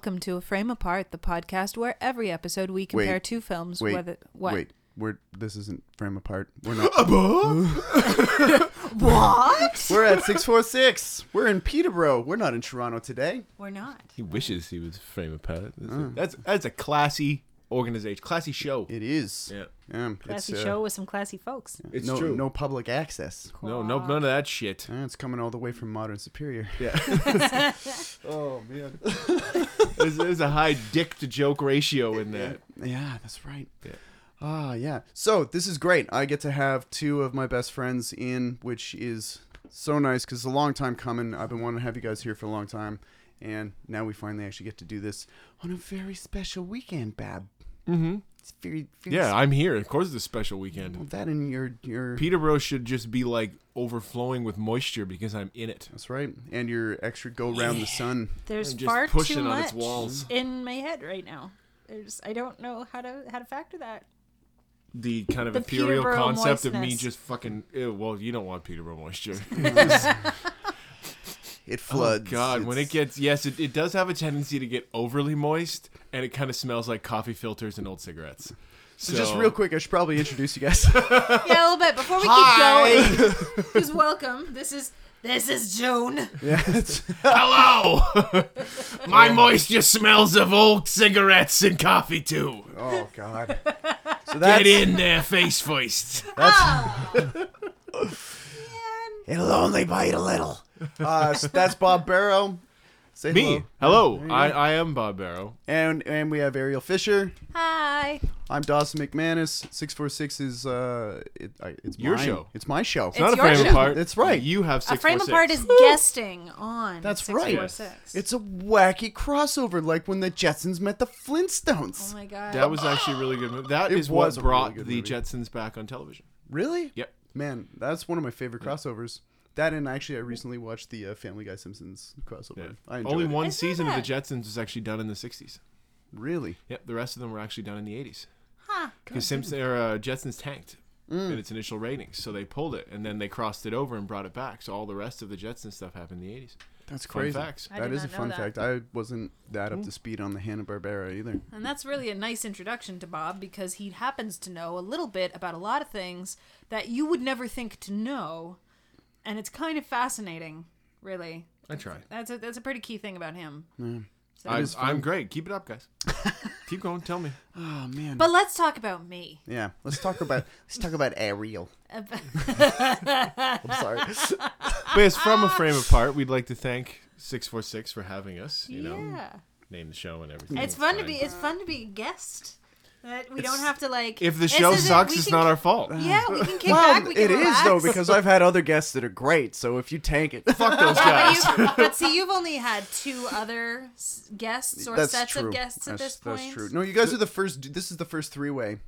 welcome to A Frame Apart, the podcast where every episode we compare Wait. two films. Wait, whether what? Wait, we're this isn't frame apart. We're not. What? we're at six four six. We're in Peterborough. We're not in Toronto today. We're not. He wishes he was frame apart. That's, a, uh. that's that's a classy organization, classy show. It is. Yeah. Yeah, Classy it's, uh, show with some classy folks. It's no, true. No public access. No, no, none of that shit. Uh, it's coming all the way from Modern Superior. Yeah. oh man. there's, there's a high dick to joke ratio in that. Yeah, that's right. Yeah. Ah, yeah. So this is great. I get to have two of my best friends in, which is so nice because it's a long time coming. I've been wanting to have you guys here for a long time, and now we finally actually get to do this on a very special weekend, Bab. Mm-hmm. It's very, very Yeah, I'm here. Of course, it's a special weekend. Well, that and your your. Peterborough should just be like overflowing with moisture because I'm in it. That's right, and your extra go round the sun. There's I'm just far pushing too on much its walls. in my head right now. There's I don't know how to how to factor that. The kind of The ethereal Peterborough concept of me moistness. just fucking. Ew, well, you don't want Peterborough moisture. It oh, floods. Oh floods. God, when it gets yes, it, it does have a tendency to get overly moist, and it kind of smells like coffee filters and old cigarettes. So just real quick, I should probably introduce you guys. Yeah, a little bit before we Hi. keep going. Who's welcome? This is this is June. yeah, hello. My oh. moisture smells of old cigarettes and coffee too. oh God. So that's Get in there, face first. Oh. It'll only bite a little. Uh, so that's Bob Barrow. Say Me, hello. hello. I, I am Bob Barrow. And and we have Ariel Fisher. Hi. I'm Dawson McManus. Six four six is uh, it, I, it's Your mine. show. It's my show. It's not a your frame show. apart. That's right. You have A frame four six. apart is guesting on. That's 646. It's a wacky crossover, like when the Jetsons met the Flintstones. Oh my god. That was actually a really good. Movie. That It is was what a really brought good the movie. Jetsons back on television. really? Yep. Man, that's one of my favorite crossovers. That and actually, I recently watched the uh, Family Guy Simpsons crossover. Yeah. I enjoyed Only it. one It's not season of the bad. Jetsons was actually done in the '60s. Really? Yep, the rest of them were actually done in the '80s. Huh. Because Simpson or uh, Jetsons tanked in its initial ratings, so they pulled it and then they crossed it over and brought it back. So all the rest of the Jetsons stuff happened in the '80s. That's Fun crazy. facts. I That did is a not know fun that. fact. I wasn't that up to speed on the Hanna Barbera either. And that's really a nice introduction to Bob because he happens to know a little bit about a lot of things that you would never think to know, and it's kind of fascinating, really. I try. That's a that's a pretty key thing about him. So- I'm. I'm great. Keep it up, guys. Keep going. Tell me. Oh man. but let's talk about me. yeah, let's talk about let's talk about Ariel. I'm sorry. But it's from a ah. frame apart. We'd like to thank six four six for having us. You know, yeah, name the show and everything. it's fun to be it's fun to be a guest. That we don't have to like. If the show isn't- sucks, we it's can- not our fault. Yeah, we can kick well, back. We can it is relax. though because I've had other guests that are great. So if you tank it, Fuck those But, guys. you, but see, you've only had two other guests or that's sets true. of guests at that's, this point. that's true. No, you guys are the first. This is the first three way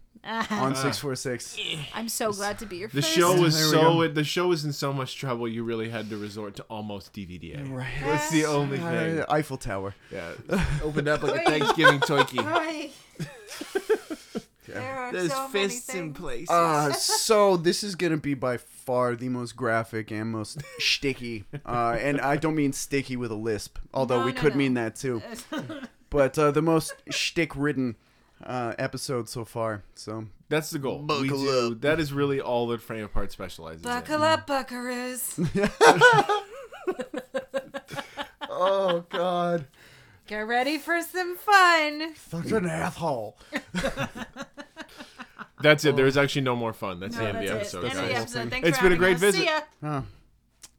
on six four six. I'm so glad to be your The first. show was so go. the show was in so much trouble. You really had to resort to almost DVD. Right. That's the only thing. Uh, Eiffel Tower. Yeah, opened up like a Thanksgiving turkey. Right. There are so many things. places. Uh, so this is gonna be by far the most graphic and most sticky, uh, and I don't mean sticky with a lisp, although No, we no, could no. mean that too. But uh, the most shtick-ridden uh, episode so far. So That's the goal. we Buckle do. That is really all that Frame Apart specializes Buckle up, buckaroos. oh god, Get ready for some fun. such an asshole. That's it. There's actually no more fun. That's No, the end of the that's episode, it. End of the guys. episode. Thanks It's for been a having great us. See visit. ya. Oh,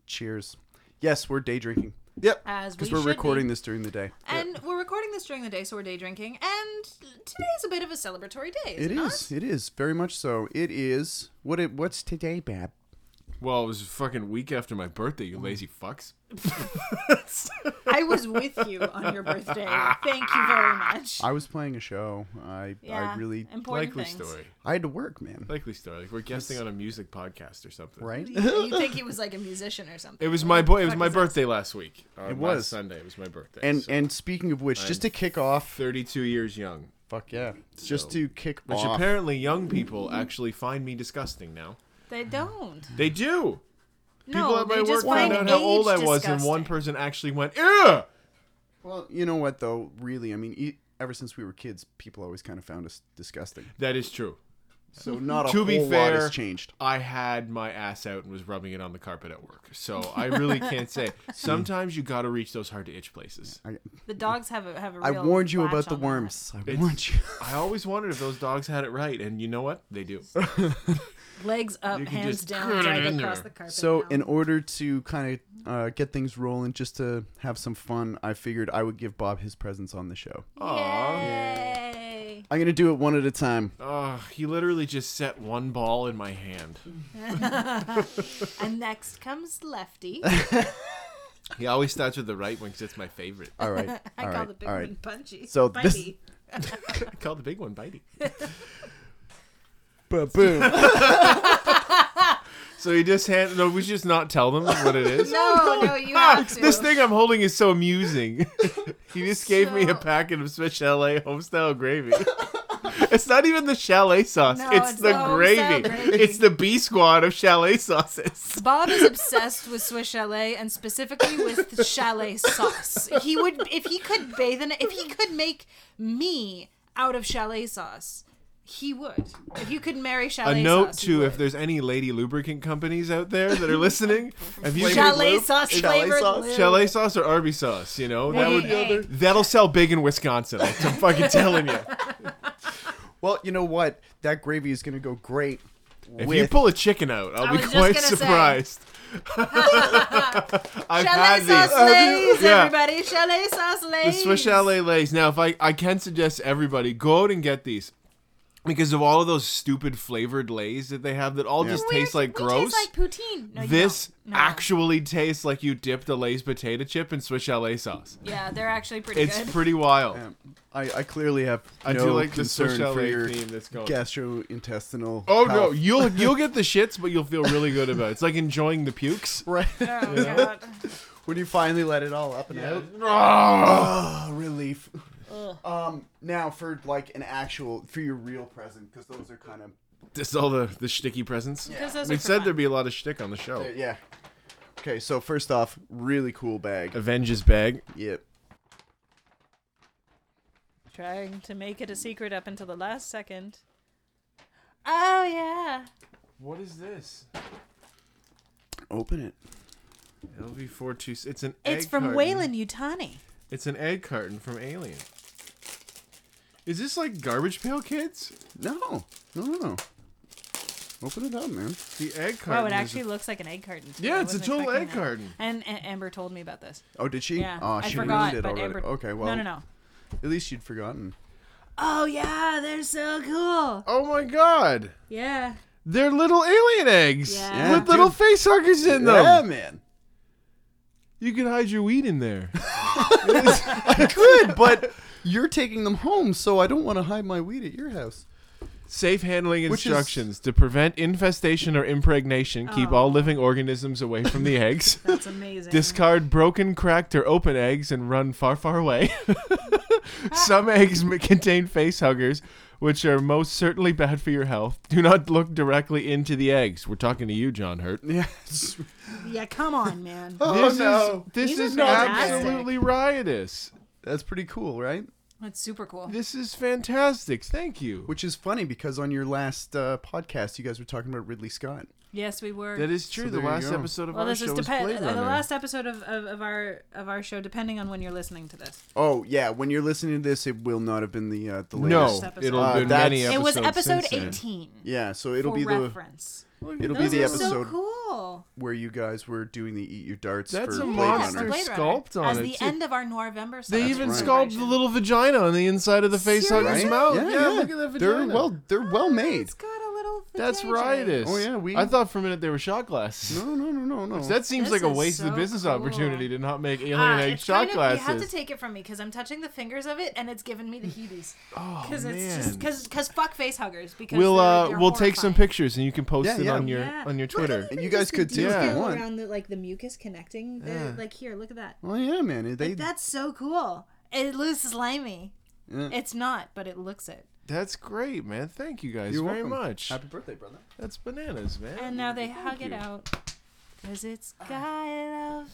cheers. Yes, we're day drinking. Yep, As because we we're should recording be. this during the day. And we're recording this during the day, so we're day drinking. And today's a bit of a celebratory day. Is It it, not? is. It is very much so. It is. What? It, what's today, Bab? Well, it was a fucking week after my birthday. You lazy fucks. I was with you on your birthday. Thank you very much. I was playing a show. I yeah, I really important Likely things. story. I had to work, man. Likely story. Like we're guesting on a music podcast or something. Right? You, you think he was like a musician or something? It was my boy. It was Fuck my is that? birthday last week. Uh, It last was. Sunday. It was my birthday. And so and speaking of which, just to kick off, 32 years young. fuck yeah, just So- to kick Which off. apparently young people actually find me disgusting now. They don't. They do. People no, at my they work just found find out how old I age was, and one person actually went, "Ew." Well, you know what though? Really, I mean, e- ever since we were kids, people always kind of found us disgusting. That is true. So not a To be whole lot fair, has changed. I had my ass out and was rubbing it on the carpet at work. So I really can't say. Sometimes you got to reach those hard to itch places. The dogs have a have a I real warned you about the on that. worms. I It's- warned you. I always wondered if those dogs had it right, and you know what? They do. Legs up, You can hands just down, cut it drag in across there. the carpet. So, now. in order to kind of uh, get things rolling, just to have some fun, I figured I would give Bob his presents on the show. Aw. Yay! I'm gonna do it one at a time. Uh, he literally just set one ball in my hand. And next comes Lefty. He always starts with the right one because it's my favorite. All right. I all call right, the big all right. one punchy. So this- Bitey. I call the big one bitey. Boom. So he just hand. No, we should just not tell them what it is. No, no, you Ah, have to. this thing I'm holding is so amusing. he just gave me a So- packet of Swiss chalet homestyle gravy. it's not even the chalet sauce. No, it's, it's the, the homestyle gravy. gravy. It's the B squad of chalet sauces. Bob is obsessed with Swiss chalet and specifically with the chalet sauce. He would, if he could bathe in it, if he could make me out of chalet sauce, he would. If you could marry chalet A note sauce, he to would. if there's any lady lubricant companies out there that are listening, if you chalet lube? sauce Chalet flavored sauce? lube. chalet sauce or Arby sauce, you know that would, hey. That'll sell big in Wisconsin. I'm fucking telling you. well, you know what? That gravy is gonna go great. If with you pull a chicken out, I'll I be was just quite gonna say. surprised. I've Chalet had sauce these. lays, Yeah. everybody. Chalet sauce The. Swiss chalet lays. Now, if I I can suggest everybody go out and get these because of all of those stupid flavored lays that they have that all just We- taste like we gross. Taste like poutine. No, this. No. actually tastes like you dipped a Lay's potato chip in Swiss chalet sauce. Yeah, they're actually pretty It's good. pretty wild. I, I clearly have I no do like the Swiss concern for chalet your theme that's going. gastrointestinal. Oh no, health. you'll you'll get the shits, but you'll feel really good about it. It's like enjoying the pukes. right oh, God. when you finally let it all up and out. Oh, Oh, relief. Um, now for like an actual for your real present because those are kind of this is all the the shticky presents. Because those We are for said fun. there'd be a lot of shtick on the show. uh, yeah. Okay, so first off, really cool bag. Avengers bag. Yep. Trying to make it a secret up until the last second. Oh yeah. What is this? Open it. LV four two. It's an. It's egg from carton. Weyland Yutani. It's an egg carton from Alien. Is this like Garbage Pail Kids? No, no, no, no. Open it up, man. The egg carton. Wow, it is actually a- looks like an egg carton. too. yeah, it's a wasn't total expecting egg that. carton. And, and Amber told me about this. Oh, did she? Yeah, Oh, I she forgot, ruined it but already. Amber. Okay, well, no, no, no. at least you'd forgotten. Oh yeah, they're so cool. Oh my god! Yeah. They're little alien eggs Yeah. Yeah, with little dude. face huggers in them. Yeah, man. You can hide your weed in there. I could, but you're taking them home, so I don't want to hide my weed at your house. Safe handling Which is- instructions to prevent infestation or impregnation. Keep oh. all living organisms away from the eggs. That's amazing. Discard broken, cracked, or open eggs and run far, far away. Some eggs may contain face huggers, which are most certainly bad for your health. Do not look directly into the eggs. We're talking to you, John Hurt. Yes. yeah, come on, man. Oh this no. is this These are is fantastic. absolutely riotous. That's pretty cool, right? That's super cool. This is fantastic. Thank you. Which is funny because on your last uh, podcast, you guys were talking about Ridley Scott. Yes, we were. That is true. So the there you last go. episode of well, our this show is was depend- Blade uh, the Runner. last episode of, of, of our of our show, depending on when you're listening to this. Oh yeah, when you're listening to this, it will not have been the uh, the latest. no, Last episode. it'll Uh, be that's- many It It was episode since then. 18. Yeah, so it'll for be the reference. It'll Those be the are so episode cool. where you guys were doing the eat your darts That's for a Blade monster Runner. Blade Runner. sculpt on As it, the too. end of our November. They even right. sculpted the little vagina on the inside of the face hugger's Seriously? mouth. Yeah, Yeah, yeah. look at that vagina. They're well, they're oh, well made. It's got a little. That's vajayjay. riotous. Oh, yeah, we- I thought for a minute they were shot glasses. No, no, no, no, no. That seems This like a is waste of so business cool. opportunity to not make alien Ah, egg it's shot kind of, glasses. You have to take it from me because I'm touching the fingers of it and it's giving me the heebies. oh Because man. it's just because because fuck face huggers. Because we'll they're- uh they're we'll take some horrifying. pictures and you can post Yeah, it yeah. on your Yeah. on your Look at Twitter. And you guys could too if Yeah. you want. around the like the mucus connecting. The, Yeah. Like here, look at that. Oh yeah, man. They That's so cool. It looks slimy. Yeah. It's not, but it looks it. That's great, man. Thank you guys You're very welcome. much. Happy birthday, brother. That's bananas, man. And now they Thank hug it you. out. Cause it's guy love.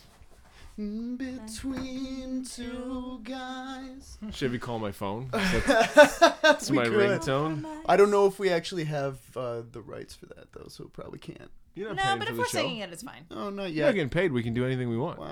Between two guys. Should we call my phone? That's We my could. ringtone. I don't know if we actually have uh, the rights for that though, so probably can't. You're not No, paying but for if the we're show. singing it, it's fine. Oh, not yet. You're not getting paid. We can do anything we want. Uh,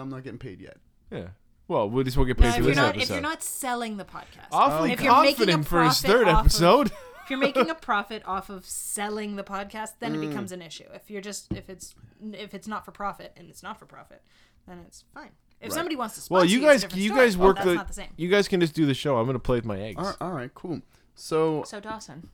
I'm not getting paid yet. Yeah. Well, we just won't get paid No, for if you're this not episode. if you're not selling the podcast, Awfully if you're making a confident for his profit third off of- episode. if you're making a profit off of selling the podcast, then Mm. it becomes an issue. If you're just if it's if it's not for profit and it's not for profit, then it's fine. If somebody wants to sponsor well, you guys, different you guys but work that's the, not the same. You guys can just do the show. I'm gonna play with my eggs. All right, all right, cool. So, So Dawson,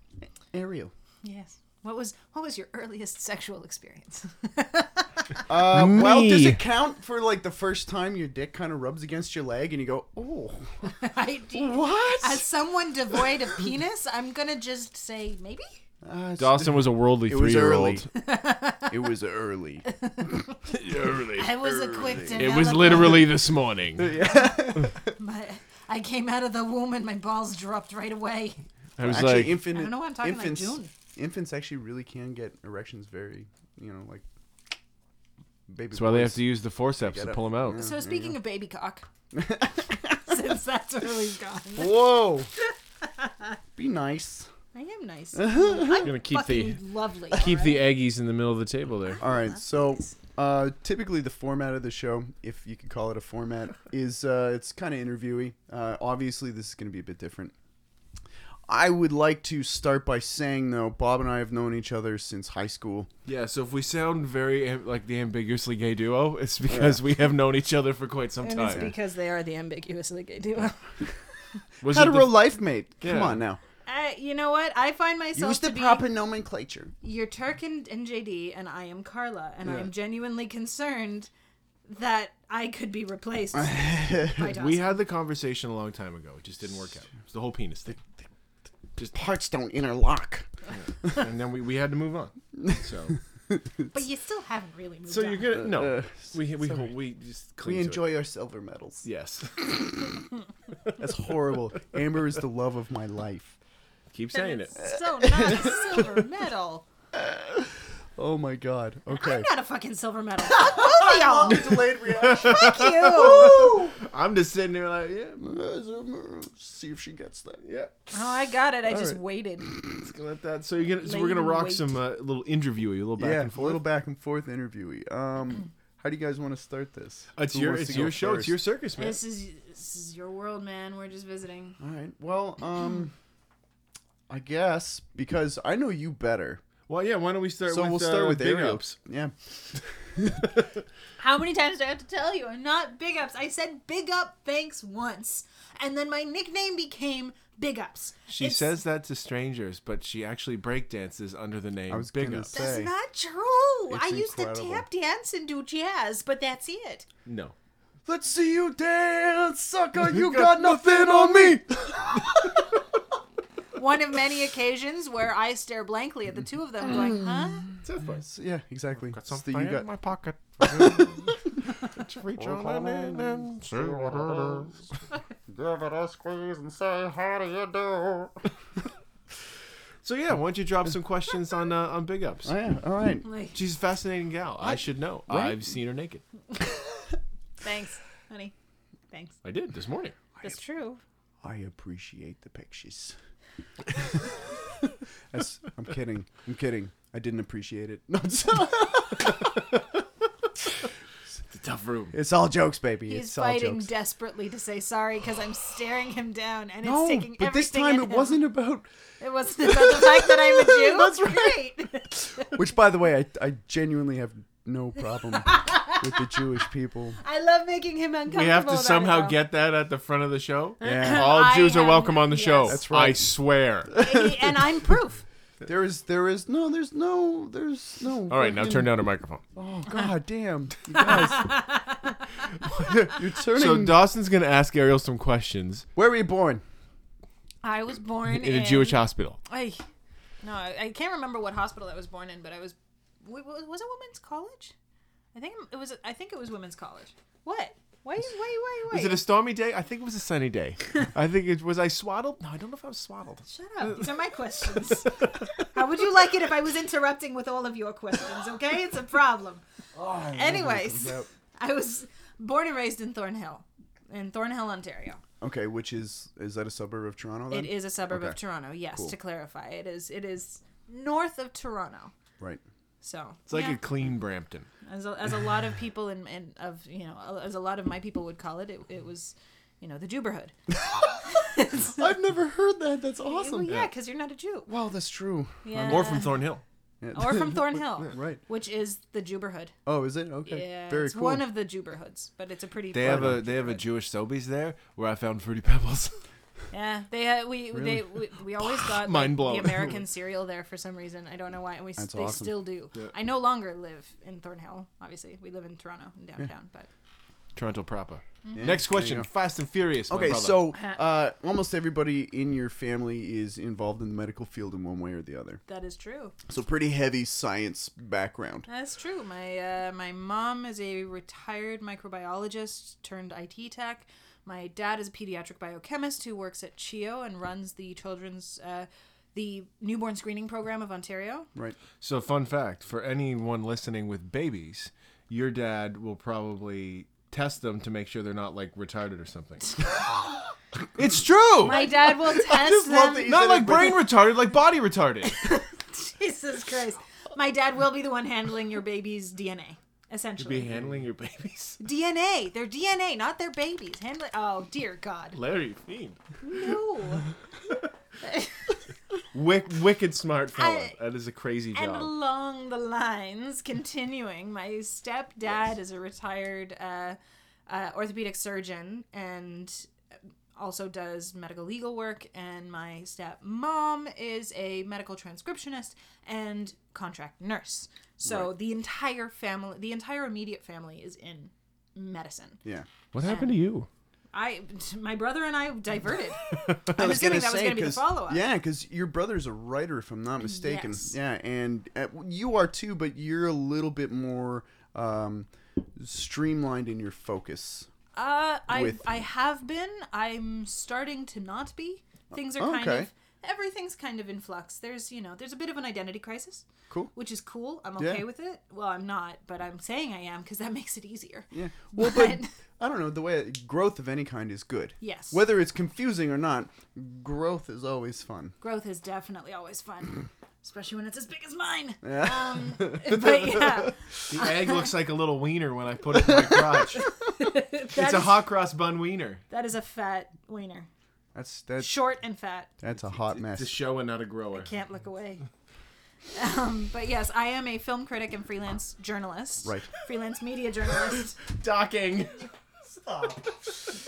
Ariel. yes, what was what was your earliest sexual experience? Uh, well, does it count for like the first time your dick kind of rubs against your leg and you go, oh, I, what? As someone devoid of penis, I'm gonna just say maybe. Uh, it's- Dawson was a worldly It was three-year-old. it was early. early. I was a quick It was literally this morning. My, I came out of the womb and my balls dropped right away. I was actually, like, infant, I don't know why I'm talking like infants, June. infants actually really can get erections very, you know, like baby. that's why they have to use the forceps to pull them out. Yeah. So speaking of baby cock, since that's where we've gone, Whoa. Be nice. I am nice. I'm gonna keep the Fucking lovely. keep the alright? eggies in the middle of the table there. All right, so uh, typically the format of the show, if you could call it a format, is uh, it's kind of interviewee. Uh, obviously, this is going to be a bit different. I would like to start by saying though, Bob and I have known each other since high school. Yeah, so if we sound very am- like the ambiguously gay duo, it's because we have known each other for quite some And it's time. because they are the ambiguously gay duo. Was it Hetero the, life mate. Come on now. Uh, you know what? I find myself Use the to be proper nomenclature. you're Turk and, and JD, and I am Carla, and I am genuinely concerned that I could be replaced by we had the conversation a long time ago. It just didn't work out. It's the whole penis thing. Just Parts don't interlock. and then we, we had to move on. So but you still haven't really moved on. so on. you're gonna no. Uh, we we sorry. we just we cling to it. enjoy our silver medals. Yes. That's horrible. Amber is the love of my life. Keep And saying it. So not a silver medal. Oh my god. Okay. I'm not a fucking silver medal. Fuck both of y'all. Delayed reaction. Fuck you. I'm just sitting there like, yeah, See if she gets that. yeah. Oh, I got it. I just right. waited. Let's go let that. So you're gonna so we're gonna rock wait. some uh, little interviewy, a little back yeah, and a forth. little back and forth interviewee. Um, how do you guys want to start this? It's Who your it's your show. It's your circus, man. This is this is your world, man. We're just visiting. All right. Well, um, I guess because I know you better, Well, yeah. Why don't we start? so with, we'll start uh, with big Ariel. ups. Yeah. How many times do I have to tell you? I'm not big ups. I said big up thanks once, and then my nickname became Big Ups. She It's- says that to strangers, but she actually breakdances under the name I was Big Ups. say- That's not true. It's I used incredible. to tap dance and do jazz, but that's it. No. Let's see you dance, sucker. You got nothing on me. One of many occasions where I stare blankly at the two of them, going, "Huh?" Yes, yeah, exactly. Got It's the- something you got in my pocket. Let's reach on in and see what it is. Give it a squeeze and say how do you do. So yeah, why don't you drop some questions on uh, on Big Ups? Oh, yeah. All right. Like, She's a fascinating gal. I should know. Right? I've seen her naked. thanks, honey. Thanks. I did this morning. That's true. I appreciate the pictures. That's, I'm kidding. I'm kidding. I didn't appreciate it. No, it's, It's a tough room. it's all jokes, baby. He's it's all fighting jokes. desperately to say sorry because I'm staring him down, and it's No, taking but this everything time in it him. wasn't about. It wasn't about the fact that I'm a Jew. That's Great. Which, by the way, I, I genuinely have no problem with the Jewish people. I love making him uncomfortable. We have to somehow though. get that at the front of the show. Yeah. All I Jews are have- welcome on the yes. show. That's right. I swear. and I'm proof. There is, there is no, there's no, there's no. All right, now turn down the microphone. Oh God damn, you guys! You're turning. So Dawson's gonna ask Ariel some questions Where were you born? I was born in a Jewish hospital. I, no, I I can't remember what hospital I was born in, but I was. wa- wa- Was it women's college? I think it was. I think it was women's college. What? Wait, wait, wait, wait. Was it a stormy day? I think it was a sunny day. I think it was. I swaddled? No, I don't know if I was swaddled. Shut up. These are my questions. How would you like it if I was interrupting with all of your questions? Okay, it's a problem. Oh, Anyways, I was Born and raised in Thornhill, in Thornhill, Ontario. Okay, which is is that a suburb of Toronto? Then? It is a suburb of Toronto. Yes, Cool. to clarify, it is. It is north of Toronto. Right. So It's like yeah, a clean Brampton. as a, as a lot of people in, in of you know as a lot of my people would call it, it, it was, you know, the Juberhood. I've never heard that. That's Well, awesome. yeah, because you're not a Jew. Wow, that's true. Yeah. Or from Thornhill. Yeah. or from Thornhill, right. which is the Juberhood. Oh, is it? Okay. Yeah, Very it's cool. one of the Juberhoods, but it's a pretty. They have a important they have a Jewish Sobeys there where I found fruity pebbles. Yeah, they uh, we they we, we always got Mind blown. the American cereal there for some reason. I don't know why, and we s- That's they awesome. still do. Yeah. I no longer live in Thornhill. Obviously, we live in Toronto, in downtown. But Toronto proper. Mm-hmm. Yeah, Next question. Fast and Furious. my Okay, brother. so uh, almost everybody in your family is involved in the medical field in one way or the other. that is true. So pretty heavy science background. That's true. My uh, my mom is a retired microbiologist turned IT tech. My dad is a pediatric biochemist who works at CHEO and runs the children's uh, the newborn screening program of Ontario. Right. So, fun fact for anyone listening with babies, your dad will probably test them to make sure they're not like retarded or something. it's true. My dad will test them. that not like it- brain retarded, like body retarded. Jesus Christ. My dad will be the one handling your baby's DNA, to essentially. be handling your babies. DNA. Their DNA, not their babies. Handling. Oh, dear God. Larry Fiend. No. Wick, wicked smart fella. I- that is a crazy job. and along the lines, continuing, my stepdad is a retired uh, uh, orthopedic surgeon and also does medical legal work. And my stepmom is a medical transcriptionist and contract nurse. So the entire family, the entire immediate family is in medicine. Yeah. What happened to you? I, my brother and I diverted. I was assuming that was gonna be the 'cause- follow-up. Yeah, because your brother's a writer, if I'm not mistaken. Yes. Yeah, and uh, you are too, but you're a little bit more um, streamlined in your focus. Uh, I with- I have been. I'm starting to not be. Things are Oh, kind okay. of everything's kind of in flux. There's you know there's a bit of an identity crisis, Cool. which is cool. I'm Yeah. okay with it. Well, I'm not, but I'm saying I am because that makes it easier. Yeah. Well, but But- I don't know. The way growth of any kind is good. Yes. Whether it's confusing or not, growth is always fun. Growth is definitely always fun, especially when it's as big as mine. Yeah. Um, but yeah, The egg looks like a little wiener when I put it in my crotch. that it's a is- hot cross bun wiener. that is a fat wiener, That's that's short and fat. that's a hot mess. It's a show and not a grower. I can't look away. Um, but yes, I am a film critic and freelance journalist. Right. Freelance media journalist. Docking. Stop.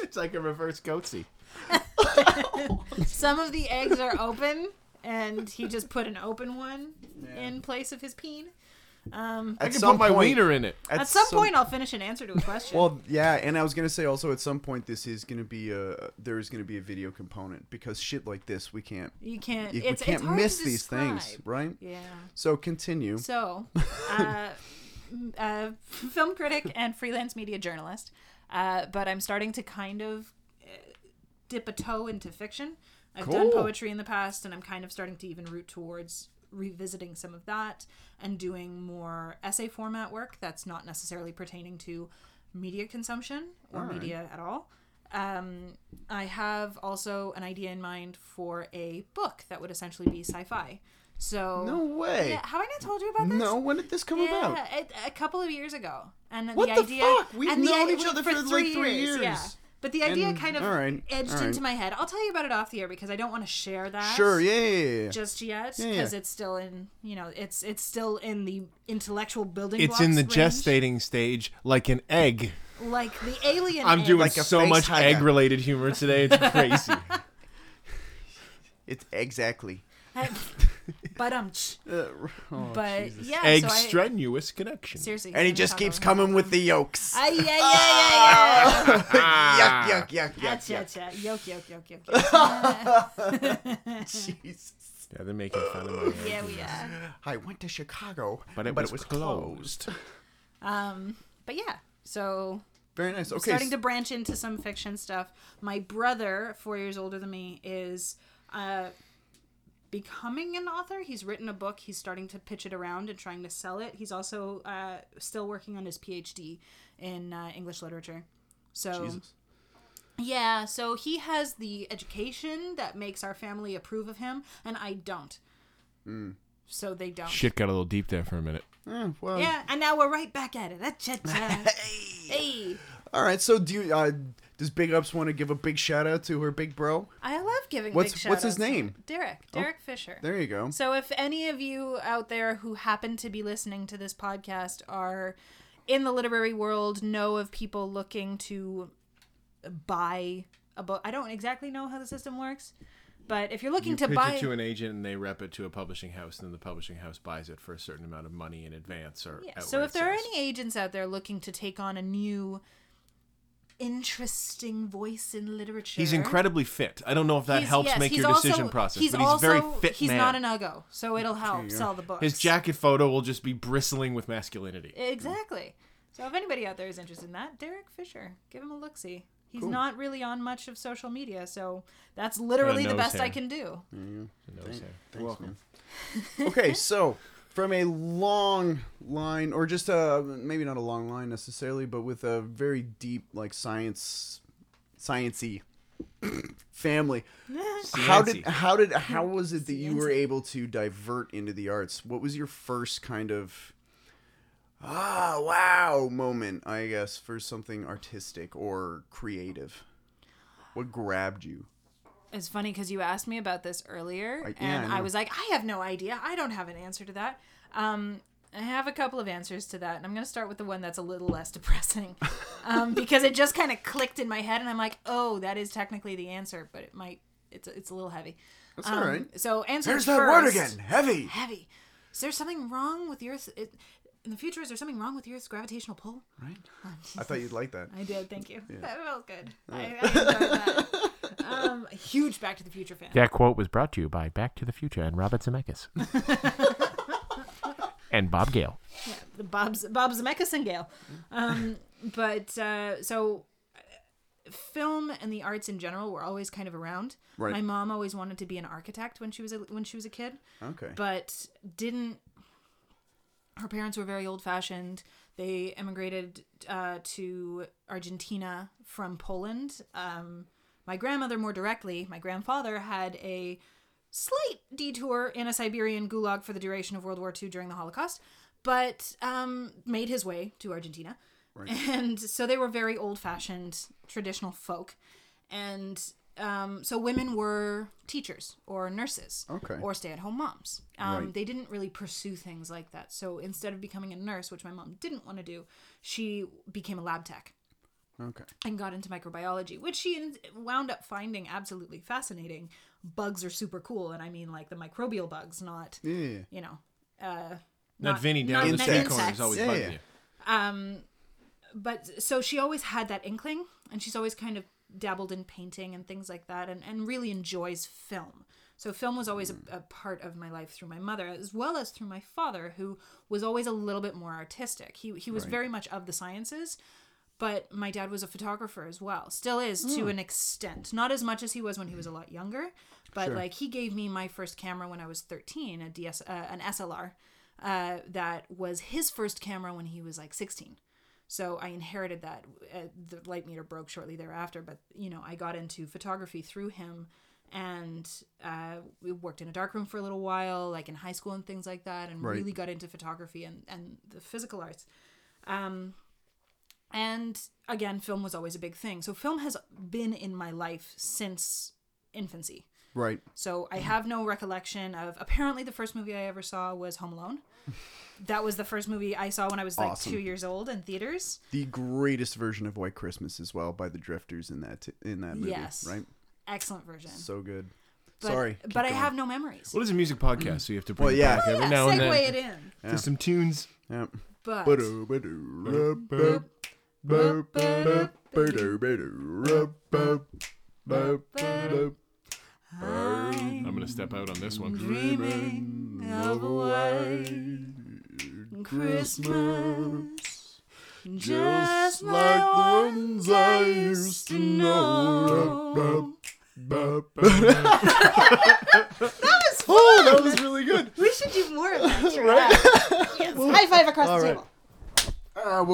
it's like a reverse goatse. Some of the eggs are open, and he just put an open one Yeah. in place of his peen. Um, I At can some put my point- wiener in it. at some point, I'll finish an answer to a question. Well, yeah, and I was gonna say also at some point this is gonna be a there is gonna be a video component because shit like this we can't you can't. we It's, can't it's miss these things, right? Yeah. So continue. So, uh, uh, film critic and freelance media journalist, uh, but I'm starting to kind of uh, dip a toe into fiction. I've done poetry in the past, and I'm kind of starting to even root towards revisiting some of that and doing more essay format work that's not necessarily pertaining to media consumption or media at all. Um, I have also an idea in mind for a book that would essentially be sci-fi. So No way. yeah, have I not told you about this? No, when did this come about? Yeah, a, a couple of years ago, and What the the idea. fuck? We've and the known idea- each other for for, like, three three years. Yeah, years. But the idea And- kind of all right, edged all right. into my head. I'll tell you about it off the air because I don't want to share that. Sure, yeah, yeah, yeah, yeah. Just yet, Yeah, yeah. because it's still in, you know, it's it's still in the intellectual building. It's in the range. gestating stage, like an egg. like the alien. I'm egg. doing Like so much egg-related humor today. It's crazy. It's exactly. but um, Uh, oh, but Jesus. yeah, Egg so I, strenuous connection. seriously, And he just keeps about- coming with the yolks. Ah, yeah, yeah, yeah, yeah. yuck, yuck, yuck, yuck, Gotcha, yuck. gotcha. Yoke, yoke, yoke, yoke, yoke. Jesus. Yeah, they're making fun of my yeah, we are. I went to Chicago, But it was, closed. Um, but yeah, so Very nice. Okay. starting to branch into some fiction stuff. My brother, four years older than me, is uh, becoming an author. He's written a book. He's starting to pitch it around and trying to sell it. He's also uh, still working on his PhD in uh, English literature. So Jesus. yeah, so he has the education that makes our family approve of him, and I don't. So they don't. Shit got a little deep there for a minute. Eh, well, Yeah, and now we're right back at it. Cha-cha. hey. All right. So do you? Uh, does Big Ups want to give a big shout out to her big bro? I love giving What's- big what's his shout-outs to name? him. Derek. Oh, Derek Fisher. There you go. So if any of you out there who happen to be listening to this podcast are in the literary world, know of people looking to buy a book, I don't exactly know how the system works, but if you're looking You to pitch buy it to an agent and they rep it to a publishing house, and then the publishing house buys it for a certain amount of money in advance or Yeah. So if there are any agents out there looking to take on a new interesting voice in literature. He's incredibly fit. I don't know if that He's- helps yes, make he's your decision also- process, He's but he's also, very fit He's man. not an uggo, so it'll help you sell the books. His jacket photo will just be bristling with masculinity. Exactly. So if anybody out there is interested in that, Derek Fisher, give him a look see. He's Cool. not really on much of social media, so that's literally the nose best I hair. can do. No, Thank- Sam. thanks, welcome. man. okay, so from a long line, or just a maybe not a long line necessarily, but with a very deep like science, sciency family. How did how did how was it that you were able to divert into the arts? What was your first kind of ah wow moment? I guess for something artistic or creative. What grabbed you? It's funny because you asked me about this earlier, I- yeah, and I I, was like, I have no idea. I don't have an answer to that. Um, I have a couple of answers to that, and I'm going to start with the one that's a little less depressing, um, because it just kind of clicked in my head, and I'm like, oh, that is technically the answer, but it might. It's it's a little heavy. That's Um, all right. So answer There's that word again. Heavy. Heavy. Is there something wrong with the Earth? It, in the future, is there something wrong with the Earth's gravitational pull? Right? I thought you'd like that. I did. Thank you. That felt good. I, I enjoyed that. Um, huge Back to the Future fan. That quote was brought to you by Back to the Future and Robert Zemeckis. and Bob Gale. Yeah, the Bob's Bob Zemeckis and Gale. Um, but uh, so uh, film and the arts in general were always kind of around. Right. My mom always wanted to be an architect when she was a, when she was a kid, Okay. but didn't. Her parents were very old fashioned. They immigrated uh, to Argentina from Poland. Um, my grandmother, more directly, my grandfather had a slight detour in a Siberian gulag for the duration of World War II during the Holocaust, but um, made his way to Argentina. And so they were very old fashioned, traditional folk. And um, so women were teachers or nurses Okay. or stay at home moms. Um, Right. They didn't really pursue things like that. So instead of becoming a nurse, which my mom didn't want to do, she became a lab tech Okay. and got into microbiology, which she wound up finding absolutely fascinating. Bugs are super cool, and I mean like the microbial bugs, not Yeah. you know, uh, Not, Vinny down not- in the not street corner is always Yeah, bugging yeah. you. Um, but so she always had that inkling, and she's always kind of dabbled in painting and things like that, and, and really enjoys film. So film was always a, a part of my life through my mother, as well as through my father, who was always a little bit more artistic. He he was very much of the sciences, but my dad was a photographer as well. Still is to an extent, not as much as he was when he was a lot younger, but like he gave me my first camera when I was thirteen, a DS, uh, an SLR, uh, that was his first camera when he was like sixteen. So I inherited that. Uh, the light meter broke shortly thereafter, but you know I got into photography through him, and uh, we worked in a darkroom for a little while, like in high school and things like that, and Right. really got into photography and and the physical arts. Um, and again, film was always a big thing. So film has been in my life since infancy. Right. So I have no recollection of. Apparently, the first movie I ever saw was Home Alone. That was the first movie I saw when I was like Awesome. two years old in theaters. The greatest version of White Christmas as well by the Drifters in that in that movie. Yes. Right. Excellent version. So good. but, Sorry. keep but I have no memories. Well, it's a music podcast, mm. so you have to bring Well, it yeah. back Oh, every yeah, now and segue it in. Yeah. to some tunes. Yep. But I'm going to step out on this one. Dreaming of a white Christmas, just like the ones I used to know. that was fun. Oh, that was really good. We should do more of that. right? Yes. High five across the right. table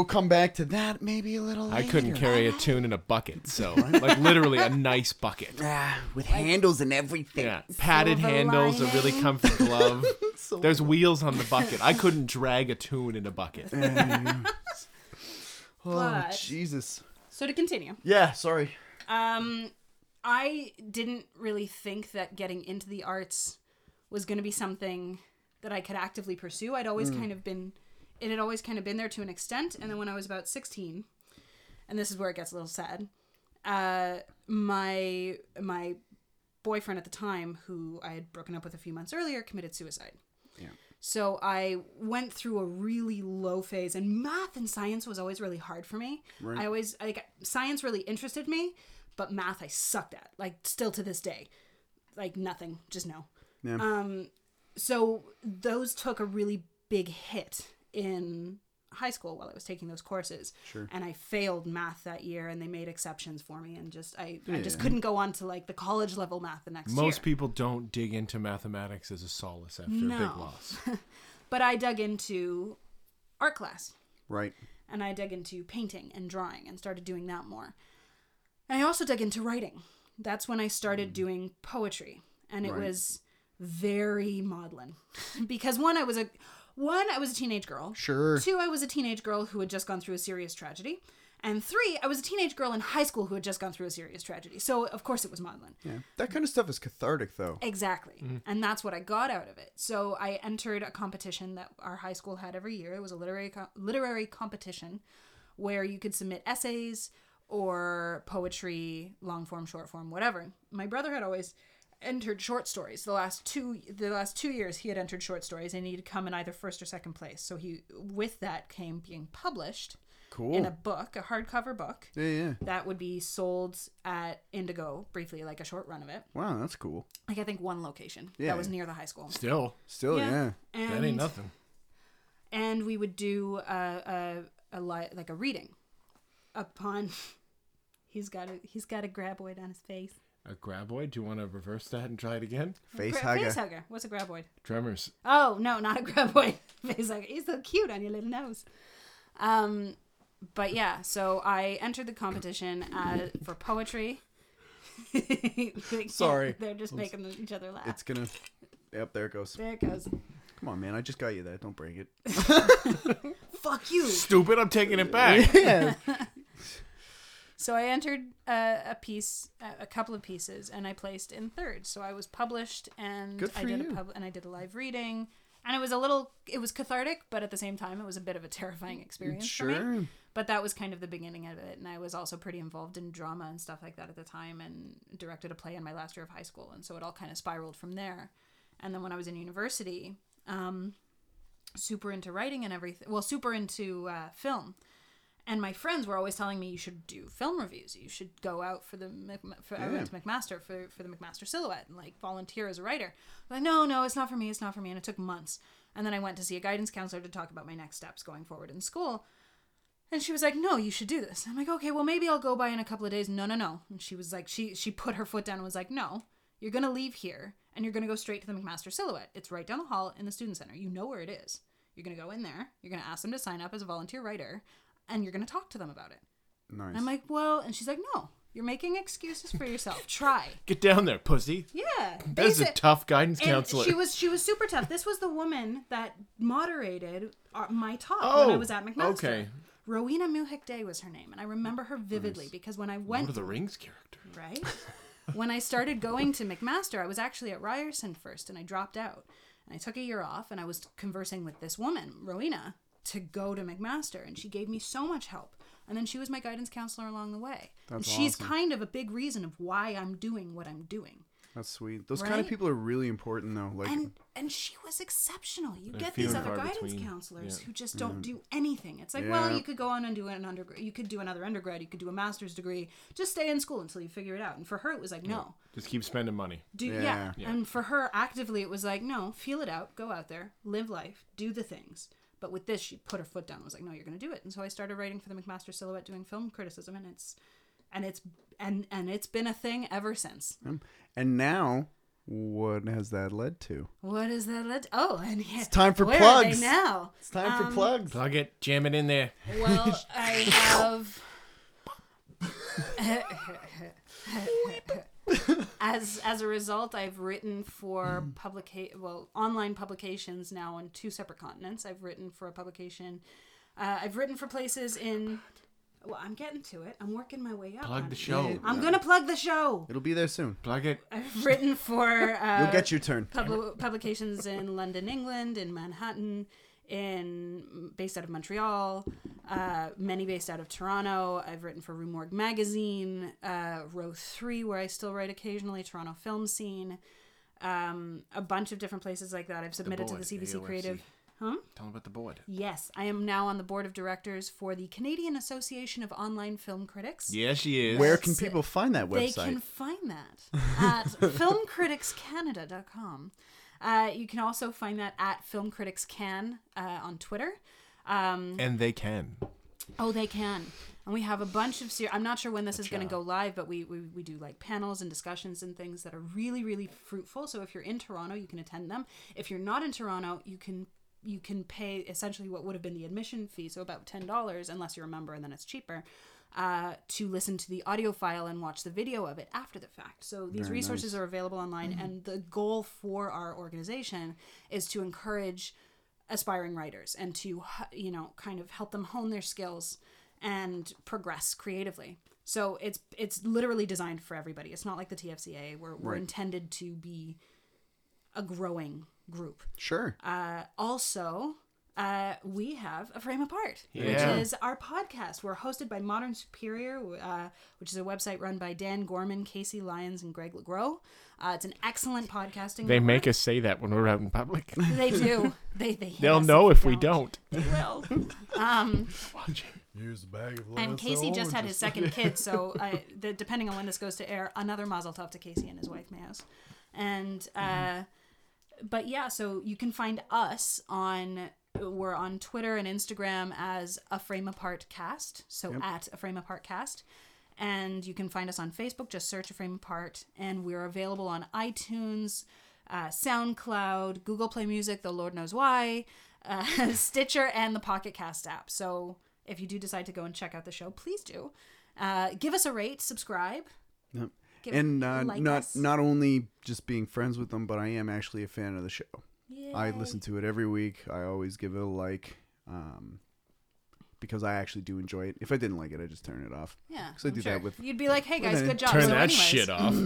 come back to that maybe a little I later. couldn't carry a tune in a bucket, so like literally a nice bucket. Ah, with handles and everything. Yeah, padded Silver handles, a really lining. comfy glove. There's wheels on the bucket. I couldn't drag a tune in a bucket. Oh, But- Jesus. So to continue, Yeah, sorry. um, I didn't really think that getting into the arts was going to be something that I could actively pursue. I'd always kind of been, it had always kind of been there to an extent. And then when I was about 16, and this is where it gets a little sad, uh, my my boyfriend at the time, who I had broken up with a few months earlier, committed suicide. Yeah. So I went through a really low phase, and math and science was always really hard for me. Right. I always like science really interested me, but math I sucked at. Like still to this day, like nothing, just no. Yeah. Um, so those took a really big hit in high school while I was taking those courses. Sure. And I failed math that year, and they made exceptions for me, and just I, I just couldn't go on to like the college level math the next year. Most people don't dig into mathematics as a solace after a big loss. But I dug into art class. Right. and I dug into painting and drawing and started doing that more. And I also dug into writing. That's when I started mm. doing poetry, and it Right. was very maudlin because one, I was a one, I was a teenage girl. Sure. Two, I was a teenage girl who had just gone through a serious tragedy. And three, I was a teenage girl in high school who had just gone through a serious tragedy. So, of course, it was maudlin. Yeah. That kind of stuff is cathartic, though. Exactly. Mm. And that's what I got out of it. So I entered a competition that our high school had every year. It was a literary co- literary competition where you could submit essays or poetry, long form, short form, whatever. My brother had always entered short stories. The last two the last 2 years he had entered short stories and he'd come in either first or second place. So he with that came being published Cool. in a book, a hardcover book yeah, yeah. that would be sold at Indigo briefly like a short run of it Wow, that's cool. like I think one location Yeah. that was near the high school. Still, Still, yeah. And, that ain't nothing. And we would do a a, a li- like a reading upon. He's got a he's got a graboid on his face. A graboid? Do you want to reverse that and try it again? Face Gra- hugger. Face hugger. What's a graboid? Tremors. Oh no, not a graboid. face hugger. He's so cute on your little nose. Um, but yeah, so I entered the competition uh, for poetry. Sorry. they're just making each other laugh. It's gonna. Yep, there it goes. there it goes. Come on, man. I just got you that. Don't break it. Fuck you. Stupid, I'm taking it back. yeah. So I entered uh, a piece, a- a couple of pieces, and I placed in third. So I was published, and Good I did you. a pub- and I did a live reading, and it was a little, it was cathartic, but at the same time, it was a bit of a terrifying experience for me. Sure. But that was kind of the beginning of it, and I was also pretty involved in drama and stuff like that at the time, and directed a play in my last year of high school, and so it all kind of spiraled from there. And then when I was in university, um, super into writing and everything, well, super into uh, film and my friends were always telling me you should do film reviews. You should go out for the for I went to McMaster for for the McMaster Silhouette and like volunteer as a writer. Like no, no, it's not for me. It's not for me. And it took months. And then I went to see a guidance counselor to talk about my next steps going forward in school. And she was like, "No, you should do this." I'm like, "Okay, well maybe I'll go by in a couple of days." No, no, no. And she was like, she she put her foot down and was like, "No, you're gonna leave here and you're gonna go straight to the McMaster Silhouette. It's right down the hall in the student center. You know where it is. You're gonna go in there. You're gonna ask them to sign up as a volunteer writer, and you're gonna talk to them about it." Nice. And I'm like, "Well," and she's like, "No, you're making excuses for yourself. Try." Get down there, pussy. Yeah, That's a tough guidance and counselor. she was she was super tough. This was the woman that moderated uh, my talk when I Oh, was at McMaster. okay. Rowena Muhick Day was her name, and I remember her vividly because when I Lord went of the Rings character. right when I started going to McMaster, I was actually at Ryerson first, and I dropped out. And I took a year off, and I was conversing with this woman, Rowena, to go to McMaster, and she gave me so much help. And then she was my guidance counselor along the way. and That's she's awesome. kind of a big reason of why I'm doing what I'm doing. That's sweet. Those kind of people are really important, though. Like, and and she was exceptional. You They're get these other guidance between. counselors Yeah. who just don't mm-hmm. do anything. It's like, well, you could go on and do an undergrad. You could do another undergrad. You could do a master's degree. Just stay in school until you figure it out. And for her, it was like, no, Just keep spending money. do Yeah. yeah. Yeah. And for her, actively, it was like, no, feel it out, go out there, live life, do the things. But with this, she put her foot down. and Was like, no, you're going to do it. And so I started writing for the McMaster Silhouette, doing film criticism, and it's and it's and and it's been a thing ever since. and now What has that led to? What is that? Led Oh, and yeah, It's time for where plugs. Are they now? It's time for Um, plugs. Plug it, jam it in there. Well, I have. as as a result, I've written for publica- well online publications now on two separate continents. I've written for a publication. Uh, I've written for places in. Well, I'm getting to it. I'm working my way up. Plug the it. show. I'm gonna plug the show. It'll be there soon. Plug it. I've written for. Uh, You'll get your turn. Pub- publications in London, England, in Manhattan, in based out of Montreal, uh, many based out of Toronto. I've written for Rue Morgue magazine, uh, Row Three, where I still write occasionally, Toronto Film Scene, um, a bunch of different places like that. I've submitted to the CBC AOFC. Creative. Huh? Tell them about the board. Yes, I am now on the board of directors for the Canadian Association of Online Film Critics. Yeah, she is. Where can people find that website? They can find that at filmcriticscanada.com. Uh, you can also find that at Film Critics Can uh, on Twitter. Um, And they can. oh, they can. And we have a bunch of ser- I'm not sure when this is going to go live, but we, we, we do like panels and discussions and things that are really, really fruitful. So if you're in Toronto, you can attend them. If you're not in Toronto, you can you can pay essentially what would have been the admission fee, so about ten dollars, unless you're a member, and then it's cheaper. Uh, to listen to the audio file and watch the video of it after the fact. So these Very resources nice. are available online, and the goal for our organization is to encourage aspiring writers and to you know kind of help them hone their skills and progress creatively. So it's it's literally designed for everybody. It's not like the TFCA. We're we're Right. intended to be a growing group. Sure. Uh, also, uh, we have a frame apart, Yeah. which is our podcast. We're hosted by Modern Superior, uh, which is a website run by Dan Gorman, Casey Lyons, and Greg LeGros. Uh, it's an excellent podcasting. They network. make us say that when we're out in public. They do. They they. They'll us know if we don't. They will. Um, Here's a bag of and Casey just had his second kid, so I, the, depending on when this goes to air, another Mazel Tov to Casey and his wife Mayos. And uh, but yeah, so you can find us on we're on Twitter and Instagram as a Frame Apart Cast, so at a Frame Apart Cast. And you can find us on Facebook, just search a Frame Apart, and we're available on iTunes, uh, SoundCloud, Google Play Music, the Lord knows why, uh, Stitcher, and the Pocket Cast app. So if you do decide to go and check out the show, please do. Uh, give us a rate, subscribe. Yep. And uh, like not us. not only just being friends with them, but I am actually a fan of the show. I listen to it every week. I always give it a like, um, because I actually do enjoy it. If I didn't like it, I just turn it off. Yeah, 'Cause I I'm do that with- You'd be like, "Hey guys, good job." Turn So that anyways, shit off.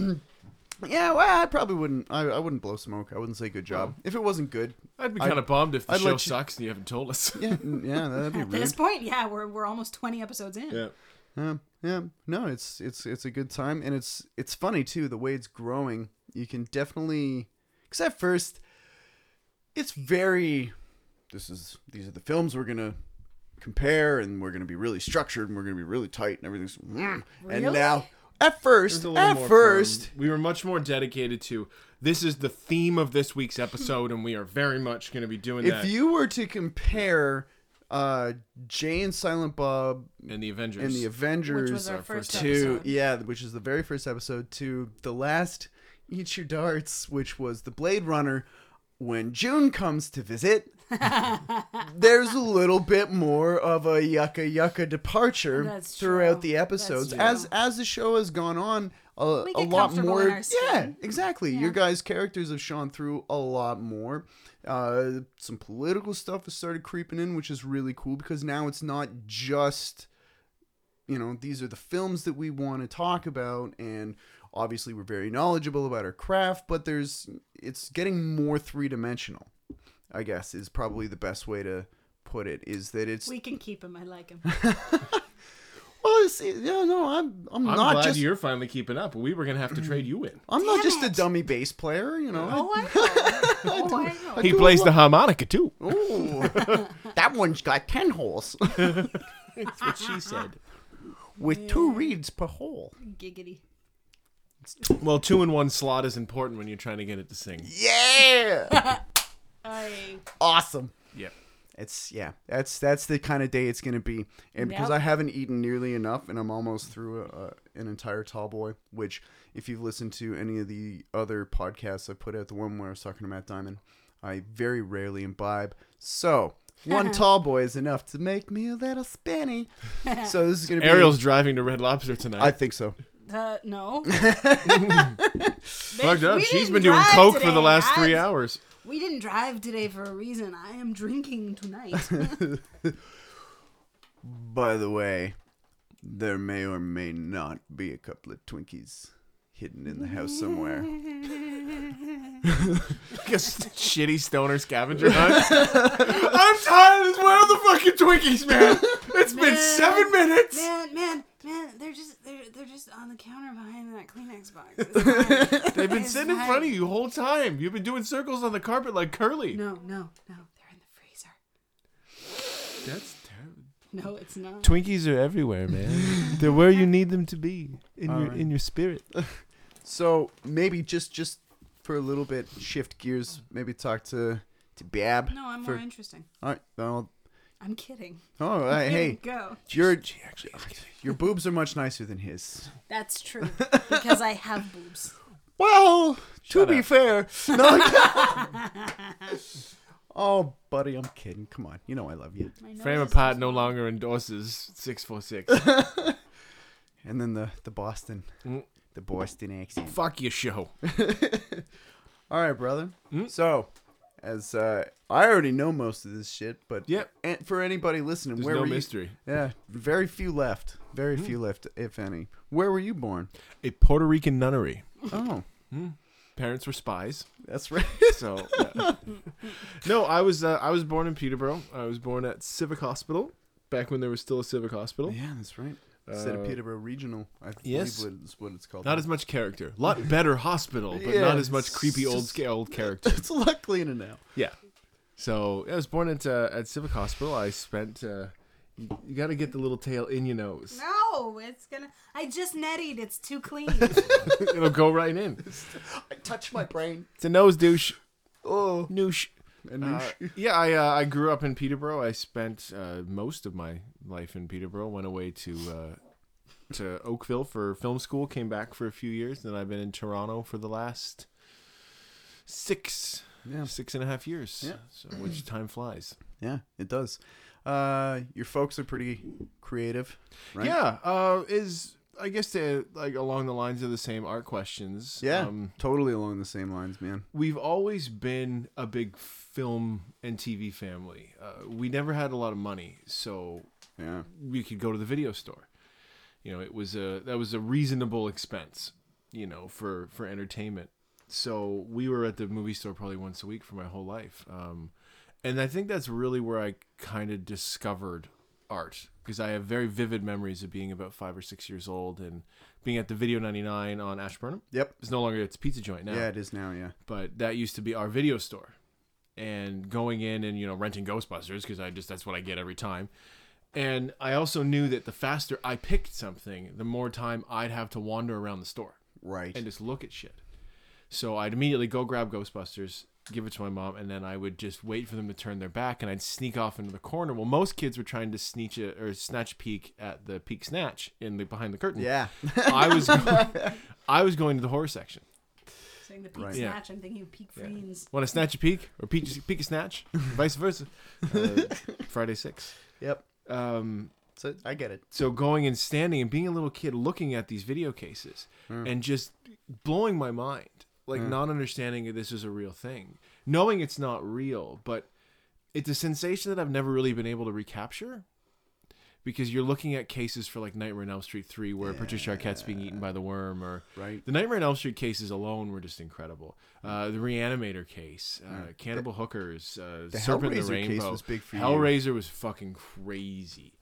Yeah, well, I probably wouldn't. I, I wouldn't blow smoke. I wouldn't say good job if it wasn't good. I'd be I'd- kind of bummed if the I'd show let you- sucks and you haven't told us. Yeah, n- yeah, that'd be At this point, yeah, we're we're almost twenty episodes in. yeah. Um, yeah, no, it's it's it's a good time, and it's it's funny too the way it's growing. You can definitely, because at first, it's very. This is these are the films we're gonna compare, and we're gonna be really structured, and we're gonna be really tight, and everything's. mm. And now, at first, There's a little at first, fun. we were much more dedicated to this is the theme of this week's episode, and we are very much going to be doing if that. you were to compare, uh, Jay and Silent Bob and the Avengers. and the Avengers Which was our our first first to episode. yeah, which is the very first episode to the last Eat Your Darts, which was the Blade Runner. When June comes to visit, there's a little bit more of a yucca yucca departure throughout the episodes. As as the show has gone on, a, We a lot more. Yeah, exactly. Your guys' characters have shone through a lot more. Uh, some political stuff has started creeping in, which is really cool because now it's not just you know these are the films that we want to talk about and obviously we're very knowledgeable about our craft but there's it's getting more three-dimensional i guess is probably the best way to put it is that it's We can keep him. I like him. well see yeah no i'm i'm, I'm not glad just you're finally keeping up. We were going to have to trade you in. i'm not Damn just a dummy bass player you know Oh, I know. oh, I know. He do plays the harmonica too. Ooh, that one's got 10 holes That's what she said. with two reeds per hole Giggity. Well, two in one slot is important when you're trying to get it to sing. yeah I awesome Yep. it's yeah, that's that's the kind of day it's gonna be. And because Yep. I haven't eaten nearly enough, and I'm almost through a, an entire tall boy. Which, if you've listened to any of the other podcasts I put out, the one where I was talking to Matt Diamond, I very rarely imbibe. So one tall boy is enough to make me a little spinny. so this is gonna be Ariel's driving to Red Lobster tonight. I think so. Uh, no. Fucked up. we She's didn't been doing drive coke for today. the last three I- hours. We didn't drive today for a reason. I am drinking tonight. By the way, there may or may not be a couple of Twinkies hidden in the house somewhere. Like a s- shitty stoner scavenger hunt. I'm tired. Where are the fucking Twinkies, man? It's been seven minutes. man, man, man, they're just they're they're just on the counter behind that Kleenex box. They've been It's sitting in fine. front of you the whole time. You've been doing circles on the carpet like Curly. No, no, no, they're in the freezer. That's terrible. No, it's not. Twinkies are everywhere, man. They're where you need them to be in your Alright. in your spirit. So maybe just just for a little bit, shift gears. Maybe talk to to Bab. No, I'm for- more interesting. All right. Well, I'm kidding. oh, uh, Here we hey, go. your She actually your boobs are much nicer than his. That's true because I have boobs. Well, to Shut be fair, no. oh, buddy, I'm kidding. Come on, you know I love you. My nose Frame is of Pot no longer endorses six four six. And then the the Boston, Mm. the Boston accent. Fuck your show. All right, brother. Mm. So, as uh, I already know most of this shit, but Yep. and for anybody listening, There's where no were you? mystery. Yeah, very few left. Very Hmm. few left, if any. Where were you born? A Puerto Rican nunnery. Oh, Parents were spies. that's right. So yeah. no, I was uh, I was born in Peterborough. I was born at Civic Hospital back when there was still a Civic Hospital. yeah, that's right. Instead of Peterborough Regional, I yes. believe is what it's called. Not as much character. A lot better hospital, but Yeah, not as much it's creepy old just- scale old character. it's a lot cleaner now. Yeah. So I was born at uh, at Civic Hospital. I spent. Uh, you, you got to get the little tail in your nose. No, it's gonna. I just netted. It's too clean. It'll go right in. I touch my brain. It's a nose douche. Oh, Noosh. And Uh, yeah, I uh, I grew up in Peterborough. I spent uh, most of my life in Peterborough. Went away to uh, to Oakville for film school. Came back for a few years. Then I've been in Toronto for the last six yeah, six and a half years. Yeah. So which time flies. yeah, it does. Uh, your folks are pretty creative, right? Yeah. Uh, is I guess to like along the lines of the same art questions. yeah, Um, totally along the same lines, man. we've always been a big film and TV family. Uh, we never had a lot of money, so Yeah, we could go to the video store. You know, it was a that was a reasonable expense, you know, for for entertainment. So we were at the movie store probably once a week for my whole life. Um, and I think that's really where I kind of discovered art because I have very vivid memories of being about five or six years old and being at the Video 99 on Ashburnham. Yep. It's no longer it's a pizza joint now Yeah, it is now. Yeah. but that used to be our video store and going in and you know renting ghostbusters because i just that's what i get every time and i also knew that the faster i picked something the more time i'd have to wander around the store Right. and just look at shit so i'd immediately go grab ghostbusters give it to my mom and then i would just wait for them to turn their back and i'd sneak off into the corner well most kids were trying to sneak a, or snatch a peek at the peek snatch in the behind the curtain yeah. i was going, i was going to the horror section Saying the peak Right. Yeah. snatch, I'm thinking of peak friends. Want to snatch a peek or peek, peek a snatch, vice versa. Uh, Friday six. yep. Um, So I get it. so going and standing and being a little kid, looking at these video cases and just blowing my mind, like not understanding that this is a real thing, knowing it's not real, but it's a sensation that I've never really been able to recapture. Because you're looking at cases for like Nightmare on Elm Street 3 where Patricia Arquette's being eaten by the worm or Right. the Nightmare on Elm Street cases alone were just incredible. Uh, the Reanimator case, uh, Cannibal Hookers, uh, The Serpent in Hellraiser the case was big for you. Hellraiser was fucking crazy.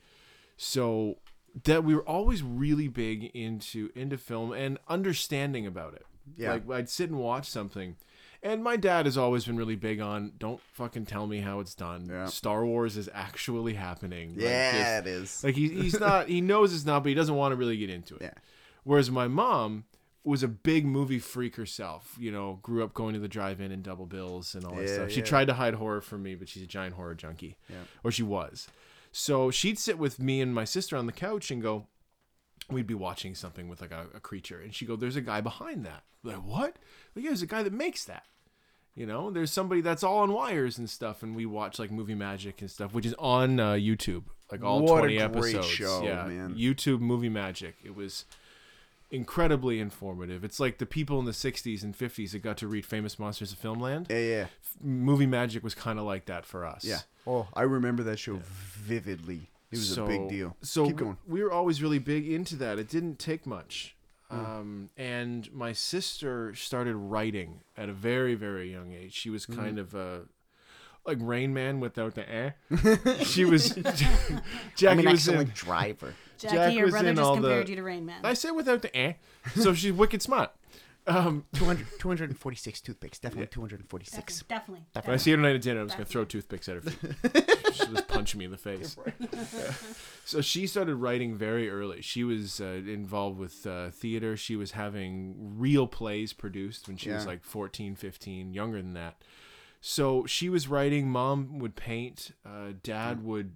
So that we were always really big into into film and understanding about it. Yeah. Like I'd sit and watch something. And my dad has always been really big on don't fucking tell me how it's done. Yeah. Star Wars is actually happening. Like, Yeah, just- it is. like he, he's not he knows it's not but he doesn't want to really get into it Yeah. whereas my mom was a big movie freak herself. You know, grew up going to the drive-in and double bills and all that Yeah, stuff. She yeah. tried to hide horror from me, but she's a giant horror junkie, Yeah. or she was. So she'd sit with me and my sister on the couch and go, we'd be watching something with like a, a creature, and she'd go, "There's a guy behind that." Like what? Like, yeah, there's a guy that makes that. You know, there's somebody that's all on wires and stuff, and we watch like Movie Magic and stuff, which is on uh, YouTube, like all What a 20 great episodes. show, yeah, man. YouTube Movie Magic. It was incredibly informative. It's like the people in the 60s and 50s that got to read Famous Monsters of Filmland. Yeah, yeah, Movie Magic was kind of like that for us. yeah. Oh, I remember that show vividly. It was a big deal. So keep going. we were always really big into that. It didn't take much. Um, and my sister started writing at a very, very young age. She was kind of a like Rain Man without the eh. she was Jackie I'm an was in, excellent driver. Jackie, Jack your brother just compared the- you to Rain Man. I said without the eh. So she's wicked smart. Um, 200, 246 toothpicks. Definitely 246. Definitely. When I see her tonight at dinner, I'm just gonna throw toothpicks at her. feet. She'll just punch me in the face. Yeah. So she started writing very early. She was uh, involved with uh, theater. She was having real plays produced when she was Yeah. like 14, 15, younger than that. So she was writing. Mom would paint. Uh, Dad would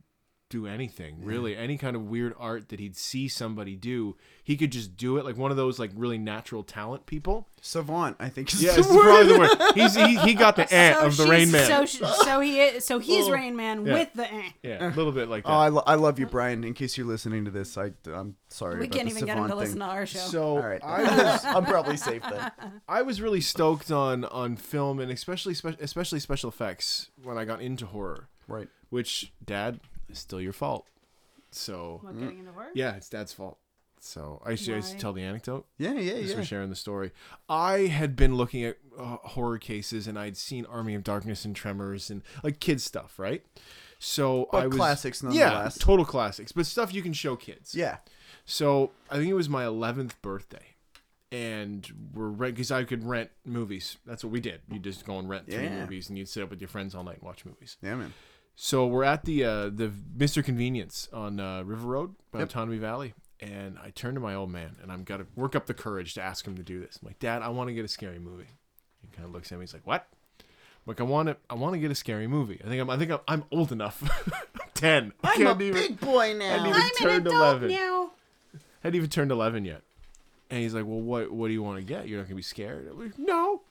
do anything really any kind of weird art that he'd see somebody do he could just do it like one of those like really natural talent people Savant, I think. Yeah the word. probably the word he's he, he got the ant So eh of the rain man So, so he is. So he's oh, Rain Man Yeah. with the. ant Yeah, a little bit like that. Oh, I, lo- I love you, Brian. In case you're listening to this, I I'm sorry. We about can't the even get him to Savant listen thing. to our show. so All right. I was I'm probably safe then. I was really stoked on on film and especially spe- especially special effects when I got into horror. Right. Which, Dad, is still your fault. So What, getting into horror? yeah, it's Dad's fault. So I should I Why? tell the anecdote. Yeah, yeah, yeah. Thanks yeah. for sharing the story. I had been looking at uh, horror cases and I'd seen Army of Darkness and Tremors and like kids stuff, right? So But I was classics Yeah, total classics, but stuff you can show kids. Yeah. So I think it was my 11th birthday, and we're rent because I could rent movies. That's what we did. You just go and rent three Yeah. movies, and you'd sit up with your friends all night and watch movies. Yeah, man. So we're at the uh, the Mr. Convenience on uh, River Road by Yep. Otonabee Valley, and I turn to my old man, and I'm got to work up the courage to ask him to do this. I'm like, Dad, I want to get a scary movie. He kind of looks at me. He's like, What? I'm like, I want to. I want to get a scary movie. I think I'm. I think I'm, I'm old enough. Ten. I I'm a can't even. big boy I now. didn't even I'm an turned adult 11. now. hadn't even turned 11 yet. And he's like, well, what what do you want to get? You're not going to be scared? I'm like, no.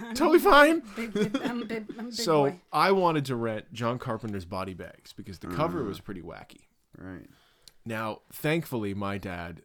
Totally fine. Big, big, I'm big, I'm So boy. I wanted to rent John Carpenter's Body Bags because the cover mm. was pretty wacky. Right. Now, thankfully, my dad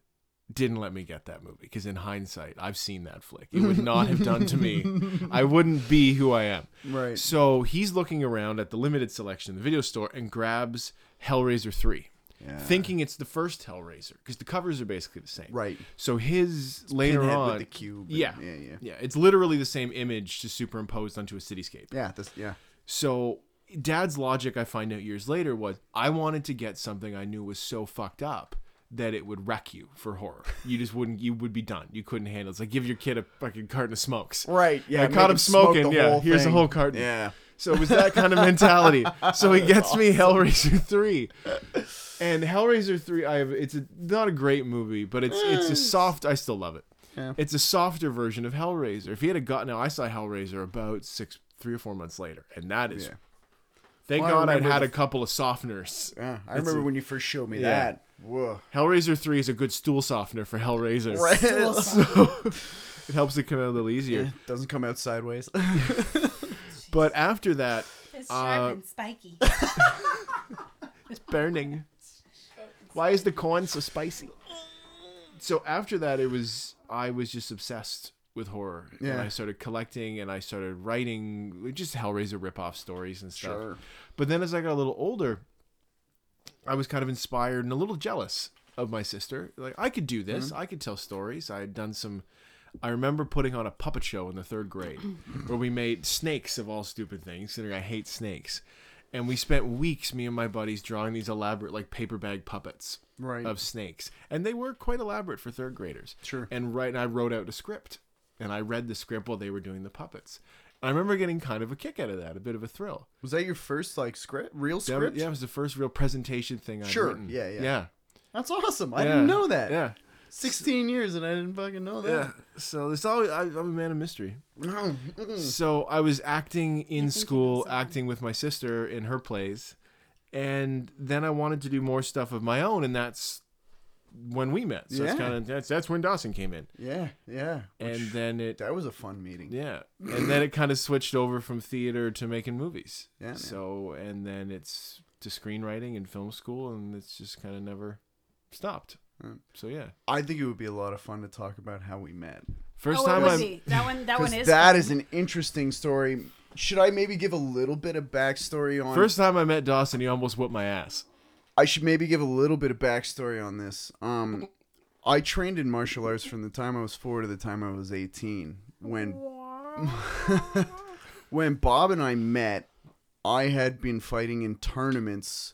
didn't let me get that movie because in hindsight, I've seen that flick. It would not have done to me. I wouldn't be who I am. Right. So he's looking around at the limited selection in the video store and grabs Hellraiser 3. Yeah. Thinking it's the first Hellraiser because the covers are basically the same. Right. So his later Pinhead on, with the cube. and- yeah, Yeah, yeah. yeah, it's literally the same image just superimposed onto a cityscape. Yeah. This. Yeah. So Dad's logic, I find out years later, was I wanted to get something I knew was so fucked up that it would wreck you for horror. You just wouldn't. You would be done. You couldn't handle. it. It's like give your kid a fucking carton of smokes. Right. Yeah. I caught him smoking. the Yeah, here's a whole carton. Yeah. So it was that kind of mentality. So he gets me Hellraiser three, and Hellraiser three. I have. It's a, not a great movie, but it's it's a mm. soft. I still love it. Yeah. It's a softer version of Hellraiser. If he had a got now, I saw Hellraiser about six, three or four months later, and that is. Yeah. Thank Well, God I'd had the- a couple of softeners. Yeah. I remember a- when you first showed me that. Whoa. Hellraiser three is a good stool softener for Hellraiser. Right. So it helps it come out a little easier. Yeah, doesn't come out sideways. But after that, It's uh, sharp and spiky. It's burning. Why is the corn so spicy? So after that, it was I was just obsessed with horror. And I started collecting and I started writing just Hellraiser ripoff stories and stuff. Sure. But then as I got a little older, I was kind of inspired and a little jealous of my sister. Like I could do this. I could tell stories. I had done some. I remember putting on a puppet show in the third grade where we made snakes of all stupid things. Considering I hate snakes, and we spent weeks, me and my buddies, drawing these elaborate like paper bag puppets Right. of snakes, and they were quite elaborate for third graders. Sure. And right, and I wrote out a script, and I read the script while they were doing the puppets. I remember getting kind of a kick out of that, a bit of a thrill. Was that your first like script, real script? yeah, it was the first real presentation thing I'd Sure. written. Yeah, yeah. Yeah. That's awesome. I Yeah. didn't know that. Yeah. 16 years and I didn't fucking know that. Yeah. So it's always I, I'm a man of mystery. No. So I was acting in school, acting with my sister in her plays, and then I wanted to do more stuff of my own, and that's when we met. So Yeah. it's kind of that's that's when Dawson came in, Yeah, yeah. and Which- then it that was a fun meeting. yeah, and then it kind of switched over from theater to making movies. Yeah, man. So and then it's to screenwriting and film school, and it's just kind of never stopped. So yeah, I think it would be a lot of fun to talk about how we met. first oh, it time would I be. That one. That one is. that fun. is an interesting story. Should I maybe give a little bit of backstory on? first time I met Dawson, he almost whooped my ass. I should maybe give a little bit of backstory on this. Um, I trained in martial arts from the time I was four to the time I was eighteen. When when Bob and I met, I had been fighting in tournaments.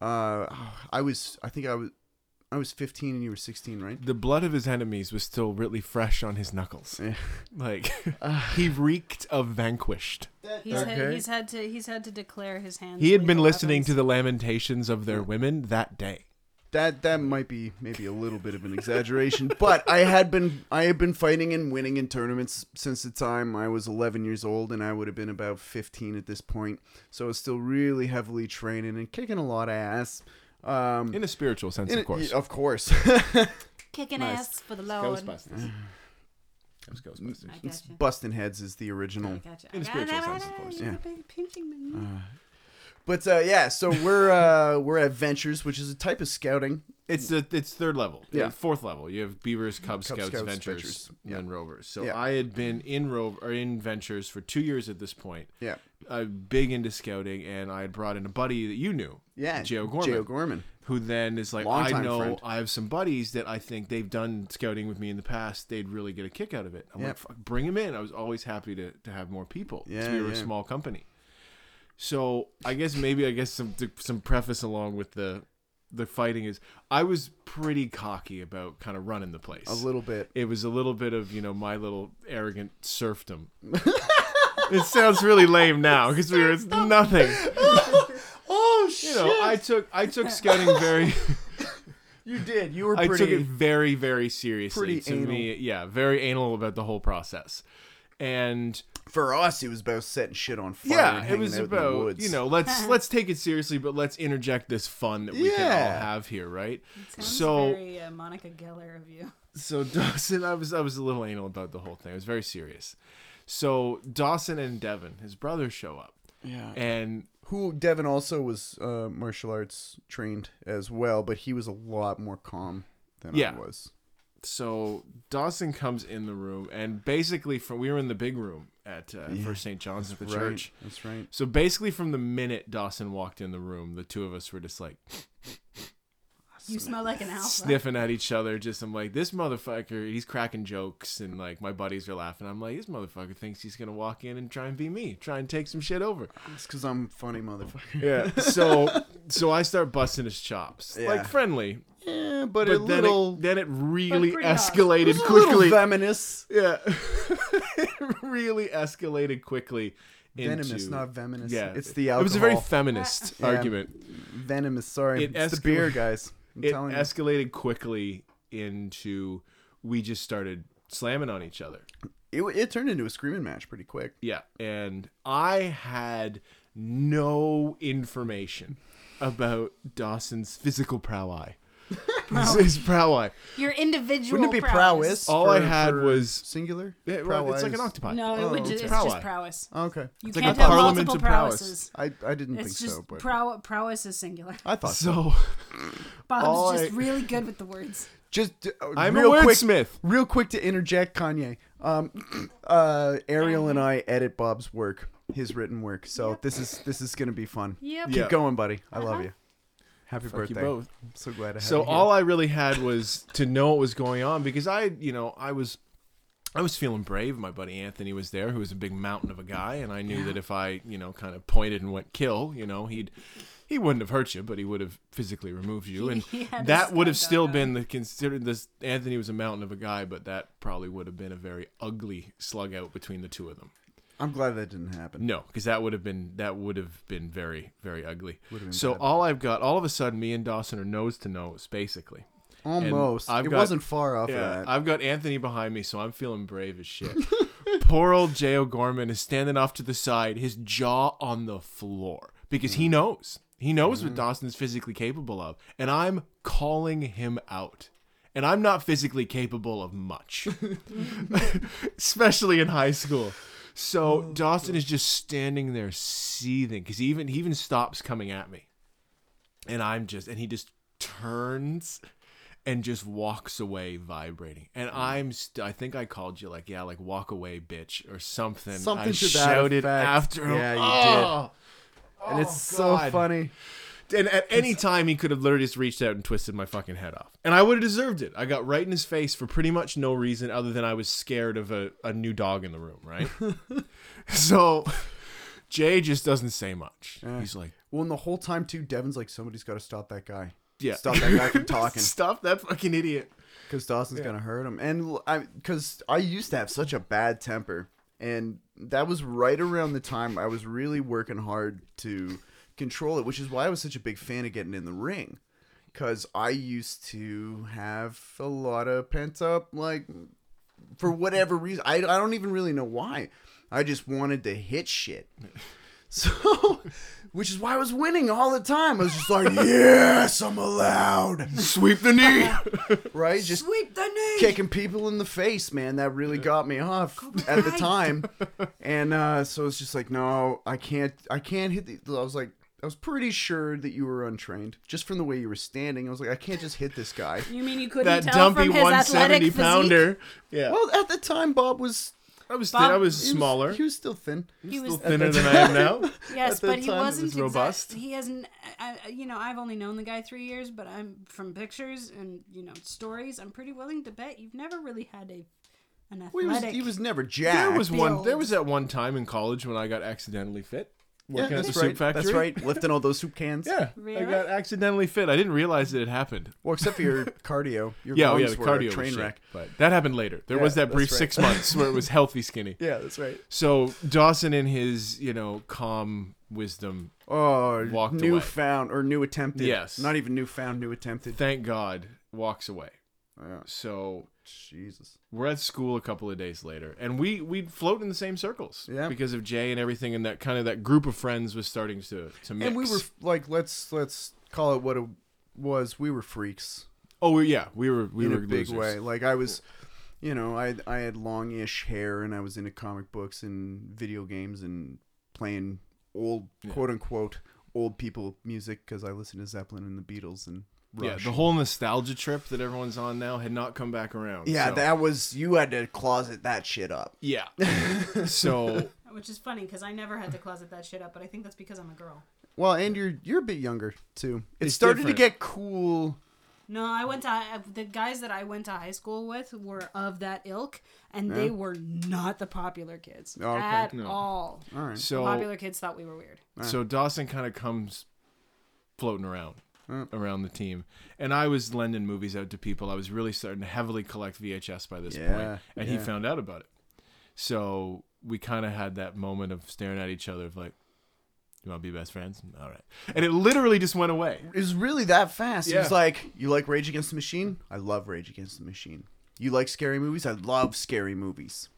Uh, I was, I think I was, I was fifteen and you were sixteen, right? the blood of his enemies was still really fresh on his knuckles. Yeah. Like he reeked of vanquished. He's, had, he's had to. He's had to declare his hands. He had been listening weapons. to the lamentations of their women that day. That that might be maybe a little bit of an exaggeration, but I had been I had been fighting and winning in tournaments since the time I was 11 years old, and I would have been about 15 at this point. So I was still really heavily training and kicking a lot of ass. Um, In a spiritual sense, in of a- course. of course. kicking Nice. ass for the Lord. Ghostbusters. Mm. It was Ghostbusters. Mm, I gotcha. Busting heads is the I original. gotcha. In a I got it, spiritual sense, of course. Yeah. big pinching me. Uh, But uh, yeah, so we're uh, we're at Ventures, which is a type of scouting. It's the it's third level. Yeah. Yeah. Fourth level. You have Beavers, Cub, Cub Scouts, Scouts, Ventures, Ventures. Yeah. and Rovers. So Yeah. I had been in Rov or in Ventures for two years at this point. Yeah, I'm big into scouting, and I had brought in a buddy that you knew, yeah. Joe Gorman. Joe Gorman. who then is like, Longtime I know friend. I have some buddies that I think they've done scouting with me in the past. They'd really get a kick out of it. I'm Yeah. like, Fuck, bring them in. I was always happy to, to have more people. 'cause Yeah, we were yeah. a small company. So I guess maybe I guess some some preface along with the the fighting is I was pretty cocky about kind of running the place. A little bit. It was a little bit of you know my little arrogant serfdom. it sounds really lame now because we were it's nothing. Oh shit! You know, I took I took scouting very. you did. You were I took it very, very seriously. pretty to me, yeah, very anal about the whole process. And For us, it was about setting shit on fire. yeah, and it was out in the about woods. you know let's let's take it seriously, but let's interject this fun that we can all have here, right? So very uh, Monica Geller of you. so Dawson, I was I was a little anal about the whole thing. It was very serious. So Dawson and Devin, his brothers, show up, Yeah. and Who Devin also was uh, martial arts trained as well, but he was a lot more calm than Yeah. I was. so Dawson comes in the room, and basically from we were in the big room at uh, Yeah. First St. John's at the Right. church. That's right. So basically, from the minute Dawson walked in the room, the two of us were just like You smell like an alpha. sniffing at each other. Just I'm like, this motherfucker, he's cracking jokes, and like my buddies are laughing. I'm like, this motherfucker thinks he's gonna walk in and try and be me, try and take some shit over. It's because I'm funny motherfucker. Yeah. So so I start busting his chops, Yeah. like friendly, Yeah, but, but a then little, it then it really pretty harsh. escalated a little quickly. venomous. yeah. it really escalated quickly. Venomous, into- not venomous. Yeah, it's the It was a very feminist Yeah. argument. venomous. Sorry, It it's the escal- beer, guys. I'm it telling you. escalated quickly into we just started slamming on each other. It, it turned into a screaming match pretty quick. Yeah, and I had no information about Dawson's physical prowess. His, his prowess. Your individual. Wouldn't it be prowess? All I had was- singular. Yeah, well, it's like an Prowess? octopi. No, it Oh, would okay. just, it's Prowess. just prowess. Oh, okay, You like can't a have parliament multiple of prowess. prowesses. I I didn't It's think just so, but prow- prowess is singular. I thought so. So Bob's all just I- really good with the words. Just uh, I'm real a quick, wordsmith. real quick to interject, Kanye. Um, uh, Ariel and I edit Bob's work, his written work. So this is this is gonna be fun. Yep. Keep Yeah. going, buddy. I love Uh-huh. you. Happy Fuck you birthday. both. I'm so glad I have So you all I really had was to know what was going on because I, you know, I was I was feeling brave. My buddy Anthony was there, who was a big mountain of a guy, and I knew that if I, you know, kind of pointed and went kill, you know, he'd he wouldn't have hurt you, but he would have physically removed you, and had that would have still been the considered this. Anthony was a mountain of a guy, but that probably would have been a very ugly slug out between the two of them. I'm glad that didn't happen. No, because that would have been that would have been very very ugly. Been So bad. all I've got, all of a sudden, me and Dawson are nose to nose, basically. Almost. I've it got- wasn't far off Yeah. I've got Anthony behind me, so I'm feeling brave as shit. Poor old J. O'Gorman is standing off to the side, his jaw on the floor, because he mm-hmm. knows. He knows what mm-hmm. Dawson's physically capable of. And I'm calling him out. And I'm not physically capable of much, especially in high school. So oh, Dawson is just standing there seething because he even he even stops coming at me, and I'm just and he just turns and just walks away vibrating. And mm. I'm st- I think I called you like yeah like walk away bitch or something. Something I shouted after him. Yeah, you oh! and it's oh, so funny. And at any time, he could have literally just reached out and twisted my fucking head off. And I would have deserved it. I got right in his face for pretty much no reason other than I was scared of a, a new dog in the room, right? so Jay just doesn't say much. Eh. He's like, Well, and the whole time too, Devin's like, somebody's got to stop that guy. yeah. Stop that guy from talking. Stop that fucking idiot. because Dawson's gonna hurt him. And I, because I used to have such a bad temper, and that was right around the time I was really working hard to control it, which is why I was such a big fan of getting in the ring, because I used to have a lot of pent up like, for whatever reason, I I don't even really know why. I just wanted to hit shit. So, which is why I was winning all the time. I was just like, yes, I'm allowed. Sweep the knee. Right? Just Sweep the knee. kicking people in the face, man. That really got me off at the time. And uh, so it's just like, no, I can't, I can't hit the. I was like, I was pretty sure that you were untrained just from the way you were standing. I was like, I can't just hit this guy. You mean you couldn't that tell dumpy from his athletic 170 physique? pounder. Yeah. Well, at the time, Bob was. I was Bob- I was he was- smaller. He was still thin. He still was thinner than I am now. Yes, At that but he time, it wasn't was exact- robust. He hasn't. I, I- you know, I've only known the guy three years, but I'm from pictures and you know stories. I'm pretty willing to bet you've never really had a an Well, he was, athletic. he was never jacked. There was one. There was that one time in college when I got accidentally fit. Yeah, at that's the right. soup factory. That's right. Lifting all those soup cans. Yeah, I got accidentally fit. I didn't realize that it happened. Well, except for your cardio. Your Yeah, oh yeah, the were cardio was train shit, wreck. but that happened later. There Yeah, was that brief right. six months where it was healthy skinny. Yeah, that's right. So Dawson, in his you know calm wisdom, Oh, Walked away. newfound or new attempted. Yes. Not even newfound, new attempted. thank God, walks away. Yeah. So Jesus. we're at school a couple of days later, and we we float in the same circles. Yeah. because of Jay and everything, and that kind of that group of friends was starting to to mix. And we were like, let's let's call it what it was. We were freaks oh yeah, we were we in were a big losers. way. Like I was, you know, I I had longish hair and I was into comic books and video games and playing old quote unquote old people music because I listened to Zeppelin and the Beatles and Yeah, the whole nostalgia trip that everyone's on now had not come back around. yeah, so- that was you had to closet that shit up. yeah. so which is funny because I never had to closet that shit up, but I think that's because I'm a girl. Well, and you're you're a bit younger too. It It's started different. to get cool. No, I went to the guys that I went to high school with were of that ilk, and they were not the popular kids Oh, okay. at No. all. All right. The so popular kids thought we were weird. so Dawson kind of comes floating around Mm. around the team, and I was lending movies out to people. I was really starting to heavily collect VHS by this Yeah, point, and he found out about it. So we kind of had that moment of staring at each other of like, "You want to be best friends?" All right, and it literally just went away. It was really that fast. It was like, you like Rage Against the Machine? I love Rage Against the Machine. You like scary movies? I love scary movies.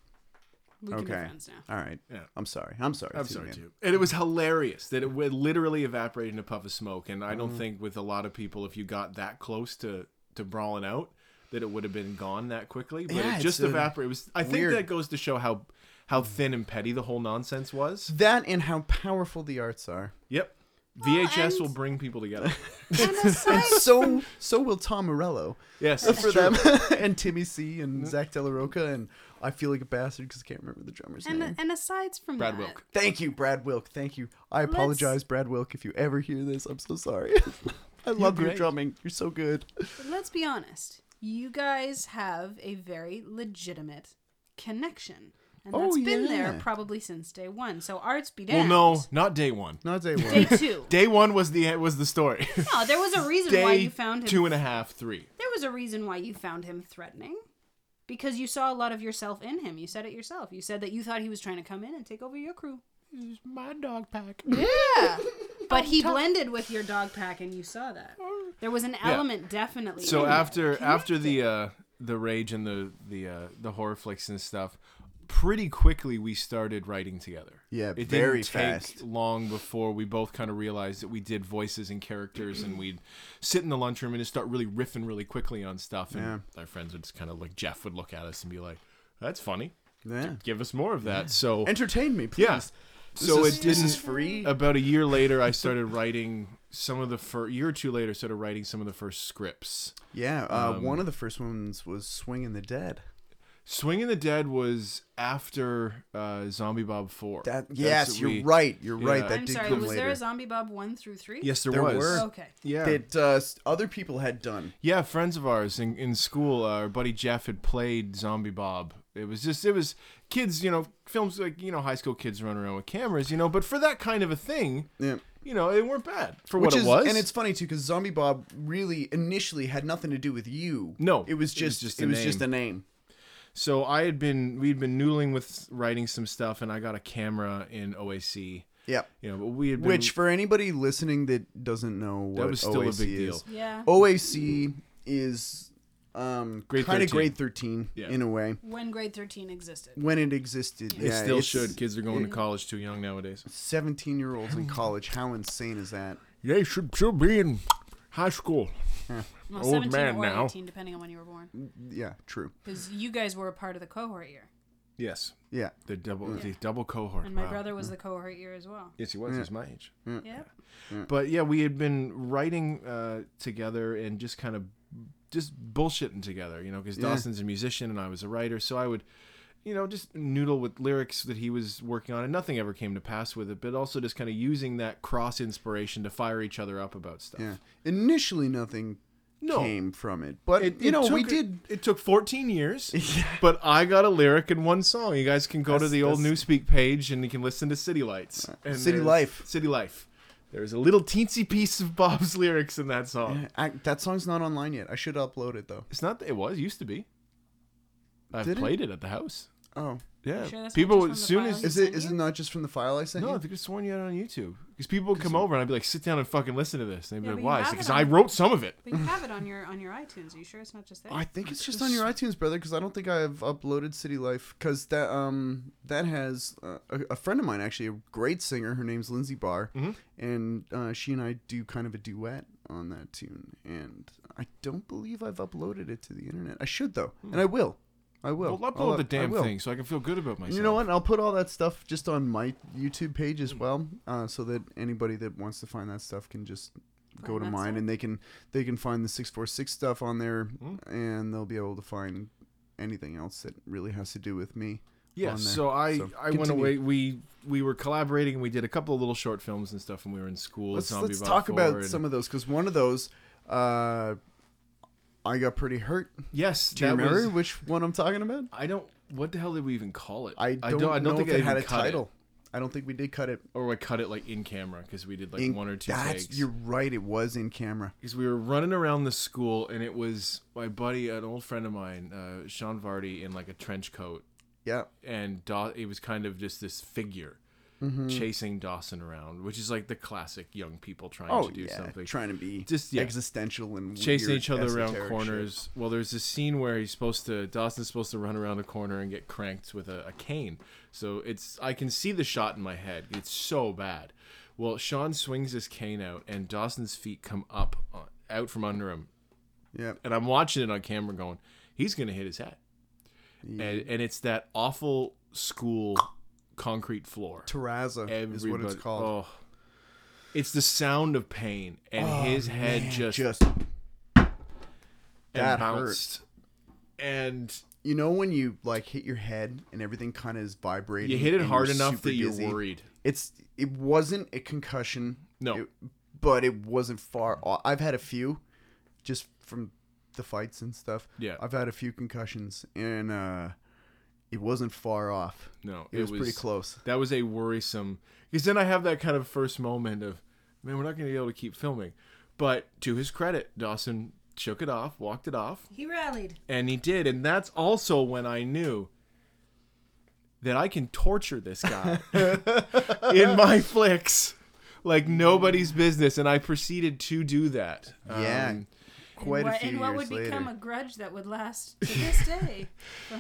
We can be Okay. friends now. All right. Yeah. I'm sorry. I'm sorry. I'm too, sorry man. too. And it was hilarious that it would literally evaporate in a puff of smoke. And I don't think with a lot of people, if you got that close to to brawling out, that it would have been gone that quickly. But Yeah, it just it's, uh, evaporated. It was. I think weird. that goes to show how how thin and petty the whole nonsense was. That and how powerful the arts are. Yep. VHS and- will bring people together. And aside So so will Tom Morello yes, for true. them, and Timmy C and mm-hmm. Zack De La Rocha, and I feel like a bastard because I can't remember the drummer's and, name. and aside from Brad that, Wilk. Thank you, Brad Wilk. Thank you. I apologize, Brad Wilk, if you ever hear this. I'm so sorry. I love your great. drumming. You're so good. let's be honest. You guys have a very legitimate connection. And Oh, that's been there probably since day one. So arts be Well, no, not day one. Not day one. Day two. Day one was the was the story. no, there was a reason day why you found him two and a half, three. There was a reason why you found him threatening. Because you saw a lot of yourself in him. You said it yourself. You said that you thought he was trying to come in and take over your crew. He's My dog pack. Yeah. but he blended with your dog pack and you saw that. There was an element definitely. So in after after the uh, the rage and the the uh, the horror flicks and stuff, pretty quickly we started writing together. Yeah, it very didn't take fast. long before we both kind of realized that we did voices and characters, and we'd sit in the lunchroom and just start really riffing really quickly on stuff. And Yeah. our friends would just kind of like Jeff would look at us and be like, "That's funny. Yeah. Give us more of that." So Entertain me, please. yeah. So is- it didn't. is free. About a year later, I started writing some of the first year or two later. Started writing some of the first scripts. Yeah, uh, Um, one of the first ones was Swinging the Dead. Swinging the Dead was after uh, Zombie Bob Four. That yes, what you're we- right. You're right. That I'm did sorry. come Was later. there a Zombie Bob one through three? Yes, there, There was. were. Okay. Yeah, that uh, other people had done. yeah. Friends of ours in, in school, uh, our buddy Jeff had played Zombie Bob. It was just it was kids, you know, films like you know high school kids running around with cameras, you know. But for that kind of a thing, Yeah. you know, they weren't bad for Which what is, it was. and it's funny too, because Zombie Bob really initially had nothing to do with you. No, it was it was just just it a was just a name. Name. So I had been we'd been noodling with writing some stuff, and I got a camera in OAC. Yeah. You know, but we had been, Which for anybody listening that doesn't know what That was still a OAC big is, deal. Yeah. OAC is um, Grade kind of 13. grade thirteen Yeah. in a way When grade 13 existed. when it existed. it yeah, still it's should. Kids are going to college too young nowadays. Seventeen year olds in college. How insane is that? They should still be in high school. Well, Old 17 man or now. 18, depending on when you were born. Yeah, true. Because you guys were a part of the cohort year. Yes, Yeah, the double the double cohort. And my Wow. brother was mm. the cohort year as well. Yes, he was. He's my age. Mm. Yeah. Mm. But yeah, we had been writing uh, together and just kind of just bullshitting together, you know, because Yeah. Dawson's a musician and I was a writer, so I would, you know, just noodle with lyrics that he was working on, and nothing ever came to pass with it. But also just kind of using that cross inspiration to fire each other up about stuff. yeah. Initially, nothing No. came from it, but It, you it know, we did. It took 14 years, but I got a lyric in one song. You guys can go to the old that's- Newspeak page and you can listen to City Lights. And City Life. City Life. There's a little teensy piece of Bob's lyrics in that song. Yeah, I, that song's not online yet. I should upload it though. It's not. It was used to be. I've Did it? played it? at the house. Oh, Yeah, sure that's not people just as soon file as you is it sent is you? it not just from the file I sent no, you? they could have sworn you had on YouTube because people would come over and I'd be like, sit down and fucking listen to this. And they'd Yeah, be but like, you why? have Because it I on- wrote some of it. But you have it on your on your iTunes. Are you sure it's not just there? I think it's just on your iTunes, brother, because I don't think I've uploaded City Life. Because that um that has uh, a, a friend of mine actually, a great singer. Her name's Lindsay Barr, Mm-hmm. and uh, she and I do kind of a duet on that tune. And I don't believe I've uploaded it to the internet. I should though, and I will. I will. Well, I'll upload the damn will. thing so I can feel good about myself. You know what? I'll put all that stuff just on my YouTube page as well, uh, so that anybody that wants to find that stuff can just go Find to mine, stuff? and they can they can find the six four six stuff on there, Mm. and they'll be able to find anything else that really has to do with me. Yeah, so I So, I went away. We we were collaborating. and We did a couple of little short films and stuff when we were in school. Let's let's talk about and- some of those because one of those, uh, I got pretty hurt. Yes, Do you that remember was- which one I'm talking about? I don't. What the hell did we even call it? I don't, I don't, I don't know think if it had a cut title. I don't think we did cut it. or I cut it like in camera because we did like In- one or two that's, takes. You're right. It was in camera. because we were running around the school and it was my buddy, an old friend of mine, uh, Sean Vardy, in like a trench coat, Yeah. and Daw- it was kind of just this figure Mm-hmm. chasing Dawson around, which is like the classic young people trying Oh to do yeah. something. Trying to be Just, yeah. existential and Chasing each other around corners. Well, there's this scene where he's supposed to Dawson's supposed to run around a corner and get cranked with a, a cane. So it's I can see the shot in my head. It's so bad. Well, Sean swings his cane out, and Dawson's feet come up on, out from under him. Yeah. and I'm watching it on camera, going, he's gonna hit his head, and and it's that awful school concrete floor. Terrazzo is what it's called. Oh, it's the sound of pain, and his head Oh, Man, just, just that bounced. And you know when you like hit your head and everything kind of is vibrating. you hit it hard enough that you're worried. It's it wasn't a concussion. No. it- but it wasn't far. off. I've had a few, just from the fights and stuff. Yeah. I've had a few concussions, and uh, it wasn't far off. No, It, was, pretty close. That was a worrisome because then I have that kind of first moment of, man, we're not going to be able to keep filming. But to his credit, Dawson shook it off, walked it off, He rallied. and he did. And that's also when I knew that I can torture this guy in my flicks like nobody's business, and I proceeded to do that. Yeah. Um, Quite and a what, few and what years would become a grudge that would last to this day.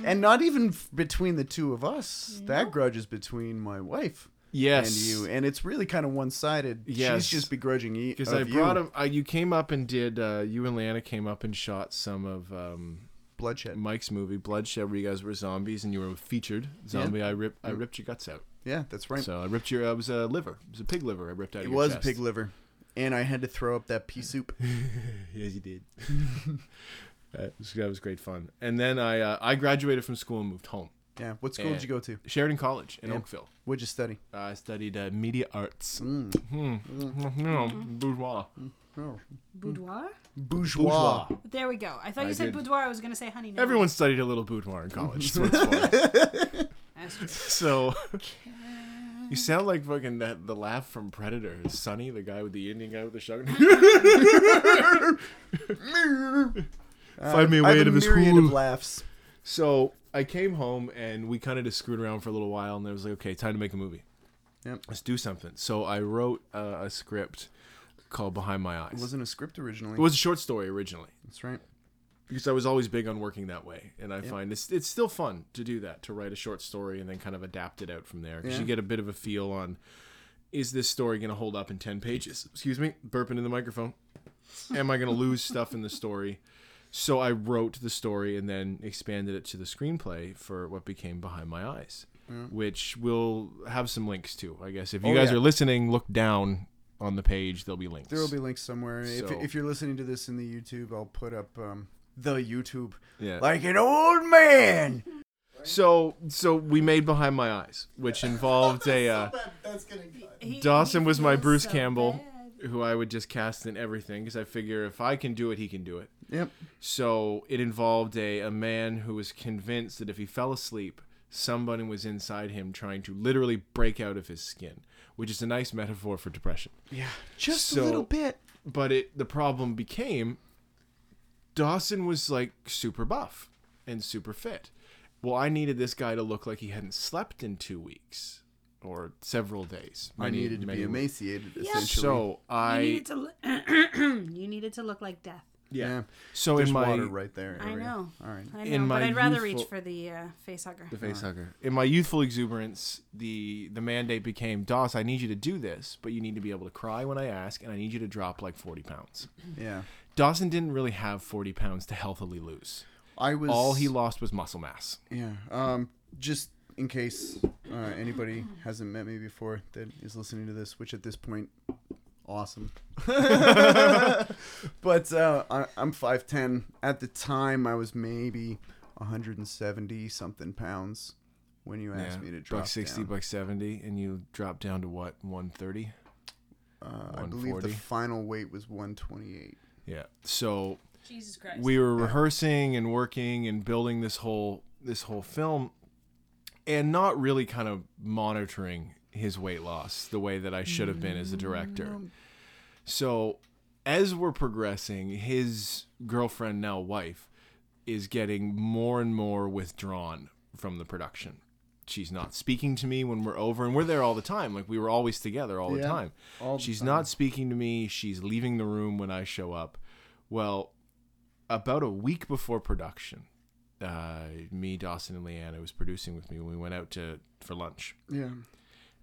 And not even f- between the two of us. That grudge is between my wife yes, and you, and it's really kind of one-sided. Yes. She's just begrudging you because I brought you. him. Uh, you came up and did. Uh, you and Lana came up and shot some of um, bloodshed. Mike's movie Bloodshed, where you guys were zombies and you were featured zombie. I ripped. I ripped your guts out. Yeah, that's right. So I ripped your. Uh, it was a liver. It was a pig liver. I ripped out. it of your was chest. pig liver, and I had to throw up that pea soup. yes, you did. that, was, that was great fun. And then I uh, I graduated from school and moved home. Yeah. What school And- did you go to? Sheridan College in Yeah. Oakville. What'd you study? I studied uh, media arts. Mm. Hmm. No, bourgeois. Oh. boudoir? Bourgeois. There we go. I thought I you said did. boudoir. I was going to say honey. No. Everyone studied a little boudoir in college. So, it's fun. That's true. So you sound like fucking that, the laugh from Predator. Sonny, the guy with the Indian guy with the shotgun. Find me a I way have to this myriad hole. of laughs. So I came home and we kind of just screwed around for a little while, and it was like, okay, time to make a movie. Yep. Let's do something. So I wrote uh, a script called Behind My Eyes. It wasn't a script originally. It was a short story originally That's right. Because I was always big on working that way, and I find it's it's still fun to do that to write a short story and then kind of adapt it out from there because Yeah. you get a bit of a feel on is this story going to hold up in ten pages? Excuse me, burping in the microphone. Am I going to lose stuff in the story? So I wrote the story and then expanded it to the screenplay for what became Behind My Eyes, which we'll have some links to. I guess if you Oh, guys yeah. are listening, look down on the page. There'll be links. There will be links somewhere. if, if you're listening to this in the YouTube, I'll put up um, the YouTube. yeah. Like an old man. So so we made Behind My Eyes, which involved a uh, That's getting cut. He- Dawson was my Bruce so Campbell, bad. who I would just cast in everything because I figure if I can do it, he can do it. Yep. So it involved a, a man who was convinced that if he fell asleep, somebody was inside him trying to literally break out of his skin, which is a nice metaphor for depression. Yeah. Just So- a little bit. But it the problem became Dawson was like super buff and super fit. Well, I needed this guy to look like he hadn't slept in two weeks or several days. I many- needed to be weeks. emaciated, Yeah. essentially. So You I needed to. Lo- you needed to look like death. yeah. yeah. So There's in my water right there. I know. All right. I In know, my but I'd rather youthful- reach for the uh, face hugger. the face hugger. In my youthful exuberance, the the mandate became, Doss, I need you to do this, but you need to be able to cry when I ask, and I need you to drop like forty pounds. Yeah. Dawson didn't really have forty pounds to healthily lose. I was All he lost was muscle mass. Yeah. Um. Just in case uh, anybody hasn't met me before that is listening to this, which at this point, awesome. but uh, I, I'm five ten. At the time, I was maybe 170 something pounds when you asked me to drop buck sixty, down. buck seventy, and you dropped down to what one thirty? Uh, I believe the final weight was 128. Yeah. So Jesus Christ. we were rehearsing and working and building this whole this whole film and not really kind of monitoring his weight loss the way that I should have been as a director. Mm-hmm. So as we're progressing, his girlfriend now wife is getting more and more withdrawn from the production. She's not speaking to me when we're over and we're there all the time. Like we were always together all the Yeah, time. all the She's time. not speaking to me. She's leaving the room when I show up. Well, about a week before production, uh, me, Dawson, and Leanna was producing with me when we went out to for lunch, Yeah.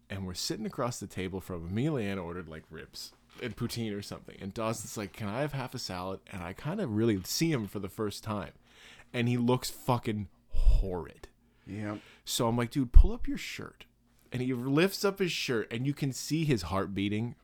and we're sitting across the table from me. and ordered like ribs and poutine or something, and Dawson's like, "Can I have half a salad?" And I kind of really see him for the first time, and he looks fucking horrid. Yeah. So I'm like, dude, pull up your shirt. And he lifts up his shirt, and you can see his heart beating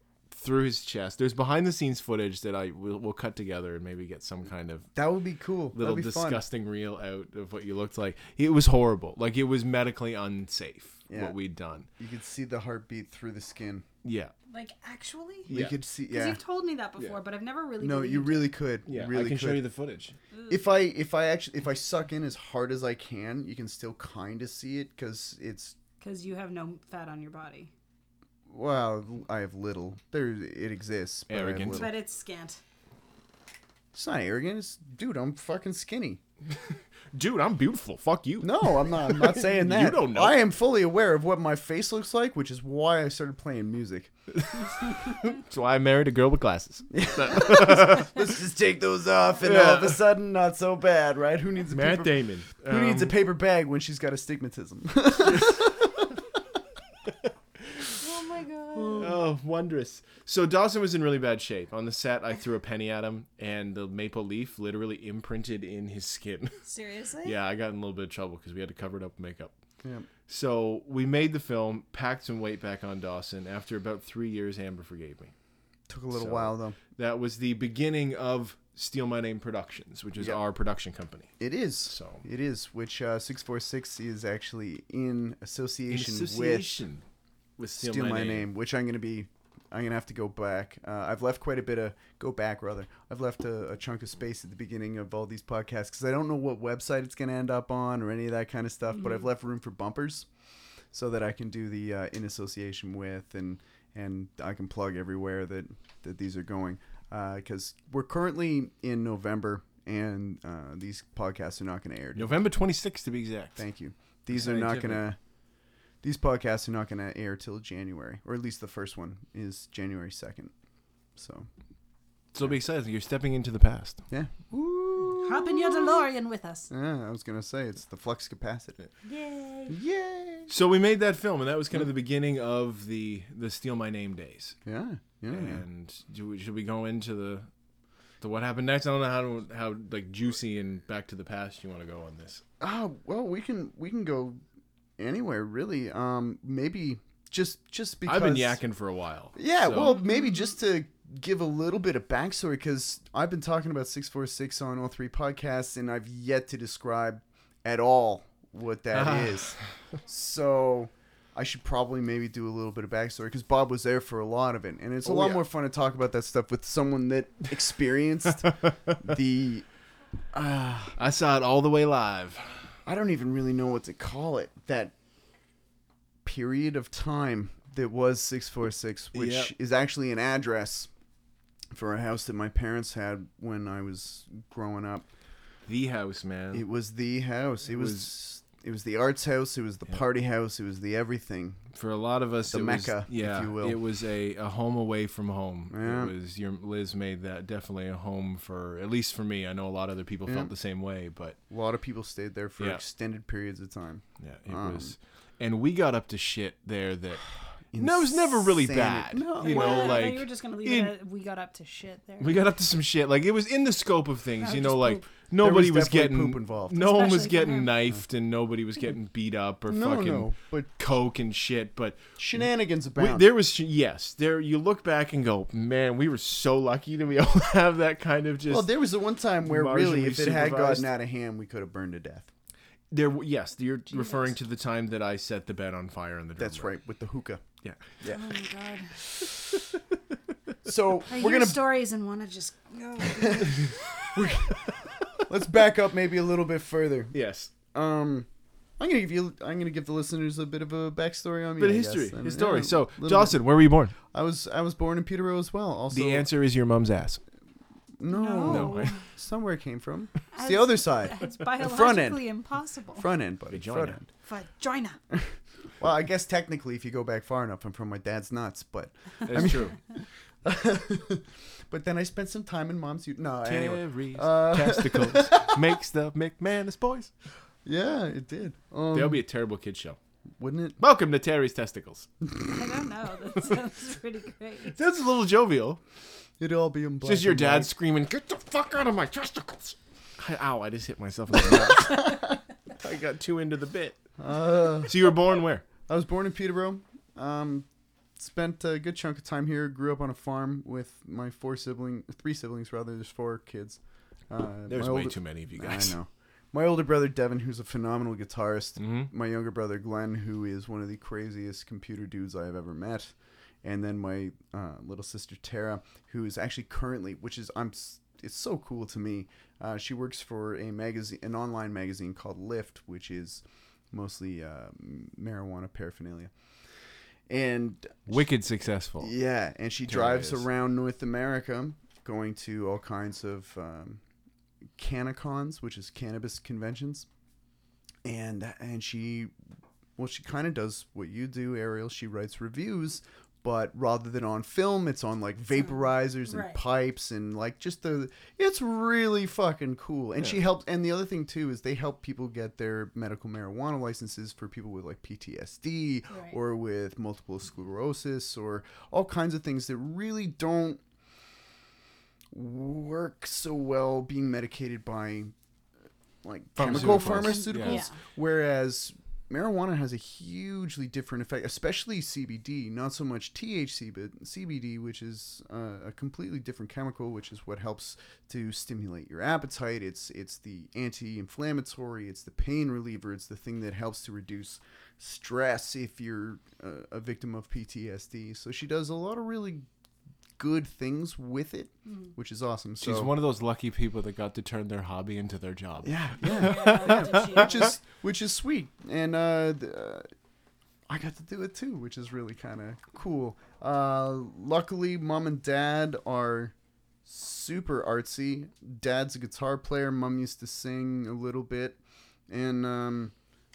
through his chest. There's behind the scenes footage that I will we'll cut together and maybe get some kind of That would be cool. little That'd be fun. disgusting reel out of what you looked like. It was horrible. Like it was medically unsafe Yeah. what we'd done. You could see the heartbeat through the skin. Yeah. Like actually? You could see. Because Yeah. you've told me that before, Yeah. but I've never really. No, you believed really could. Yeah. you really I can could. show you the footage. if I if I actually if I suck in as hard as I can, you can still kind of see it because it's Because you have no fat on your body, well, I have little. There, it exists. But Arrogant. but it's scant. It's not arrogant. It's dude, I'm fucking skinny. Dude, I'm beautiful. Fuck you. No, I'm not. I'm not saying that. You don't know. I am fully aware of what my face looks like, which is why I started playing music. That's why I married a girl with glasses. Let's just take those off, and all of a sudden, not so bad, right? Who needs a Matt paper? Damon. Who needs a Um, paper bag when she's got astigmatism? Oh my god. Oh, wondrous. So Dawson was in really bad shape. On the set, I threw a penny at him, and the maple leaf literally imprinted in his skin. Seriously? yeah, I got in a little bit of trouble because we had to cover it up with makeup. yeah. So we made the film, packed some weight back on Dawson. After about three years, Amber forgave me. Took a little So- while though. That was the beginning of Steal My Name Productions, which is Yeah. our production company. It is. So- it is. Which uh, six four six is actually in In association, with association with Steal, Steal My, My, Name. name. which I'm gonna be. I'm gonna have to go back. Uh, I've left quite a bit of go back rather. I've left a, a chunk of space at the beginning of all these podcasts because I don't know what website it's gonna end up on or any of that kind of stuff. But I've left room for bumpers so that I can do the uh, in association with and and I can plug everywhere that that these are going because we're currently in November and uh, these podcasts are not going to air. November 26th, to be exact. Thank you. These are not gonna. These podcasts are not gonna air till January, or at least the first one is January second. So So be excited. You're stepping into the past. yeah, Hop in your DeLorean with us. yeah. I was gonna say it's the flux capacitor. Yay. Yay! So we made that film, and that was kind of the beginning of the the Steal My Name days. Yeah, yeah. And do we, should we go into the the what happened next? I don't know how how like juicy and back to the past you want to go on this. Oh well, we can we can go anywhere really. Um, maybe just just because I've been yakking for a while. Yeah, so- well, maybe just to give a little bit of backstory because I've been talking about six four six on all three podcasts, and I've yet to describe at all what that is. So I should probably maybe do a little bit of backstory because Bob was there for a lot of it, and it's a Oh, lot yeah. more fun to talk about that stuff with someone that experienced the. Uh, I saw it all the way live. I don't even really know what to call it. That period of time that was 646, which Yep. is actually an address for a house that my parents had when I was growing up. The house, man. It was the house. It, It was, was- it was the arts house, it was the party house, it was the everything. for a lot of us, The it Mecca, was, if you will. it was a, a home away from home. Yeah. It was your Liz made that definitely a home for at least for me. I know a lot of other people Yeah. felt the same way, but A lot of people stayed there for Yeah. extended periods of time. yeah, it Um, was. And we got up to shit there that no, it was never really Insanity. bad. No, you Well, know, I like you were just gonna leave in- it at we got up to shit there. we got up to some shit. Like it was in the scope of things. No, you know, like poop. Nobody There was was, getting poop involved. No one was getting him. knifed, and nobody was getting beat up or No, fucking no, but coke and shit. But shenanigans we, abound. there was yes, there. You look back and go, man, we were so lucky to be able to have that kind of just. well, there was the one time where really, marginally if it had gotten out of hand, we could have burned to death. there, yes, you're referring to the time that I set the bed on fire in the. drum That's room. right, with the hookah. Yeah. Oh my god. So I we're hear gonna stories and want to just go. let's back up maybe a little bit further. Yes. Um, I'm gonna give you. I'm gonna give the listeners a bit of a backstory on me. Bit of I history. guess. And, His story. yeah, So, little Dawson, where were you born? I was I was born in Peterborough as well. Also, the answer is your mom's ass. No, No. it's not where it came from. It's As- the other side, It's front end. biologically impossible. front end, buddy. Vagina. Front end. Vagina. Well, I guess technically, if you go back far enough, I'm from my dad's nuts, but That's true. but then I spent some time in mom's. u- No, anyway. Terry's Uh, testicles makes the McManus boys. Yeah, it did. Um, That'll be a terrible kid show. wouldn't it? Welcome to Terry's testicles. I don't know. That sounds pretty great. That's a little jovial. It'd all be in black. just your and dad white. screaming, "Get the fuck out of my testicles!" I- Ow! I just hit myself in the nuts. I got too into the bit. Uh, So you were born where? I was born in Peterborough. Um, spent a good chunk of time here. Grew up on a farm with my four siblings, three siblings rather. There's four kids. Uh, There's way older- too many of you guys. I know. My older brother Devin, who's a phenomenal guitarist. Mhm. My younger brother Glenn, who is one of the craziest computer dudes I have ever met. And then my uh, little sister Tara, who is actually currently, which is I'm, it's so cool to me. Uh, she works for a magazine, an online magazine called Lift, which is mostly uh, marijuana paraphernalia. And Wicked successful. yeah, and she drives around North America going to all kinds of um, canacons, which is cannabis conventions, and and she, well, she kind of does what you do, Ariel. She writes reviews, but rather than on film, it's on like vaporizers and right. pipes and like just the. It's really fucking cool, and she helps. And the other thing too is they help people get their medical marijuana licenses for people with like PTSD Right. or with multiple sclerosis or all kinds of things that really don't work so well being medicated by like chemical Pharmaceuticals. pharmaceuticals Yeah. whereas marijuana has a hugely different effect especially cbd not so much thc but cbd which is uh, a completely different chemical which is what helps to stimulate your appetite. It's it's the anti-inflammatory it's the pain reliever it's the thing that helps to reduce stress if you're uh, a victim of ptsd so she does a lot of really good things with it which is awesome. So She's one of those lucky people that got to turn their hobby into their job. yeah yeah Yeah, which is which is sweet. And uh, th- uh i got to do it too which is really kind of cool. Uh luckily mom and dad are super artsy. Dad's a guitar player. Mom used to sing a little bit. And um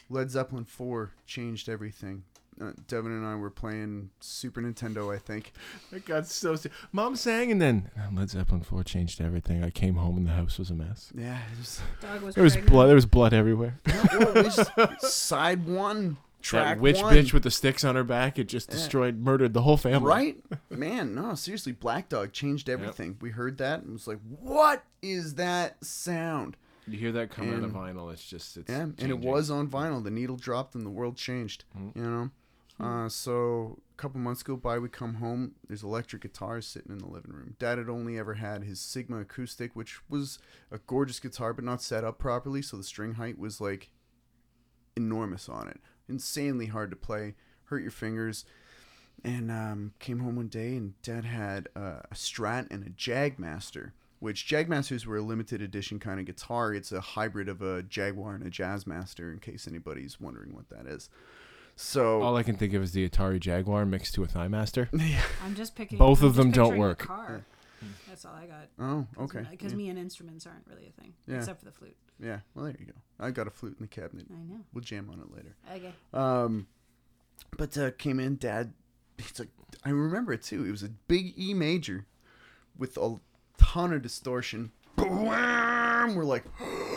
led zeppelin 4 changed everything uh, devin and i were playing super nintendo i think I got so sick. Mom sang, and then Led Zeppelin 4 changed everything. I came home, and the house was a mess. yeah it was Dog was There was pregnant. blood. There was blood everywhere. well, it was side one track that witch one. bitch with the sticks on her back. It just destroyed, murdered the whole family. Right? Man, no, seriously, Black Dog changed everything. We heard that and was like, what is that sound? You hear that coming on And- the vinyl. It's just it's Yeah, and it was on vinyl. The needle dropped and the world changed. You know? Uh, so a couple months go by, we come home. There's electric guitars sitting in the living room. Dad had only ever had his Sigma acoustic, which was a gorgeous guitar, but not set up properly. So the string height was like enormous on it, insanely hard to play, hurt your fingers. And um, came home one day, and Dad had uh, a Strat and a Jagmaster, which Jagmasters were a limited edition kind of guitar. It's a hybrid of a Jaguar and a Jazzmaster, in case anybody's wondering what that is. So All I can think of is the Atari Jaguar mixed to a Thighmaster. I'm just picking. Both I'm of them don't work. Car. That's all I got. Oh, okay. Because yeah. me and instruments aren't really a thing, Yeah. except for the flute. yeah. Well, there you go. I got a flute in the cabinet. I know. We'll jam on it later. Okay. Um, but uh, came in, Dad. He's like, I remember it too. It was a big E major with a ton of distortion. Bwam! We're like,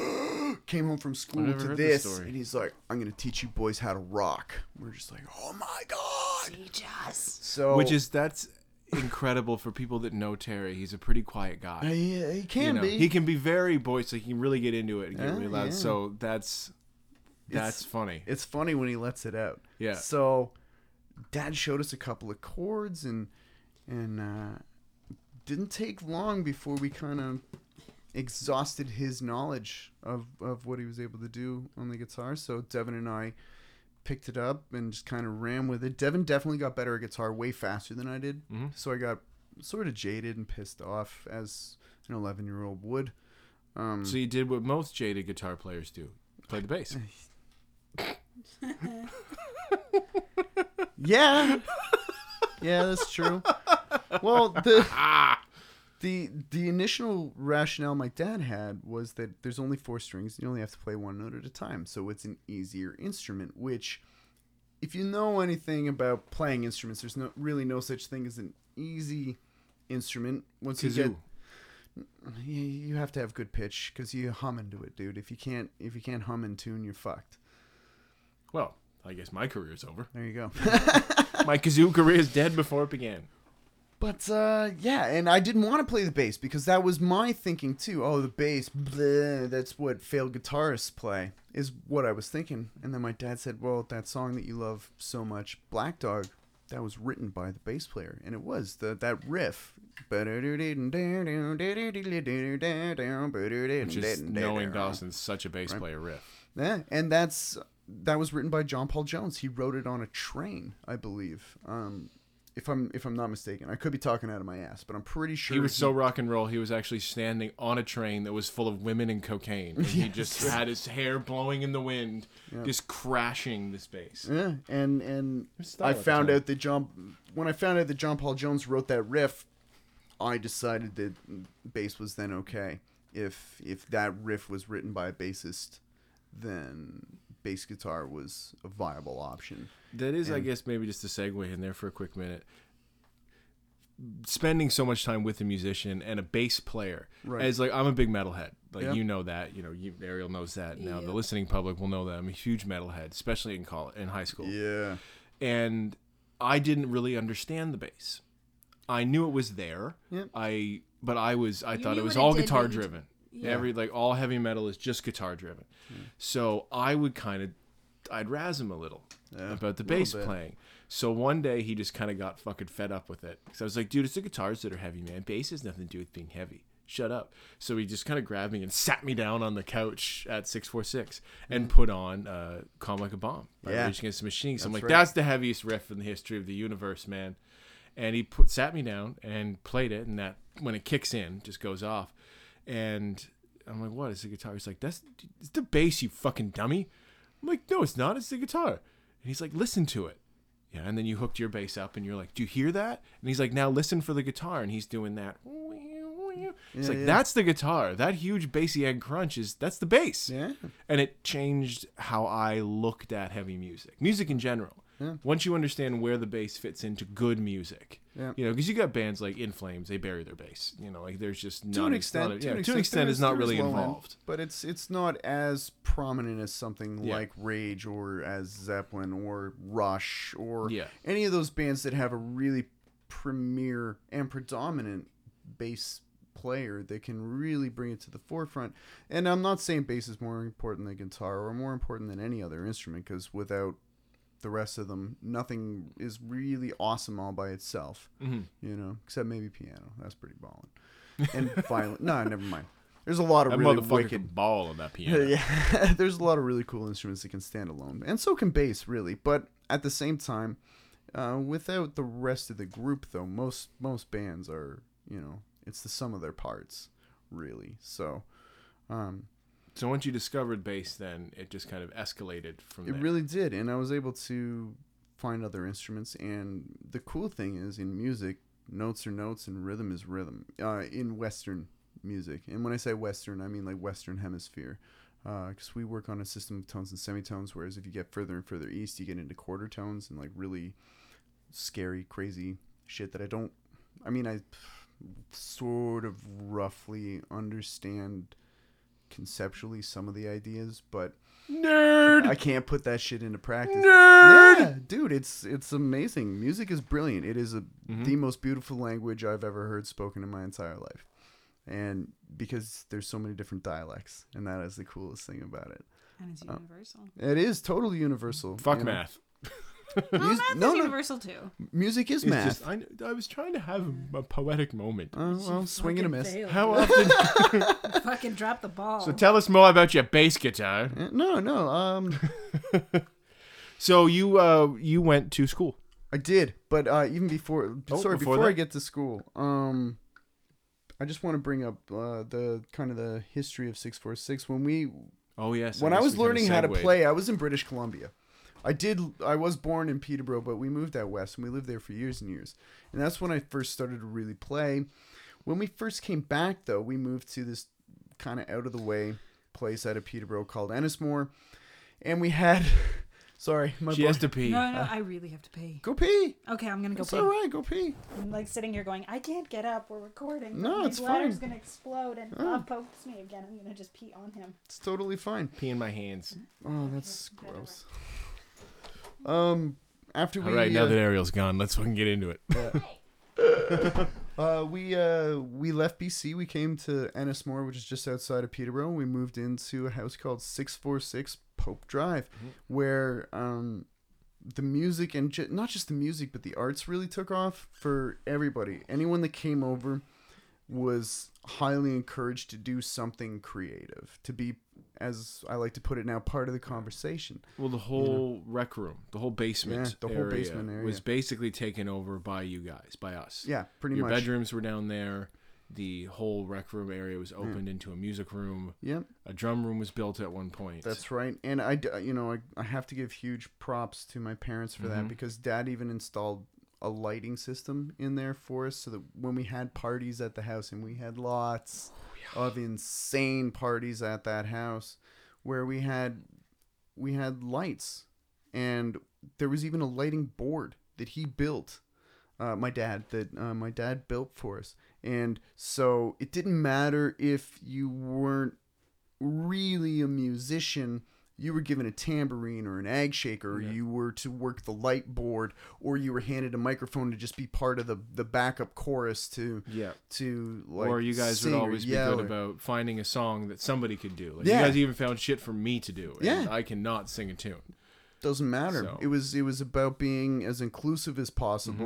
came home from school to heard this this, story. and he's like, I'm gonna teach you boys how to rock. We're just like, oh my god. Teach us. So, Which is that's incredible for people that know Terry. He's a pretty quiet guy. yeah, he can you know, be. He can be very boisterous. He can really get into it and get Yeah, really loud. yeah. So that's that's funny. It's funny when he lets it out. Yeah. So, Dad showed us a couple of chords, and and uh, didn't take long before we kind of exhausted his knowledge of of what he was able to do on the guitar. So Devin and I picked it up and just kind of ran with it. Devin definitely got better at guitar way faster than I did. Mhm. So I got sort of jaded and pissed off as an 11 year old would. Um, So you did what most jaded guitar players do: play the bass. Yeah. yeah, that's true. Well, the the the initial rationale my dad had was that there's only four strings. And you only have to play one note at a time, so it's an easier instrument. Which, if you know anything about playing instruments, there's no really no such thing as an easy instrument. Once you get Kazoo. you, have to have good pitch because you hum into it, dude. If you can't if you can't hum in tune, you're fucked. Well, I guess my career's over. There you go. My kazoo career is dead before it began. But uh, yeah, and I didn't want to play the bass because that was my thinking too. Oh, the bass, bleh, that's what failed guitarists play, is what I was thinking. And then my dad said, "Well, that song that you love so much, Black Dog, that was written by the bass player, and it was the that riff." Is knowing Dawson's such a bass player riff. Yeah, and that's that was written by John Paul Jones. He wrote it on a train, I believe. Um, if I'm if I'm not mistaken, I could be talking out of my ass, but I'm pretty sure He was so rock and roll. He was actually standing on a train that was full of women and cocaine. And he just had his hair blowing in the wind, just crashing the space. Yeah, and and I found out that John when I found out that John Paul Jones wrote that riff, I decided that bass was then okay. If if that riff was written by a bassist, then bass guitar was a viable option. That is, I guess, maybe just a segue in there for a quick minute. Spending so much time with a musician and a bass player, Right. as like I'm a big metalhead. Like Yeah. you know that, you know, you, Ariel knows that. Now the listening public will know that I'm a huge metalhead, especially in college, in high school. Yeah. And I didn't really understand the bass. I knew it was there. Yep. I but I was I You thought it was what it all did, guitar driven. Yeah. Every like all heavy metal is just guitar driven. So I would kind of I'd razz him a little Yeah, about the bass bit. playing. So one day he just kind of got fucking fed up with it. So I was like, dude, it's the guitars that are heavy, man. Bass has nothing to do with being heavy. Shut up. So he just kind of grabbed me and sat me down on the couch at 646 and put on uh, Calm Like a Bomb by Mm. Yeah. Rage Against the Machine. So I'm like, right. that's the heaviest riff in the history of the universe, man. And he put sat me down and played it, and that when it kicks in, just goes off. And I'm like, what is the guitar? He's like, that's it's the bass, you fucking dummy. I'm like, no, it's not. It's the guitar. And he's like, listen to it. Yeah, and then you hooked your bass up, and you're like, do you hear that? And he's like, now listen for the guitar, and he's doing that. It's Yeah, like yeah. that's the guitar. That huge bassy egg crunch is that's the bass. Yeah. And it changed how I looked at heavy music, music in general. Yeah. Once you understand where the bass fits into good music, Yeah. you know, because you got bands like In Flames, they bury their bass. You know, like there's just to not an extent, not to yeah, an to an extent, is not really low end, involved. but it's it's not as prominent as something Yeah. like Rage or as Zeppelin or Rush or Yeah. any of those bands that have a really premier and predominant bass player that can really bring it to the forefront. And I'm not saying bass is more important than guitar or more important than any other instrument because without the rest of them, nothing is really awesome all by itself. Mhm. You know, except maybe piano. That's pretty ballin'. And violin. no, never mind. There's a lot of That really wicked ball on that piano. yeah, there's a lot of really cool instruments that can stand alone, and so can bass, really. But at the same time, uh, without the rest of the group, though, most most bands are, you know, it's the sum of their parts, really. So, um, So once you discovered bass, then it just kind of escalated from there. it there. really did, and I was able to find other instruments. And the cool thing is, in music, notes are notes, and rhythm is rhythm. Uh, in Western music, and when I say Western, I mean like Western Hemisphere, because we work on a system of tones and semitones. Whereas if you get further and further east, you get into quarter tones and like really scary, crazy shit that I don't. I mean, I sort of roughly understand conceptually some of the ideas, but Nerd. I can't put that shit into practice. Nerd. Yeah, dude, it's it's amazing. Music is brilliant. It is a, Mhm. the most beautiful language I've ever heard spoken in my entire life. And because there's so many different dialects, and that is the coolest thing about it. And it's Oh. universal. It is totally universal. Fuck you know. math. No, Mus- math no, no. universal too. Music is It's math. just I, I was trying to have a poetic moment. Uh, well, swing and a miss. How often? Fucking drop the ball. so tell us more about your bass guitar. Uh, No, no. Um, So you uh you went to school. I did, but uh, even before, Oh, sorry, before before, I get to school, um, I just want to bring up uh, the kind of the history of six four six. When we, Oh yes. when I guess was we kinda learning how to segued. play, I was in British Columbia. I did. I was born in Peterborough, but we moved out west, and we lived there for years and years. And that's when I first started to really play. When we first came back, though, we moved to this kind of out of the way place out of Peterborough called Ennismore, and we had. sorry, my She boy- has to pee. no, no, uh, I really have to pee. go pee. Okay, I'm gonna go It's pee. all right. Go pee. I'm like sitting here going, I can't get up. We're recording. No, My it's bladder's fine. gonna explode, and Oh. Bob pokes me again. I'm gonna just pee on him. It's totally fine. Pee in my hands. Oh, that's better gross. Um, after we All right, now uh, that Ariel's gone, let's fucking get into it. uh, we uh we left BC, we came to Ennismore, which is just outside of Peterborough. We moved into a house called Six Four Six Pope Drive, where um the music and ju- not just the music, but the arts really took off for everybody. Anyone that came over was highly encouraged to do something creative, to be, as I like to put it now, part of the conversation. Well, the whole rec room, the whole basement, Yeah, the whole area basement area. was basically taken over by you guys, by us. Yeah, pretty Your much. Your bedrooms were down there. The whole rec room area was opened into a music room. Yep. A drum room was built at one point. That's right. And I, you know, I, I have to give huge props to my parents for that Mhm. because dad even installed a lighting system in there for us so that when we had parties at the house and we had lots of insane parties at that house where we had we had lights. And there was even a lighting board that he built uh, my dad that uh, my dad built for us. And so it didn't matter if you weren't really a musician you were given a tambourine or an egg shaker or you were to work the light board or you were handed a microphone to just be part of the the backup chorus to Yeah. to like or you guys would always be good or- about finding a song that somebody could do. Like Yeah. you guys even found shit for me to do. And Yeah. I cannot sing a tune. doesn't matter. So- It was it was about being as inclusive as possible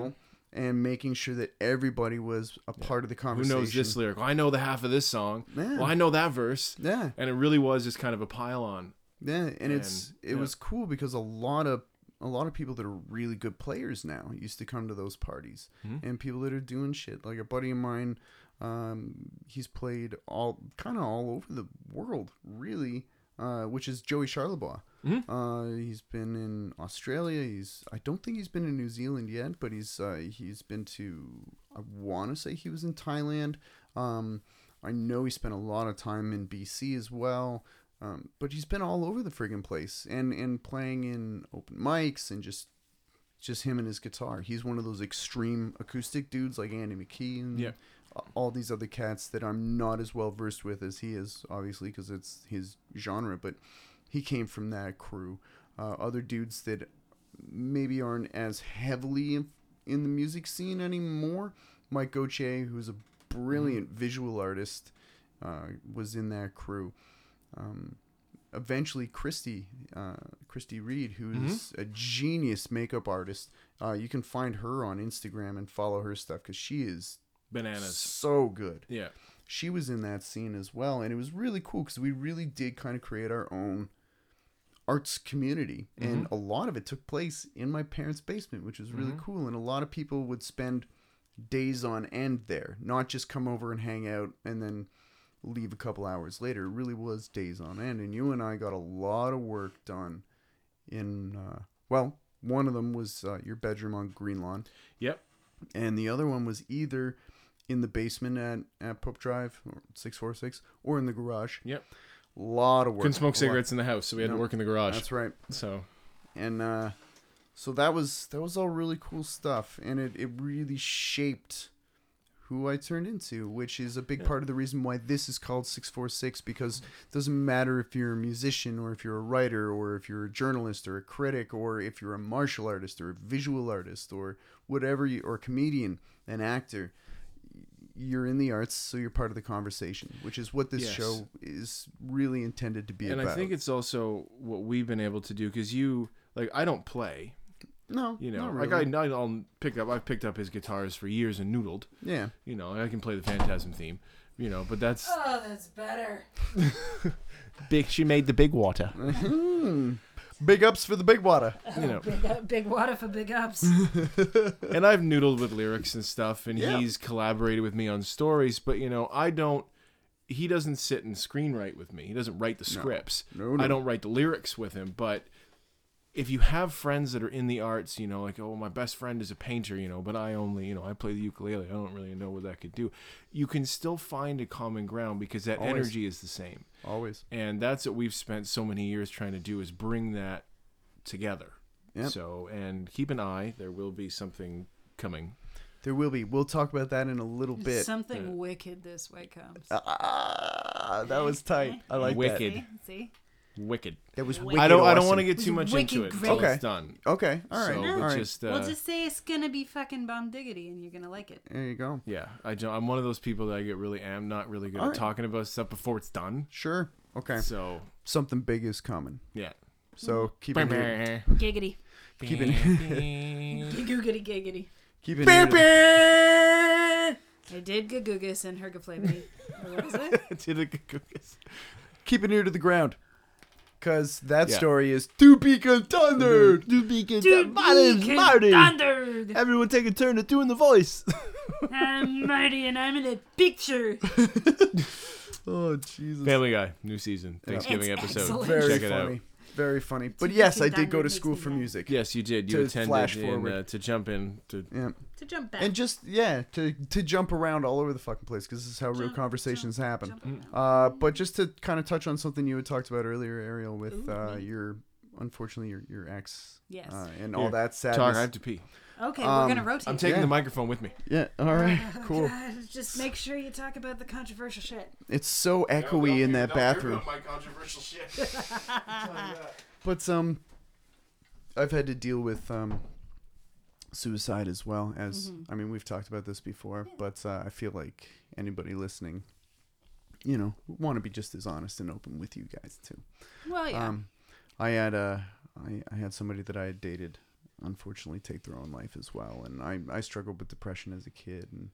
Mm-hmm. and making sure that everybody was a part of the conversation. Who knows this lyric? Well, I know the half of this song. Yeah. Well, I know that verse. Yeah, And it really was just kind of a pile on. Yeah, and, it's it yeah. was cool because a lot of a lot of people that are really good players now used to come to those parties, Mm-hmm. and people that are doing shit. Like a buddy of mine, um, he's played all kind of all over the world, really. Uh, which is Joey Charlebois. Mm-hmm. Uh, he's been in Australia. He's I don't think he's been in New Zealand yet, but he's uh, he's been to I want to say he was in Thailand. Um, I know he spent a lot of time in BC as well. Um, but he's been all over the friggin' place and and playing in open mics and just just him and his guitar. He's one of those extreme acoustic dudes like Andy McKee and Yeah. all these other cats that I'm not as well versed with as he is, obviously, because it's his genre. But he came from that crew. Uh, other dudes that maybe aren't as heavily in, in the music scene anymore. Mike Gauthier, who's a brilliant visual artist, uh, was in that crew. Um, eventually, Christy, uh, Christy Reed, who's a genius makeup artist. Uh, you can find her on Instagram and follow her stuff because she is Bananas. so good. Yeah. She was in that scene as well, and it was really cool because we really did kind of create our own arts community, and a lot of it took place in my parents' basement, which was really cool. And a lot of people would spend days on end there, not just come over and hang out and then leave a couple hours later. It really was days on end, and you and I got a lot of work done. In uh, well, one of them was uh, your bedroom on Green Lawn Yep. and the other one was either in the basement at, at Pope Drive or 646 or in the garage. Yep. A lot of work. Couldn't smoke cigarettes in the house, so we had No. to work in the garage. That's right. So And uh, so that was that was all really cool stuff, and it, it really shaped who I turned into, which is a big part of the reason why this is called 646 because it doesn't matter if you're a musician or if you're a writer or if you're a journalist or a critic or if you're a martial artist or a visual artist or whatever you or a comedian, an actor, you're in the arts, so you're part of the conversation, which is what this Yes. show is really intended to be about. and about. I think it's also what we've been able to do because you like I don't play, no, you know, not like really. I I'll pick up I've picked up his guitars for years and noodled, yeah. you know, I can play the Phantasm theme, you know, but that's Oh, that's better. big. She made the big water, mm-hmm. Big ups for the big water. Oh, you know, Big, up, big water for big ups. and I've noodled with lyrics and stuff, and Yeah. he's collaborated with me on stories, but you know, I don't. He doesn't sit and screenwrite with me. He doesn't write the scripts. No, no. I don't write the lyrics with him, but if you have friends that are in the arts, you know, like oh, my best friend is a painter, you know, but I only, you know, I play the ukulele. I don't really know what that could do. You can still find a common ground because that Always. energy is the same, Always. and that's what we've spent so many years trying to do is bring that together. Yep. So, and keep an eye. There will be something coming. There will be. We'll talk about that in a little bit. Something wicked this way comes. Ah, that was tight. I like Wicked. See? See? Wicked. that. That was I wicked I don't. I don't want to get too was much into it great. until Okay. it's done. Okay. All right. So all we right. just. Uh, we'll just say it's gonna be fucking bomb diggity, and you're gonna like it. There you go. yeah, I don't, I'm one of those people that I get really am not really good All at right. talking about stuff before it's done. Sure. Okay. So Something big is coming. yeah. So keep it here. Giggity. Keep it. Googity giggity. Keep it here. I did Gagugus and Hergaflavity. Or what is it? To the cookies. Keep it near to the ground. Cause that Yeah. story is to be continued. Mm-hmm. To be good. Dude, My name's be Marty. thundered. Everyone take a turn at doing the voice. I'm Marty, and I'm in a picture. Oh Jesus. Family Guy, new season, Thanksgiving It's episode. excellent. Very Check it funny. out. Very funny. But To yes, I did go to school for music. Yes, you did. You To attended flash in, forward. uh, to jump in to Yeah. To jump back. And just yeah, to to jump around all over the fucking place because this is how real Jump, conversations jump, happen. jump around. Uh, but just to kind of touch on something you had talked about earlier, Ariel, with Ooh, uh, me. your unfortunately your your ex Yes. uh, and Here, all that sadness. talk. I have to pee. okay, um, we're gonna rotate. I'm taking Yeah. the microphone with me. Yeah. All right. Cool. God, just make sure you talk about the controversial shit. It's so echoey in that bathroom. My controversial shit. But um, I've had to deal with um, suicide as well as Mhm. I mean we've talked about this before, but uh, I feel like anybody listening, you know, want to be just as honest and open with you guys too. Well, yeah. Um, I had uh, had somebody that I had dated, unfortunately, take their own life as well, and I, I struggled with depression as a kid and,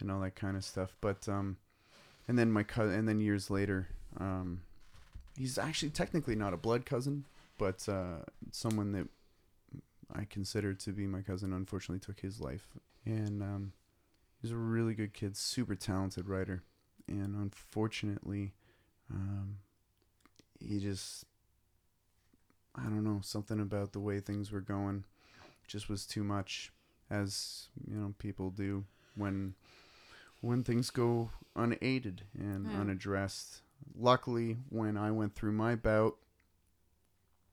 and all that kind of stuff. But um, and then my cousin, and then years later, um, he's actually technically not a blood cousin, but uh, someone that I consider to be my cousin. Unfortunately, took his life, and um, he's a really good kid, super talented writer, and unfortunately, um, he just I don't know, something about the way things were going just was too much as, you know, people do when when things go unaided and Yeah. unaddressed. Luckily, when I went through my bout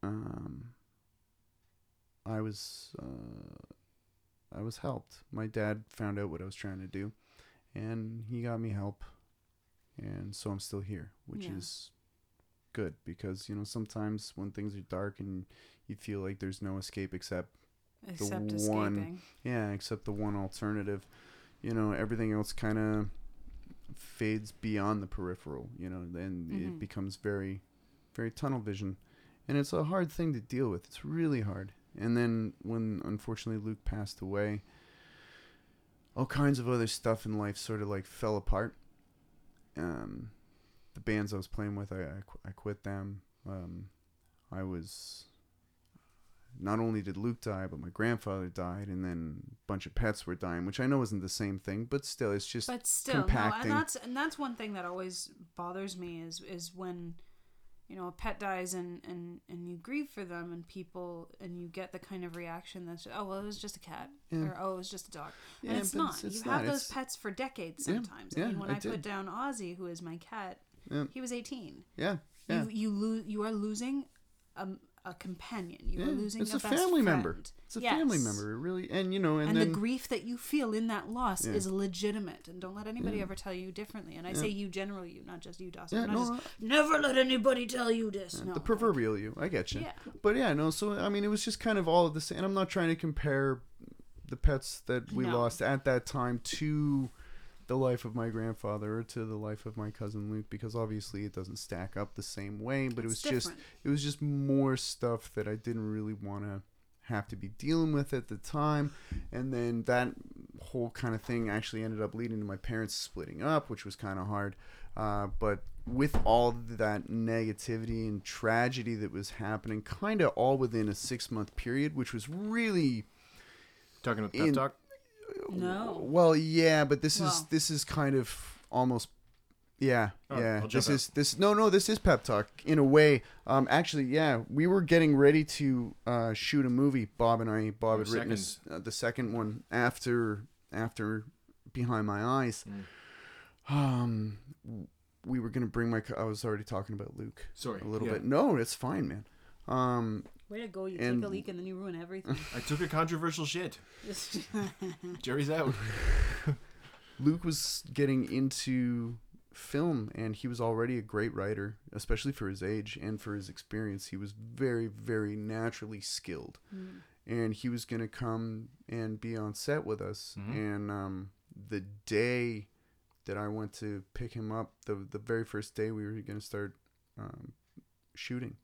um I was uh I was helped. My dad found out what I was trying to do and he got me help. And so I'm still here, which Yeah. is good because you know sometimes when things are dark and you feel like there's no escape except Except one- escaping. yeah except the one alternative you know everything else kind of fades beyond the peripheral you know then Mhm. it becomes very very tunnel vision and it's a hard thing to deal with it's really hard and then when unfortunately luke passed away all kinds of other stuff in life sort of like fell apart um the bands i was playing with i i, qu- I quit them. Um i was not only did Luke die, but my grandfather died, and then a bunch of pets were dying, which I know isn't the same thing, but still, it's just But still, no, and that's and that's one thing that always bothers me is is when you know a pet dies and and and you grieve for them and people and you get the kind of reaction that's oh well it was just a cat Yeah. or oh it was just a dog. Yeah, and it's not. It's- it's you have not. those pets for decades sometimes. Yeah, I mean when I I, put down Ozzy who is my cat Yeah. he was 18 yeah, yeah. you you lose you are losing a, a companion you yeah. are losing it's a, a family member. It's a family member, it really, and you know, and, and, then the grief that you feel in that loss is legitimate and don't let anybody ever tell you differently and i say you generally you not just you dawson no, just, never let anybody tell you this uh, no the proverbial you, I get you. yeah But yeah, no, so I mean, it was just kind of all of the same. And I'm not trying to compare the pets that we No. lost at that time to the life of my grandfather or to the life of my cousin Luke because obviously it doesn't stack up the same way. But it was It's just it was just more stuff that I didn't really want to have to be dealing with at the time. And then that whole kind of thing actually ended up leading to my parents splitting up, which was kind of hard. Uh, but with all that negativity and tragedy that was happening, kind of all within a six month period, which was really Talking about In- pep talk. No. well, yeah, but this is Well. this is kind of almost yeah, yeah. I'll jump This out. is this no no this is pep talk in a way. Um, actually, yeah, we were getting ready to uh, shoot a movie. Bob and I, Bob had written us, uh, the second one after after Behind My Eyes. Mm. Um, we were gonna bring my. co- I was already talking about Luke Sorry. a little yeah. bit. No, it's fine, man. Um, way to go you And- take a leak and then you ruin everything I took a controversial shit. Jerry's out. Luke was getting into film and he was already a great writer, especially for his age and for his experience. He was very, very naturally skilled. Mm. And he was going to come and be on set with us. Mhm. And um, the day that I went to pick him up, the, the very first day we were going to start um, shooting,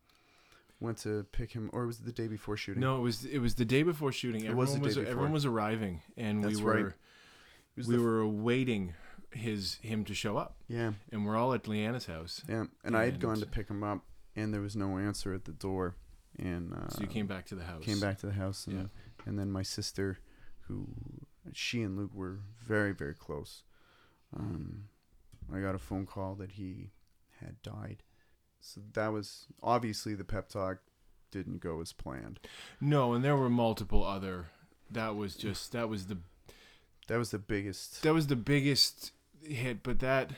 went to pick him, or was it the day before shooting? No, it was it was the day before shooting. It Everyone was the was, everyone was arriving, and That's we were was we the- were awaiting his him to show up, Yeah. and we're all at Leanna's house. Yeah, and I had gone to pick him up, and there was no answer at the door, and uh, So you came back to the house. came back to the house, and Yeah. and then my sister, who she and Luke were very very close. Um, I got a phone call that he had died, so that was obviously the pep talk didn't go as planned. No, and there were multiple other. That was just that was the That was the biggest. that was the biggest hit, but that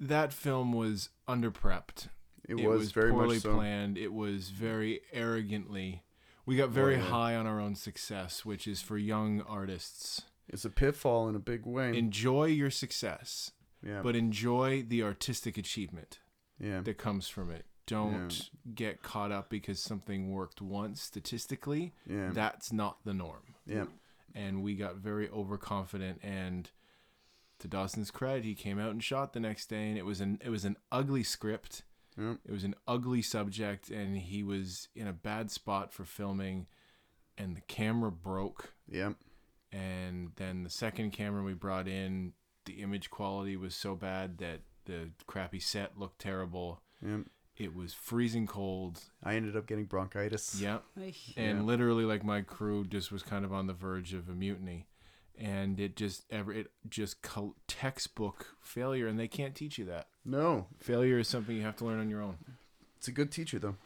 that film was under prepped. It, was, very poorly much so. planned. It was very arrogantly. We got very yeah. high on our own success, which is for young artists. It's a pitfall in a big way. Enjoy your success, yeah, but enjoy the artistic achievement yeah, that comes from it. Don't get caught up because something worked once statistically. yeah, That's not the norm. yeah. and we got very overconfident and to Dawson's credit he came out and shot the next day and it was an it was an ugly script Yep. it was an ugly subject and he was in a bad spot for filming and the camera broke Yep. and then the second camera we brought in the image quality was so bad that the crappy set looked terrible Yep. it was freezing cold I ended up getting bronchitis. yep Ay. and Yeah. literally like my crew just was kind of on the verge of a mutiny and it just ever it just col- textbook failure and they can't teach you that No, failure is something you have to learn on your own it's a good teacher though.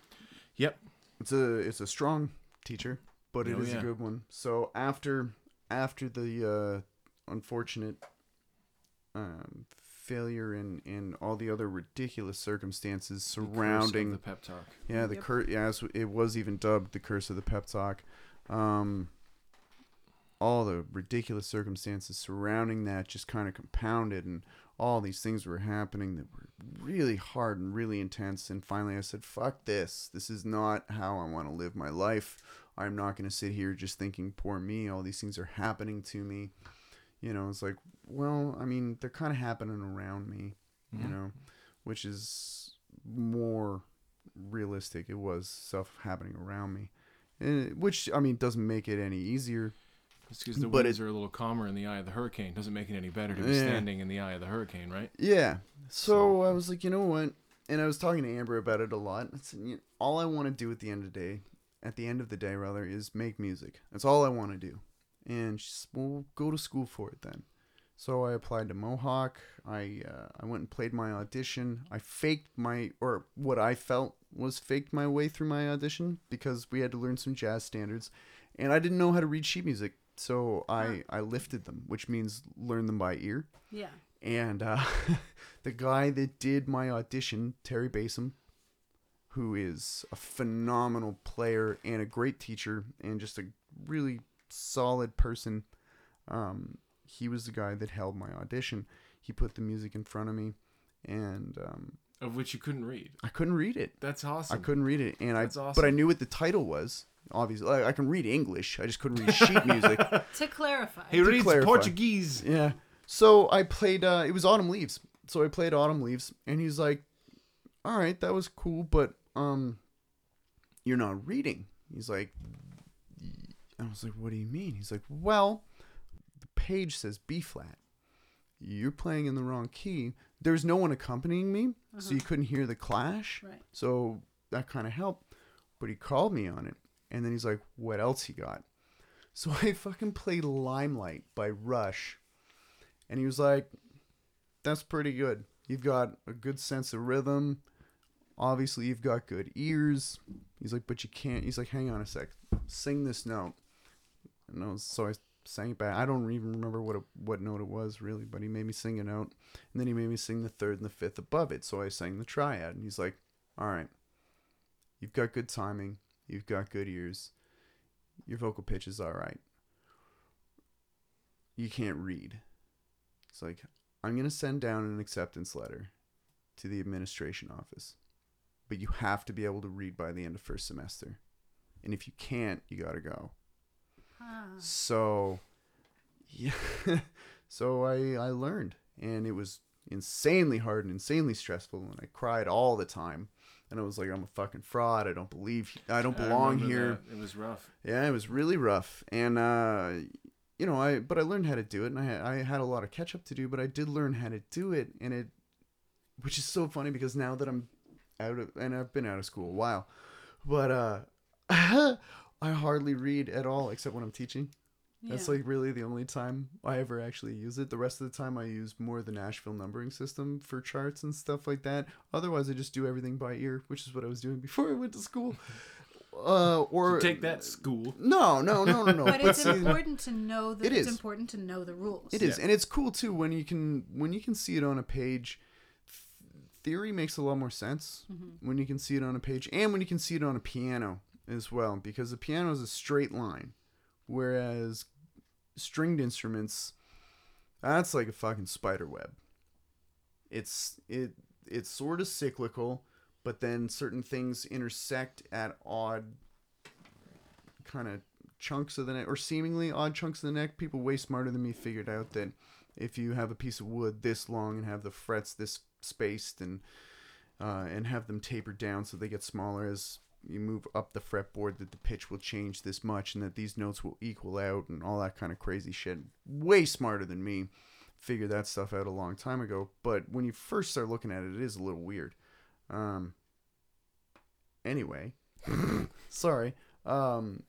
yep It's a it's a strong teacher, but it Oh, is yeah. a good one. So after after the uh, unfortunate um, failure and and all the other ridiculous circumstances The curse of surrounding the pep talk Yeah, the Yep. cur yeah, it's- it was even dubbed the curse of the pep talk. Um, all the ridiculous circumstances surrounding that just kind of compounded, and all these things were happening that were really hard and really intense. And finally, I said, "Fuck this! This is not how I want to live my life. I'm not going to sit here just thinking, poor me. All these things are happening to me. You know, it's like, well, I mean, they're kind of happening around me. You Mhm. know, which is more realistic. It was stuff happening around me, and, which I mean doesn't make it any easier. because the But winds are a little calmer in the eye of the hurricane doesn't make it any better to be Yeah. standing in the eye of the hurricane right Yeah. So I was like, you know what? And I was talking to Amber about it a lot. I said, you all I want to do at the end of the day, at the end of the day rather, is make music. That's all I want to do. And she said, well, go to school for it then. So I applied to Mohawk. I uh, I went and played my audition. I faked my or what I felt was faked my way through my audition because we had to learn some jazz standards, and I didn't know how to read sheet music. So I I lifted them, which means learn them by ear Yeah. and uh, the guy that did my audition, Terry Basom, who is a phenomenal player and a great teacher and just a really solid person, um, he was the guy that held my audition. He put the music in front of me, and um, of which you couldn't read I couldn't read it. that's awesome I couldn't read it, and I awesome. but I knew what the title was. Obviously, I, I can read English. I just couldn't read sheet music. To clarify. he reads clarify. portuguese Yeah. So I played. Uh, it was Autumn Leaves. So I played Autumn Leaves, and he's like, "All right, that was cool, but um, you're not reading." He's like, I was like, "What do you mean?" He's like, "Well, the page says B flat. You're playing in the wrong key. There's no one accompanying me, so uh-huh. you couldn't hear the clash. Right. So that kind of helped. But he called me on it, and then he's like, "What else he got?" So I fucking played Limelight by Rush, and he was like, "That's pretty good. You've got a good sense of rhythm. Obviously, you've got good ears." He's like, "But you can't." He's like, "Hang on a sec. Sing this note." And I was, so I sang it back. I don't even remember what it, what note it was really, but he made me sing a note, and then he made me sing the third and the fifth above it. So I sang the triad, and he's like, "All right, you've got good timing. You've got good ears. Your vocal pitch is all right. You can't read." It's like, "I'm gonna send down an acceptance letter to the administration office, but you have to be able to read by the end of first semester, and if you can't, you gotta go." So, yeah. so I I learned, and it was insanely hard and insanely stressful, and I cried all the time. And I was like, I'm a fucking fraud. I don't believe. I don't belong remember here. that. it was rough Yeah, it was really rough, and uh, you know, I but I learned how to do it, and I had, I had a lot of catch up to do, but I did learn how to do it, and it, which is so funny because now that I'm out of, and I've been out of school a while, but uh, I hardly read at all except when I'm teaching. That's like really the only time I ever actually use it. The rest of the time I use more the Nashville numbering system for charts and stuff like that. Otherwise I just do everything by ear, which is what I was doing before I went to school. uh, or Take that, school. No, no, no, no, no. But it's important to know that It it's important to know the rules. It is, and it's cool too when you can when you can see it on a page. Theory makes a lot more sense when you can see it on a page, and when you can see it on a piano as well, because the piano is a straight line, whereas stringed instruments, that's like a fucking spider web. It's it it's sort of cyclical, but then certain things intersect at odd kind of chunks of the neck or seemingly odd chunks of the neck. People way smarter than me figured out that if you have a piece of wood this long and have the frets this spaced and uh, and have them tapered down so they get smaller as you move up the fretboard that the pitch will change this much and that these notes will equal out and all that kind of crazy shit. Way smarter than me. Figured that stuff out a long time ago. But when you first start looking at it, it is a little weird. Um, anyway, sorry. Um,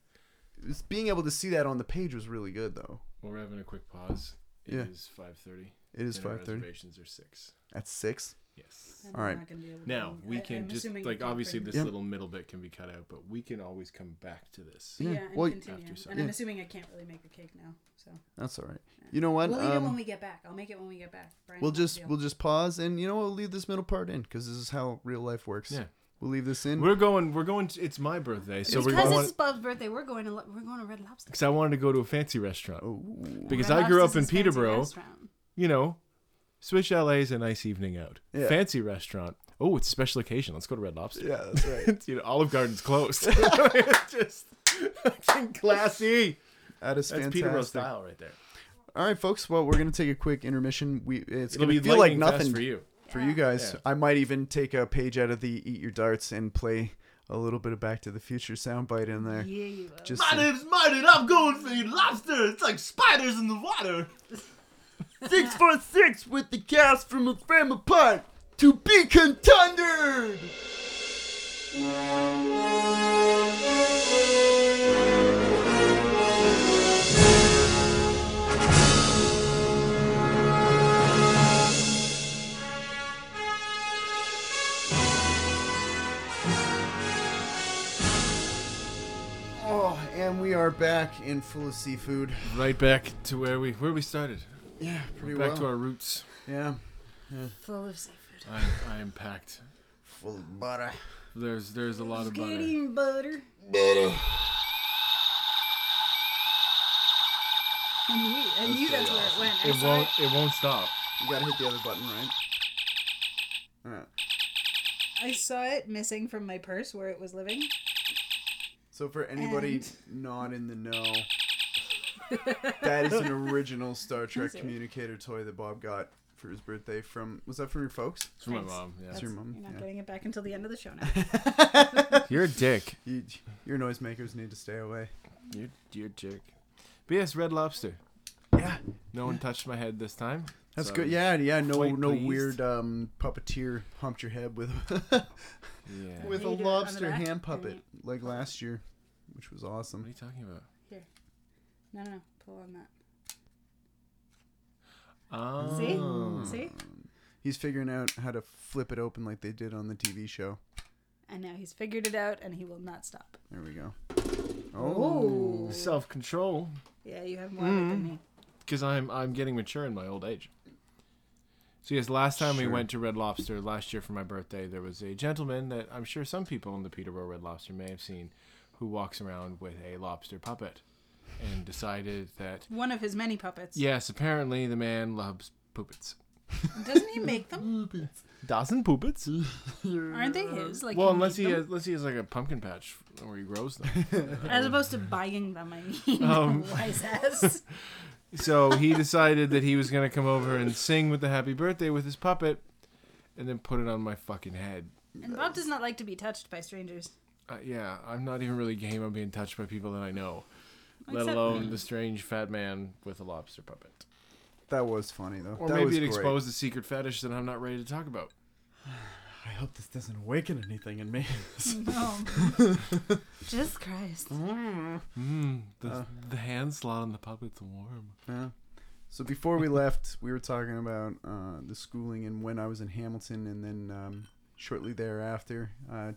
being able to see that on the page was really good, though. Well, we're having a quick pause. It is Yeah. 5.30. It is five thirty. Reservations are 6. At six. Yes. And All I'm right. not gonna be able Now, bring- we can I'm just, like, obviously this Yeah. little middle bit can be cut out, but we can always come back to this. Yeah, Yeah, and well- continue. After And I'm Yeah. assuming I can't really make a cake now, so That's all right. You know what? we'll eat it when Um, we get back. I'll make it when we get back. Brian we'll just we'll just pause and you know? We'll leave this middle part in because this is how real life works. Yeah. We'll leave this in. We're going, we're going, to, it's my birthday, so because going, it's Bob's birthday. We're going to we're going to Red Lobster. because I wanted to go to a fancy restaurant. Oh, Because Red I grew up in Peterborough, you know, Swiss Chalet is a nice evening out. Yeah. Fancy restaurant. Oh, it's a special occasion. Let's go to Red Lobster. yeah, that's right. you know, Olive Garden's closed. it's just fucking classy. That is That's fantastic. Peterborough style right there. All right, folks. Well, we're gonna take a quick intermission. We it's It'll gonna be feel like nothing for you. for you guys. Yeah. I might even take a page out of the Eat Your Darts and play a little bit of Back to the Future soundbite in there. Yeah, you will. Just My name's Martin. I'm going for the lobster. It's like spiders in the water. Six for six with the cast from a frame apart to be contended. Oh, and we are back in full of seafood. Right back to where we where we started. Yeah, pretty back well. to our roots. yeah, full of seafood. I, I am packed. full of butter. There's there's a lot of butter. Getting butter. I knew, I knew that's where it went. I It saw won't it won't stop. You gotta hit the other button, right? Alright. I saw it missing from my purse where it was living. So for anybody And- not in the know, that is an original Star Trek communicator toy that Bob got for his birthday from was that from your folks? It's from my Thanks. mom. Yeah. That's your mom. You're not Yeah. getting it back until the end of the show now. You're a dick. You, your noisemakers need to stay away. You're you're a jerk. But yes, Red Lobster. Yeah. No one touched my head this time. That's so- good. Yeah, yeah, no quite no pleased. weird um puppeteer humped your head with Yeah. with a you do it on the lobster hand puppet like last year, which was awesome. What are you talking about? No, no, pull on that. Oh. See? See? He's figuring out how to flip it open like they did on the TV show. And now he's figured it out and he will not stop. There we go. Oh, Self control. Yeah, you have more of it than me. Mm-hmm. because I'm I'm getting mature in my old age. So yes, last time we Sure. went to Red Lobster last year for my birthday, there was a gentleman that I'm sure some people in the Peterborough Red Lobster may have seen, who walks around with a lobster puppet, and decided that One of his many puppets. yes, apparently the man loves puppets. Doesn't he make them? Doesn't puppets? Aren't they his? Like well, he unless he them? has, unless he has like a pumpkin patch where he grows them. As opposed to buying them, I mean. Um, wise ass. So he decided that he was gonna come over and sing with the happy birthday with his puppet, and then put it on my fucking head. And Bob does not like to be touched by strangers. Uh, yeah, I'm not even really game on being touched by people that I know, let Except alone the strange fat man with a lobster puppet. that was funny though. Or that maybe was it great. exposed a secret fetish that I'm not ready to talk about. I hope this doesn't awaken anything in me. No. Just Christ. Mm, the, the hand slot on the puppet's warm. Yeah. So before we left, we were talking about uh, the schooling and when I was in Hamilton, and then um, shortly thereafter, uh,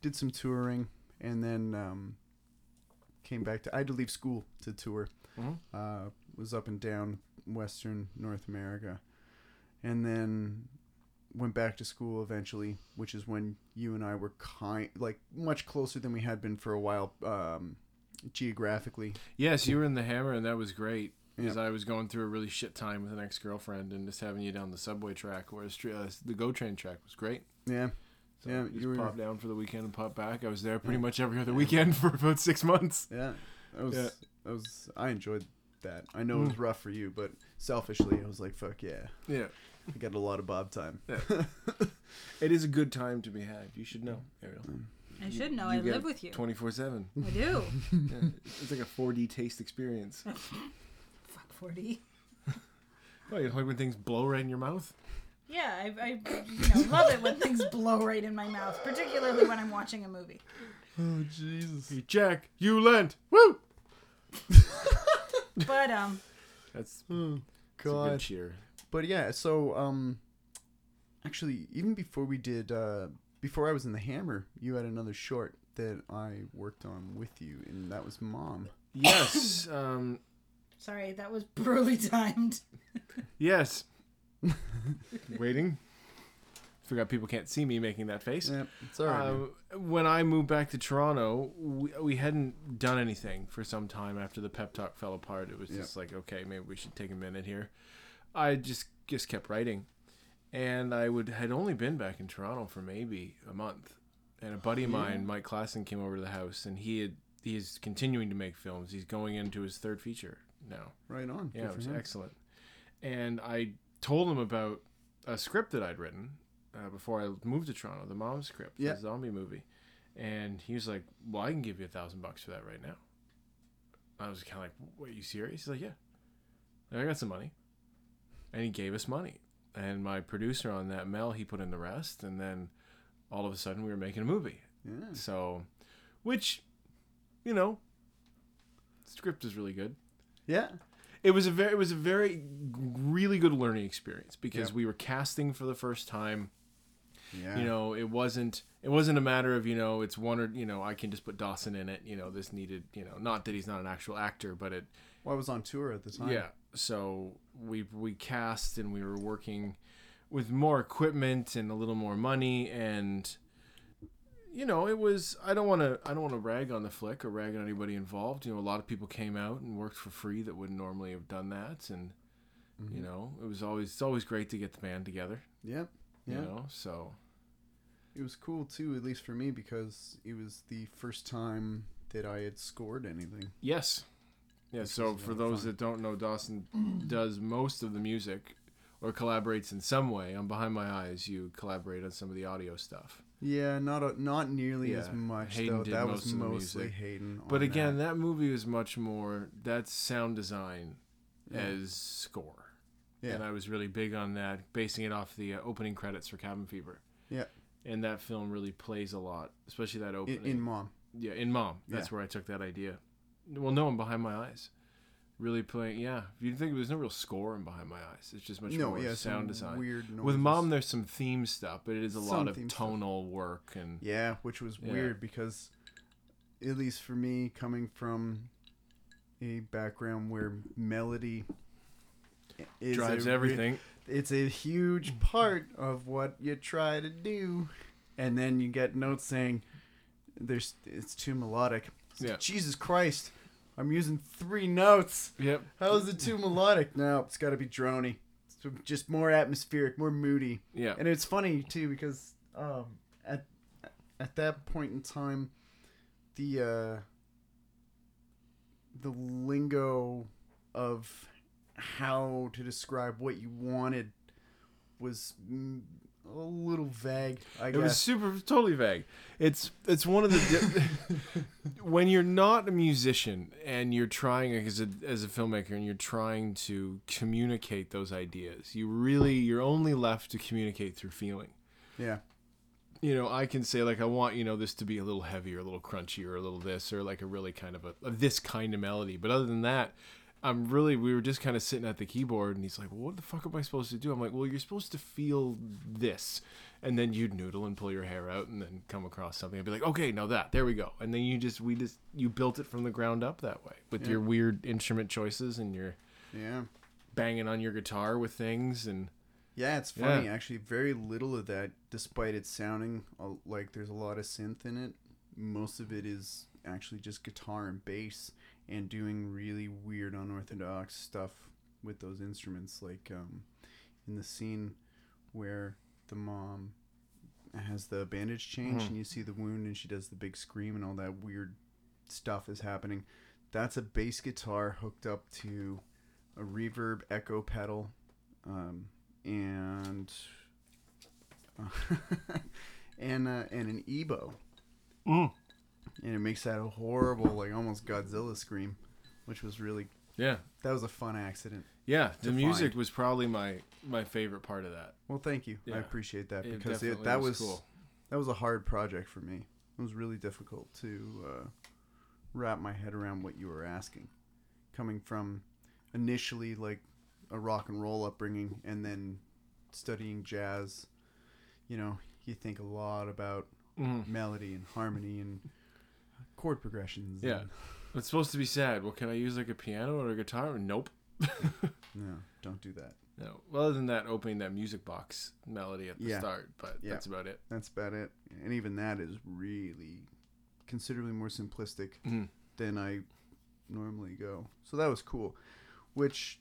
did some touring and then um, came back to. I had to leave school to tour. Mhm. Uh, was up and down Western North America, and then went back to school eventually, which is when you and I were kind like much closer than we had been for a while um, geographically. Yes, you were in the Hammer, and that was great. Because Yeah. I was going through a really shit time with an ex girlfriend, and just having you down the subway track, whereas uh, the GO train track was great. Yeah, So Yeah, you just you were- pop down for the weekend and pop back. I was there pretty much every other weekend for about six months. yeah. That was Yeah. that was. I enjoyed that. I know it was mm. rough for you, but selfishly, I was like, "Fuck yeah!" Yeah, I got a lot of Bob time. Yeah. it is a good time to be had. You should know, Ariel. Mm. I should know. You I get live with you. twenty four seven. I do. It's like a four D taste experience. Fuck 40. Oh, you like when things blow right in your mouth? Yeah, I, I you know, love it when things blow right in my mouth, particularly when I'm watching a movie. Oh Jesus! Hey, Jack, you lent. Woo! But um, That's, that's a good cheer. But yeah, so um, actually, even before we did, uh, before I was in the Hammer, you had another short that I worked on with you, and that was Mom. Yes. um, sorry, that was poorly timed. yes. Waiting. Forgot people can't see me making that face. Yeah, it's alright. man. Uh, when I moved back to Toronto, we, we hadn't done anything for some time after the pep talk fell apart. It was Yeah. just like, okay, maybe we should take a minute here. I just just kept writing, and I would had only been back in Toronto for maybe a month, and a buddy of mine, Mike Klassen, came over to the house, and he had he's continuing to make films. He's going into his third feature now. right on. Yeah, Good it for was him. excellent. And I told him about a script that I'd written uh, before I moved to Toronto, the mom script, Yeah. the zombie movie. And he was like, "Well, I can give you a thousand bucks for that right now." I was kind of like, "What? Are you serious?" He's like, "Yeah, I got some money," and he gave us money. And my producer on that, Mel, he put in the rest, and then all of a sudden we were making a movie. Yeah. So, which, you know, script is really good Yeah. It was a very it was a very really good learning experience because Yeah. we were casting for the first time Yeah. you know it wasn't it wasn't a matter of you know it's one or you know i can just put dawson in it you know this needed you know not that he's not an actual actor but it well, I was on tour at the time. yeah so we we cast and we were working with more equipment and a little more money and you know it was i don't want to i don't want to rag on the flick or rag on anybody involved you know a lot of people came out and worked for free that wouldn't normally have done that and you mm-hmm. know it was always it's always great to get the band together Yep. you Yeah. know so It was cool too, at least for me, because it was the first time that I had scored anything. yes yeah so for those fun. that don't know dawson does most of the music or collaborates in some way on behind my eyes you collaborate on some of the audio stuff Yeah, not a, not nearly as much Hayden though. did That most was mostly music. Hayden. But again, that. that. movie was much more that's sound design as score. Yeah. And I was really big on that, basing it off the uh, opening credits for Cabin Fever. Yeah. And that film really plays a lot, especially that opening. in Mom. yeah, in Mom. That's Yeah. where I took that idea. Well, no, in Behind My Eyes. Really playing, yeah. You think there's no real scoring Behind My Eyes. It's just much No, more yeah, sound design. weird With. Mom, there's some theme stuff, but it is a Some lot of theme stuff. tonal work and Yeah, which was Yeah. weird because, at least for me, coming from a background where melody is drives a everything. it's a huge part of what you try to do, and then you get notes saying there's it's too melodic. Yeah. Jesus Christ, I'm using three notes. Yep. How is it too melodic? No, it's got to be drony. It's just more atmospheric, more moody. Yeah. And it's funny too because um, at at that point in time, the uh, the lingo of how to describe what you wanted was a little vague. I It was super totally vague. It's it's one of the di- when you're not a musician and you're trying as a as a filmmaker and you're trying to communicate those ideas. You really you're only left to communicate through feeling. yeah, You know, I can say like I want you know this to be a little heavier, a little crunchier, a little this, or like a really kind of a, a this kind of melody. But other than that, I'm really. We were just kind of sitting at the keyboard, and he's like, well, "What the fuck am I supposed to do?" I'm like, "Well, you're supposed to feel this." And then you'd noodle and pull your hair out, and then come across something. I'd be like, "Okay, now that, there we go." And then you just, we just, you built it from the ground up that way with your weird instrument choices and your Yeah. banging on your guitar with things and Yeah, it's funny. Yeah. Actually, very little of that, despite it sounding like there's a lot of synth in it. Most of it is actually just guitar and bass, and doing really weird, unorthodox stuff with those instruments. Like um, in the scene where the mom has the bandage change, and you see the wound, and she does the big scream, and all that weird stuff is happening. That's a bass guitar hooked up to a reverb echo pedal. Um, and and uh, and an EBow, and it makes that a horrible, like almost Godzilla scream, which was really yeah, that was a fun accident. yeah. The music find. was probably my my favorite part of that. Well, thank you. Yeah. I appreciate that It because it, that was was, cool. that was a hard project for me. It was really difficult to uh, wrap my head around what you were asking, coming from initially like a rock and roll upbringing and then studying jazz. You know, you think a lot about Mhm. melody and harmony and chord progressions. Yeah. and- It's supposed to be sad. Well, can I use like a piano or a guitar? Nope. no, don't do that. No. Well, other than that, opening that music box melody at the Yeah. start, but Yeah. that's about it. That's about it. And even that is really considerably more simplistic Mhm. than I normally go. So that was cool. Which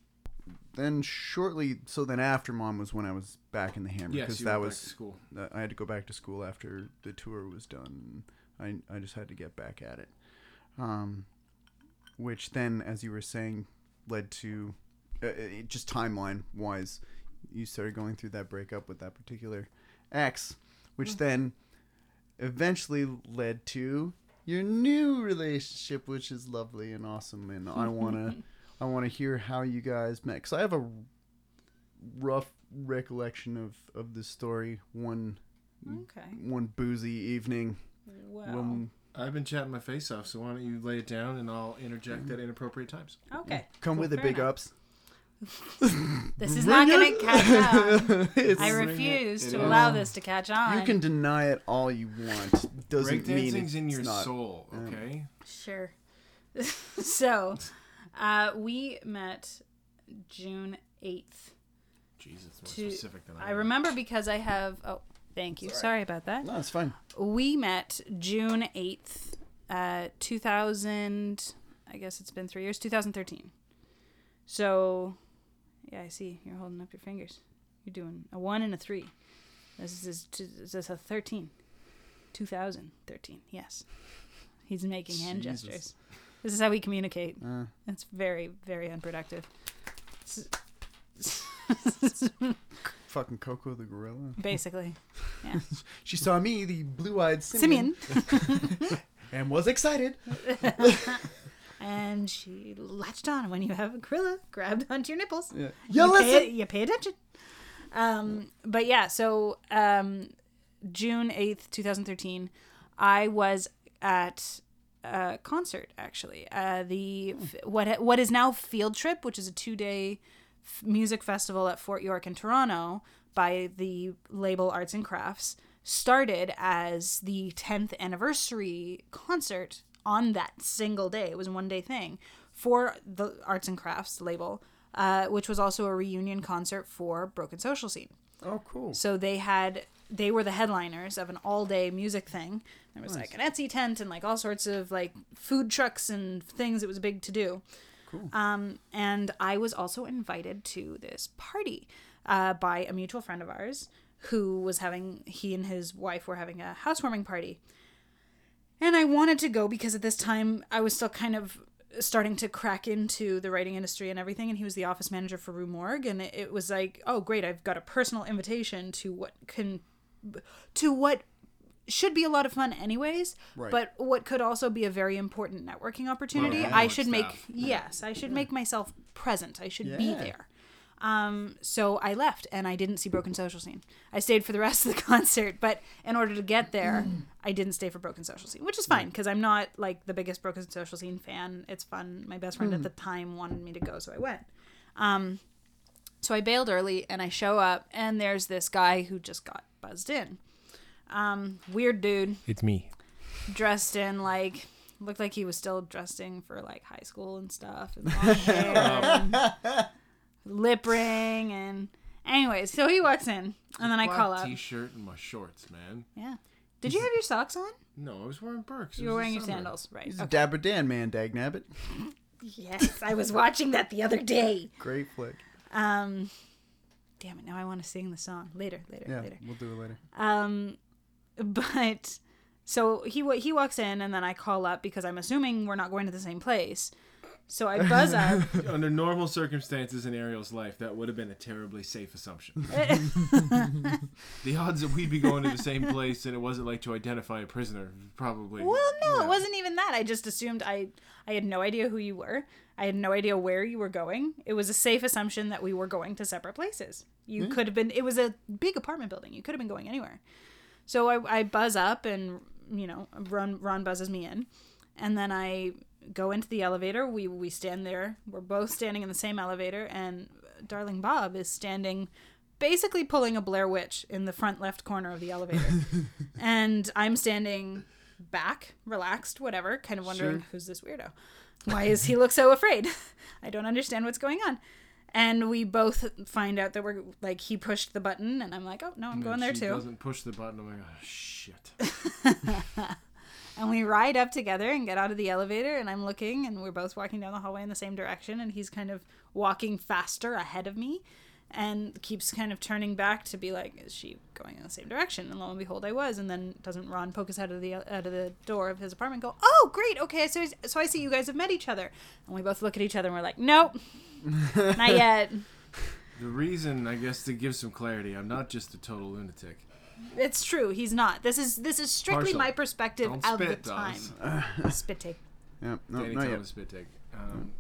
then shortly, so then after mom was when I was back in the Hammer because you that was school. I had to go back to school after the tour was done. I I just had to get back at it. Um, which then, as you were saying, led to uh, it, just timeline wise, you started going through that breakup with that particular ex, which then eventually led to your new relationship, which is lovely and awesome. And I wanna I wanna hear how you guys met because I have a rough recollection of of the story. One Okay. one boozy evening Well. when I've been chatting my face off, so why don't you lay it down and I'll interject at inappropriate times. Okay. come Cool, with the fair big enough. ups. This is not going to catch on. It's- I refuse to is. allow this to catch on. you can deny it all you want. Doesn't mean Breakdancing's it's in your not. soul, okay? Sure. so, uh, we met June 8th. Jesus, more To- specific than I, I am. remember because I have. Oh, thank you. Sorry about that. No, it's fine. We met June 8th, uh, 2000. I guess it's been three years. 2013. So, yeah, I see. You're holding up your fingers. You're doing a one and a three. This is this is a 13. 2013. Yes. He's making hand Jesus. gestures. This is how we communicate. Uh, It's very, very unproductive. Fucking Koko the gorilla. Basically. yeah. She saw me, the blue-eyed Simeon, Simeon. and was excited. and she latched on when you have a gorilla grabbed onto your nipples. Yeah. you, You pay, listen. you pay attention. Um, but yeah, so um, June 8th, 2013, I was at a concert actually. Uh, the what what is now Field Trip, which is a two day f- music festival at Fort York in Toronto by the label Arts and Crafts, started as the 10th anniversary concert on that single day. It was a one day thing for the Arts and Crafts label, uh, which was also a reunion concert for Broken Social Scene. Oh, cool. So they had they were the headliners of an all day music thing. There was like an Etsy tent and like all sorts of like food trucks and things. It was big to do. Cool. Um, and I was also invited to this party uh, by a mutual friend of ours who was having he and his wife were having a housewarming party. And I wanted to go because at this time I was still kind of starting to crack into the writing industry and everything and he was the office manager for Rue Morgue and it, it was like oh great I've got a personal invitation to what can to what should be a lot of fun anyways Right. but what could also be a very important networking opportunity Well, I yeah, should stuff. make yes I should make myself present I should be there Um, so I left and I didn't see Broken Social Scene. I stayed for the rest of the concert, but in order to get there, I didn't stay for Broken Social Scene, which is fine because I'm not like the biggest Broken Social Scene fan. It's fun. My best friend at the time wanted me to go, so I went. Um, so I bailed early and I show up and there's this guy who just got buzzed in. Um, weird dude It's me. dressed in like looked like he was still dressing for like high school and stuff and long hair and lip ring and anyways so he walks in and then i call up T-shirt and my shorts, man. yeah did you have your socks on No, I was wearing Birks. You were wearing your sandals right He's a okay. Dapper Dan man, Dag Nabbit. yes i was watching that the other day Great flick. um damn it now i want to sing the song later later Yeah, later we'll do it later. Um, but so he he walks in, and then I call up because I'm assuming we're not going to the same place. So I buzz up. Under normal circumstances in Ariel's life, that would have been a terribly safe assumption. the odds that we'd be going to the same place and it wasn't like to identify a prisoner, probably. well, no, yeah. it wasn't even that. I just assumed I I had no idea who you were. I had no idea where you were going. It was a safe assumption that we were going to separate places. You hmm. could have been. It was a big apartment building. You could have been going anywhere. So I, I buzz up and you know Ron Ron buzzes me in, and then I go into the elevator. We we stand there. We're both standing in the same elevator, and darling Bob is standing, basically pulling a Blair Witch in the front left corner of the elevator, and I'm standing back, relaxed, whatever, kind of wondering Sure. who's this weirdo. Why is he look so afraid? I don't understand what's going on. And we both find out that we're like he pushed the button, and I'm like, oh no, I'm And going there too. doesn't push the button. I'm like, oh, shit. And we ride up together and get out of the elevator, and I'm looking, and we're both walking down the hallway in the same direction, and he's kind of walking faster ahead of me, and keeps kind of turning back to be like, is she going in the same direction? And lo and behold, I was. And then doesn't Ron poke his head out of the out of the door of his apartment, and go, oh great, okay, so so I see you guys have met each other, and we both look at each other, and we're like, nope, not yet. The reason, I guess, to give some clarity, I'm not just a total lunatic. It's true. He's not. This is this is strictly Partial. my perspective Don't of the time. Dawes. Spit take. Yeah, no, Danny not yet. spit take. Um,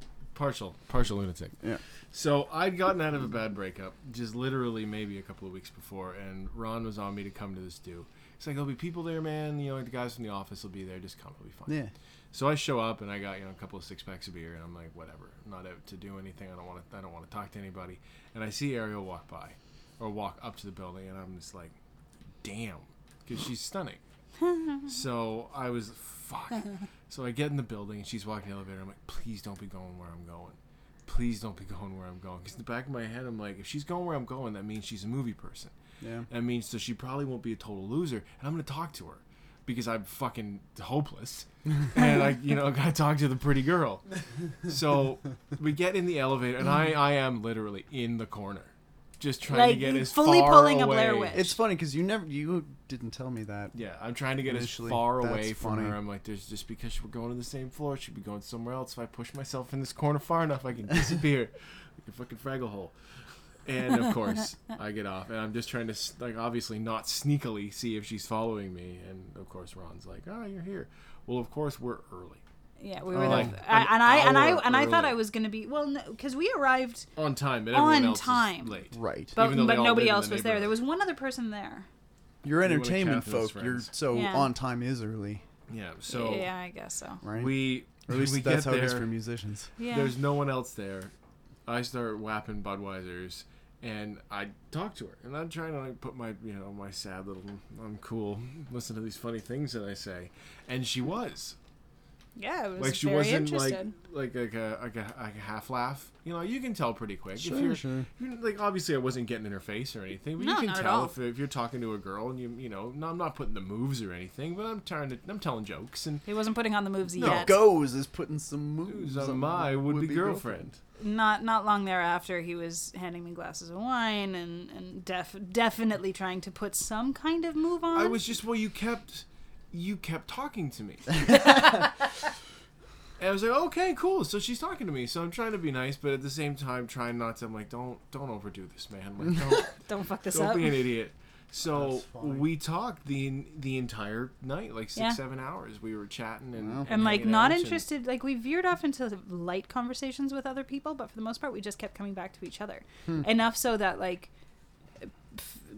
partial, partial lunatic. Yeah. So I'd gotten out of a bad breakup, just literally maybe a couple of weeks before, and Ron was on me to come to this do. He's like, "There'll be people there, man. You know, the guys from the office will be there. Just come, it'll be fine." Yeah. So I show up and I got you know a couple of six packs of beer, and I'm like, whatever. I'm not out to do anything. I don't want to. I don't want to talk to anybody. And I see Ariel walk by, or walk up to the building, and I'm just like, damn, because she's stunning. so I was fuck. So I get in the building and she's walking the elevator. I'm like, please don't be going where I'm going. Please don't be going where I'm going. Because in the back of my head, I'm like, if she's going where I'm going, that means she's a movie person. Yeah. That means so she probably won't be a total loser, and I'm gonna talk to her because I'm fucking hopeless, and I, you know, gotta talk to the pretty girl. So we get in the elevator, and I, I am literally in the corner, just trying to get as fully far pulling a away. Blair Witch. It's funny because you never you didn't tell me that. Yeah, I'm trying to get Initially, as far that's away from funny. her. I'm like, there's just because we're going to the same floor, she'd be going somewhere else. If I push myself in this corner far enough, I can disappear like a fucking fraggle hole. And of course, I get off, and I'm just trying to like obviously not sneakily see if she's following me. And of course, Ron's like, "Oh, you're here." Well, of course, we're early Yeah, we were um, Like, I, an and I and I hour and I thought. I was gonna be well because we arrived, on time, but everyone On else time. is late. Right. but Even though they but nobody else was there. There was one other person there. You're entertainment Catherine's folk. You're so Yeah. on time is early, Yeah. So yeah, I guess so. right? we or at least we that's get how it is for musicians. Yeah. There's no one else there. I start whapping Budweisers, and I talk to her, and I'm trying to like put my, you know, my sad little, I'm cool, listen to these funny things that I say, and she was yeah, it was like she very wasn't like interested. like like a, like a like a half laugh. You know, you can tell pretty quick Sure, if you're, sure. you're like obviously I wasn't getting in her face or anything, but No, you can tell if if you're talking to a girl and you you know, no, I'm not putting the moves or anything, but I'm trying to I'm telling jokes and. he wasn't putting on the moves yet. No. yet. Goes is putting some moves on on my would-be girlfriend? Not not long thereafter, he was handing me glasses of wine and and def- definitely trying to put some kind of move on. I was just well, you kept you kept talking to me. and I was like, okay, cool. So she's talking to me. So I'm trying to be nice, but at the same time, trying not to. I'm like, don't don't overdo this, man. Like, don't don't fuck this up. don't be an idiot. So we talked the the entire night, like six Yeah. seven hours. We were chatting and Wow. and like hanging not out and- interested like we veered off into light conversations with other people but for the most part we just kept coming back to each other Hmm. enough so that like f-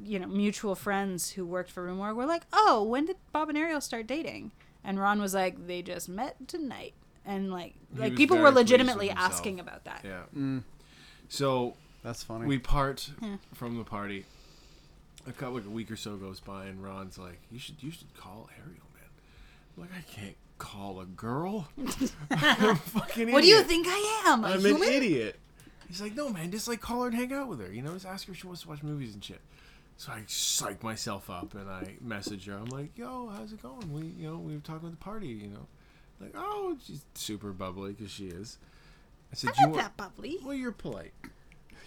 you know mutual friends who worked for Rue Morgue were like oh when did bob and ariel start dating and ron was like they just met tonight and like He like people were legitimately asking about that Yeah. Mm, So that's funny. we part from the party. A couple like a week or so goes by, and Ron's like, "You should you should call Ariel, man." I'm like, I can't call a girl. I'm a fucking what do you think i am I'm human an idiot. He's like, no, man, just like call her and hang out with her. You know, just ask her if she wants to watch movies and shit. So I psych myself up and I message her. I'm like, yo, how's it going? We, you know, we were talking at the party. You know, like, oh, she's super bubbly because she is. I said, i'm "You not that bubbly Well, you're polite.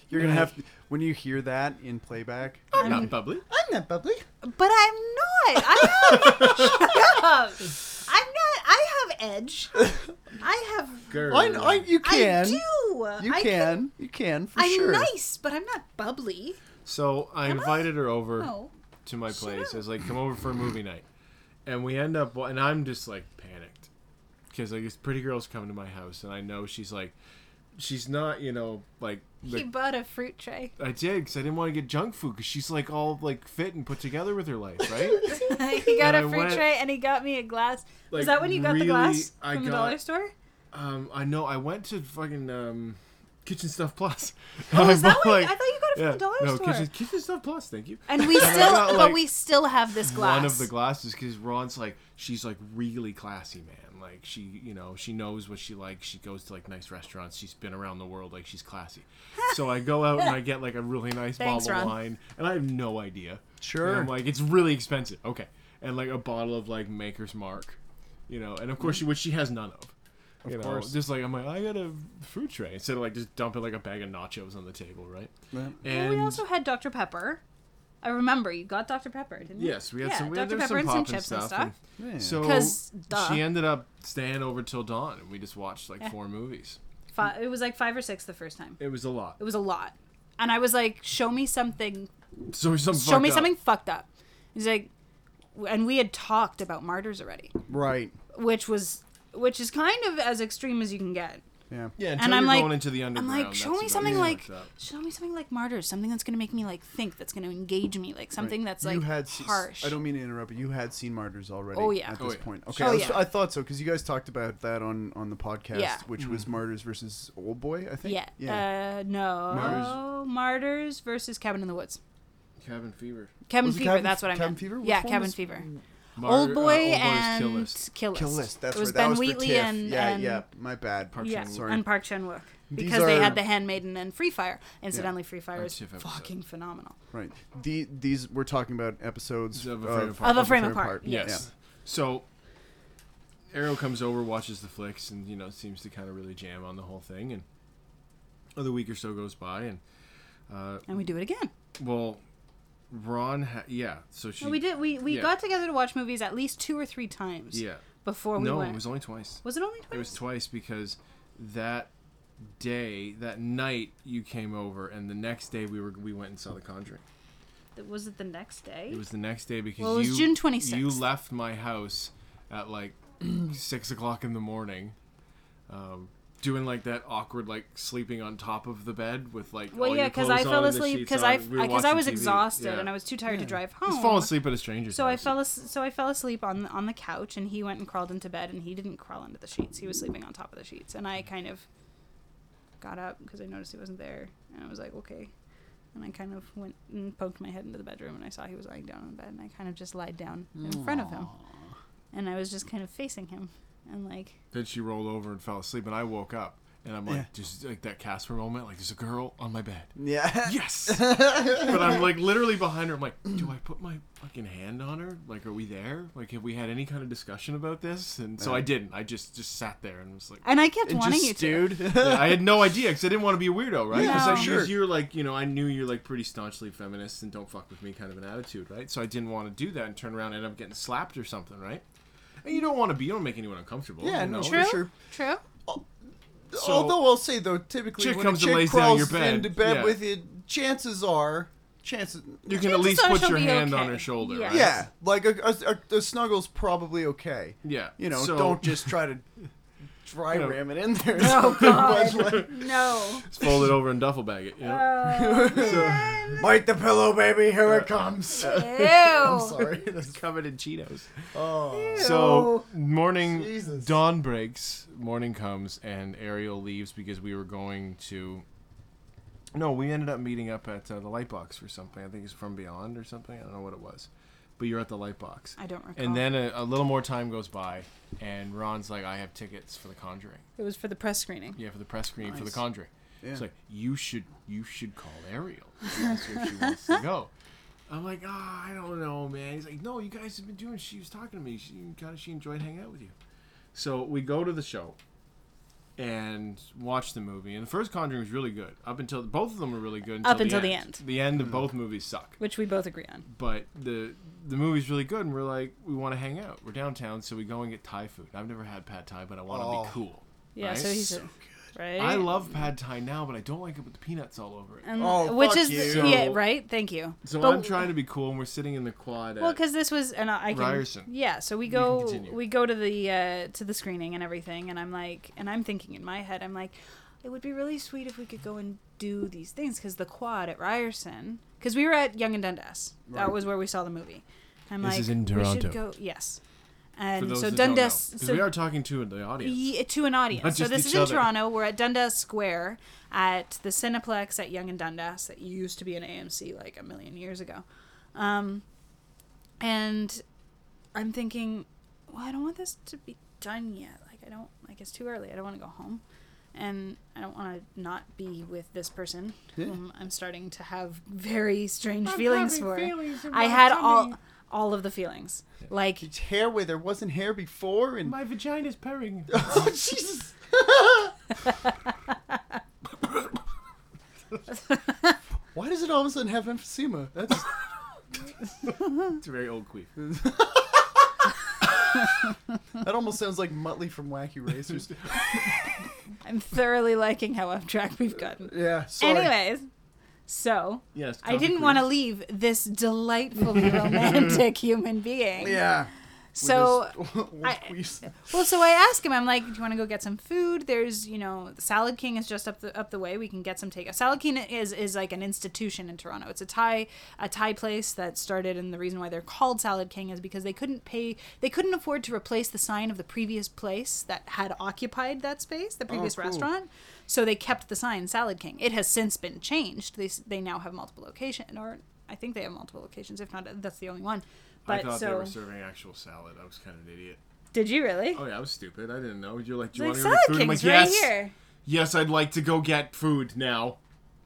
You're gonna have when you hear that in playback. I'm not bubbly. I'm not bubbly. but i'm not i have shut up i'm not i have edge i have Girl. I, I, you can. I do. You I can. You can for I'm sure. nice, but I'm not bubbly. So I I? invited her over No. to my place. I was like, come over for a movie night. And we end up, and I'm just like panicked. Because like this pretty girl's coming to my house, and I know she's like, she's not, you know, like, He like bought a fruit tray. I did, because I didn't want to get junk food, because she's like all like fit and put together with her life, right? he got And a I fruit went- tray and he got me a glass. Like, Was that when you got really, the glass I from the got- dollar store? um, I know I went to fucking um, Kitchen Stuff Plus. Oh, I is that what? I thought you got it from yeah, the dollar no, store. Kitchen, Kitchen Stuff Plus, thank you. And we still, got, but we still have this glass. one of the glasses because Ron's like she's like really classy man. Like she you know she knows what she likes. She goes to like nice restaurants. She's been around the world like she's classy. So I go out and I get like a really nice Thanks, bottle of wine and I have no idea. Sure. and I'm like it's really expensive. Okay. And like a bottle of like Maker's Mark you know and of course mm. she which she has none of you know, course. just like I'm like I got a fruit tray instead of like just dumping like a bag of nachos on the table, right? Yeah. Well, And we also had Dr. Pepper. I remember you got Dr. Pepper, didn't you? yes, we had yeah, some we Dr. there was Pepper some and some pop and chips and stuff. stuff. and- Yeah. so 'Cause, duh. she ended up staying over till dawn, and we just watched like Yeah. four movies. Fi- it was like five or six the first time. It was a lot. It was a lot. And I was like, show me something So some show me something fucked up. He's like, and we had talked about martyrs already, Right. which was, which is kind of as extreme as you can get. Yeah. Yeah, until And I'm you're like- going into the I'm like, show me something like, show me something like martyrs, something that's gonna make me like think, that's gonna engage me, like something that's like you had se- harsh. I don't mean to interrupt, but you had seen Martyrs already. Oh, yeah. At Oh, this yeah. point. Okay. Oh, I, was- yeah. I thought so because you guys talked about that on on the podcast, Yeah. which was Martyrs versus Old Boy. I think. yeah. Yeah. Uh, no. Martyrs. Martyrs. versus Cabin in the Woods. Cabin Fever. Cabin Fever. Cabin- that's what I Cabin meant. Fever? Which Yeah, one Cabin was- Fever. Mar- Old uh, Boy Old and Kill List. Kill List. Kill List. That's it was right. Ben that was Wheatley for and yeah, and, yeah. My bad. Park Yeah, Chan-wook. Sorry. and Park Chan Wook. These Because they had The Handmaiden and Free Fire. Incidentally, Free Fire Our is fucking phenomenal. Right. The, these we're talking about episodes Of of, A Frame Apart. Of A Frame Apart, Yes. So Ariel comes over, watches the flicks, and you know seems to kind of really jam on the whole thing. And another week or so goes by, and uh, And we do it again. well, Ron, ha- yeah. So she, No, we did. We, we yeah. got together to watch movies at least two or three times yeah. before we No, went. it was only twice. Was it only twice? It was twice because that day, that night, you came over, and the next day we were we went and saw The Conjuring. Was it the next day? It was the next day because Well, it was you June 26th. you left my house at like six o'clock in the morning, um, doing like that awkward like sleeping on top of the bed with like well, yeah, because I fell on the asleep because on. I because I was TV. exhausted Yeah. and I was too tired to drive home. Just fall asleep at a stranger's So I fell as- so I fell asleep on on the couch and he went and crawled into bed and he didn't crawl into the sheets. He was sleeping on top of the sheets and I kind of got up because I noticed he wasn't there and I was like okay. And I kind of went and poked my head into the bedroom and I saw he was lying down in bed and I kind of just lied down in front of him. And I was just kind of facing him and like Then she rolled over and fell asleep, and I woke up. And I'm like, Yeah. just like that Casper moment, like there's a girl on my bed. Yeah. Yes. but I'm like literally behind her. I'm like, do I put my fucking hand on her? Like, are we there? Like, have we had any kind of discussion about this? And so I didn't. I just just sat there and was like, and I kept And wanting just you to. stewed. Yeah, I had no idea because I didn't want to be a weirdo, right? Because No. I Sure. sure. you're like, you know, I knew you're like pretty staunchly feminist and don't fuck with me kind of an attitude, right? So I didn't want to do that and turn around and end up getting slapped or something, right? And you don't want to be, you don't make anyone uncomfortable. Yeah, you no, know? for True. sure. True. Oh, so- Although I'll say though, typically Chick when comes a and chick lays down crawls your bed, into bed yeah. with you, chances are chances. You can at Chances least are put she'll your be hand okay. on her shoulder. Yeah. right? Yeah, like a, a, a, a snuggle's probably okay. Yeah. You know, so, don't just try to dry You know. ram it in there. Oh But, God, like, no. Just fold it over and duffel bag it. You know? Bite the pillow, baby. Here it comes. Ew. I'm sorry. That's- covered in Cheetos. oh. Ew. So morning Jesus. dawn breaks, morning comes, and Ariel leaves because we were going to. No, we ended up meeting up at uh, the Lightbox for something. I think it's from Beyond or something. I don't know what it was, but you're at the Lightbox. I don't recall. And then a, a little more time goes by, and Ron's like, "I have tickets for The Conjuring. it was for the press screening. Yeah, for the press screening for The Nice. Conjuring." Yeah. It's like you should you should call Ariel and ask her if she wants to go. I'm like, ah, I don't know, man. He's like, no, you guys have been doing. She was talking to me. She kind of she enjoyed hanging out with you. So we go to the show and watch the movie. And the first Conjuring was really good. Up until both of them were really good. Until Up until the end. end. The end of mm-hmm. both movies suck. Which we both agree on. But the the movie's really good, and we're like, we want to hang out. We're downtown, so we go and get Thai food. I've never had pad Thai, but I want to Oh. be cool. Yeah, right? so he's a, right. I love pad Thai now, but I don't like it with the peanuts all over it. And, Oh, which fuck is you. So- yeah, right. Thank you. So But- I'm trying to be cool, and we're sitting in the quad. Well, because this was, and I I can, Ryerson. yeah. So we go, we go to the uh, to the screening and everything, and I'm like, and I'm thinking in my head, I'm like, it would be really sweet if we could go and do these things because the quad at Ryerson, because we were at Yonge and Dundas, that was where we saw the movie. I'm This like, is in we Toronto. should go, yes. And so Dundas. don't know. Dundas, 'Cause so we are talking to the audience. Ye- to an audience. So this is in other. Toronto. We're at Dundas Square at the Cineplex at Yonge and Dundas that used to be an AMC like a million years ago. Um, and I'm thinking, well, I don't want this to be done yet. Like, I don't, like, it's too early. I don't want to go home. And I don't want to not be with this person whom I'm starting to have very strange feelings for. I had all all of the feelings. Like It's hair where there wasn't hair before, and My vagina's purring. oh Jesus! Why does it all of a sudden have emphysema? That's it's a very old queef. that almost sounds like Muttley from Wacky Racers. I'm thoroughly liking how off track we've gotten. yeah. Sorry. Anyways, so Yes. I didn't want to leave this delightfully romantic human being. Yeah. So I- well, so I asked him. I'm like, "Do you want to go get some food? There's, you know, Salad King is just up the up the way. We can get some takeout. Salad King is is like an institution in Toronto. It's a Thai a Thai place that started, and the reason why they're called Salad King is because they couldn't pay, they couldn't afford to replace the sign of the previous place that had occupied that space, the previous cool. restaurant. So they kept the sign Salad King. It has since been changed. They they now have multiple locations, or I think they have multiple locations. If not, that's the only one. I But thought so they were serving actual salad. I was kind of an idiot. did you really? Oh yeah, I was stupid. I didn't know. You're like, do It's you like want to go get food? I'm King's like, right yes, here yes, I'd like to go get food now,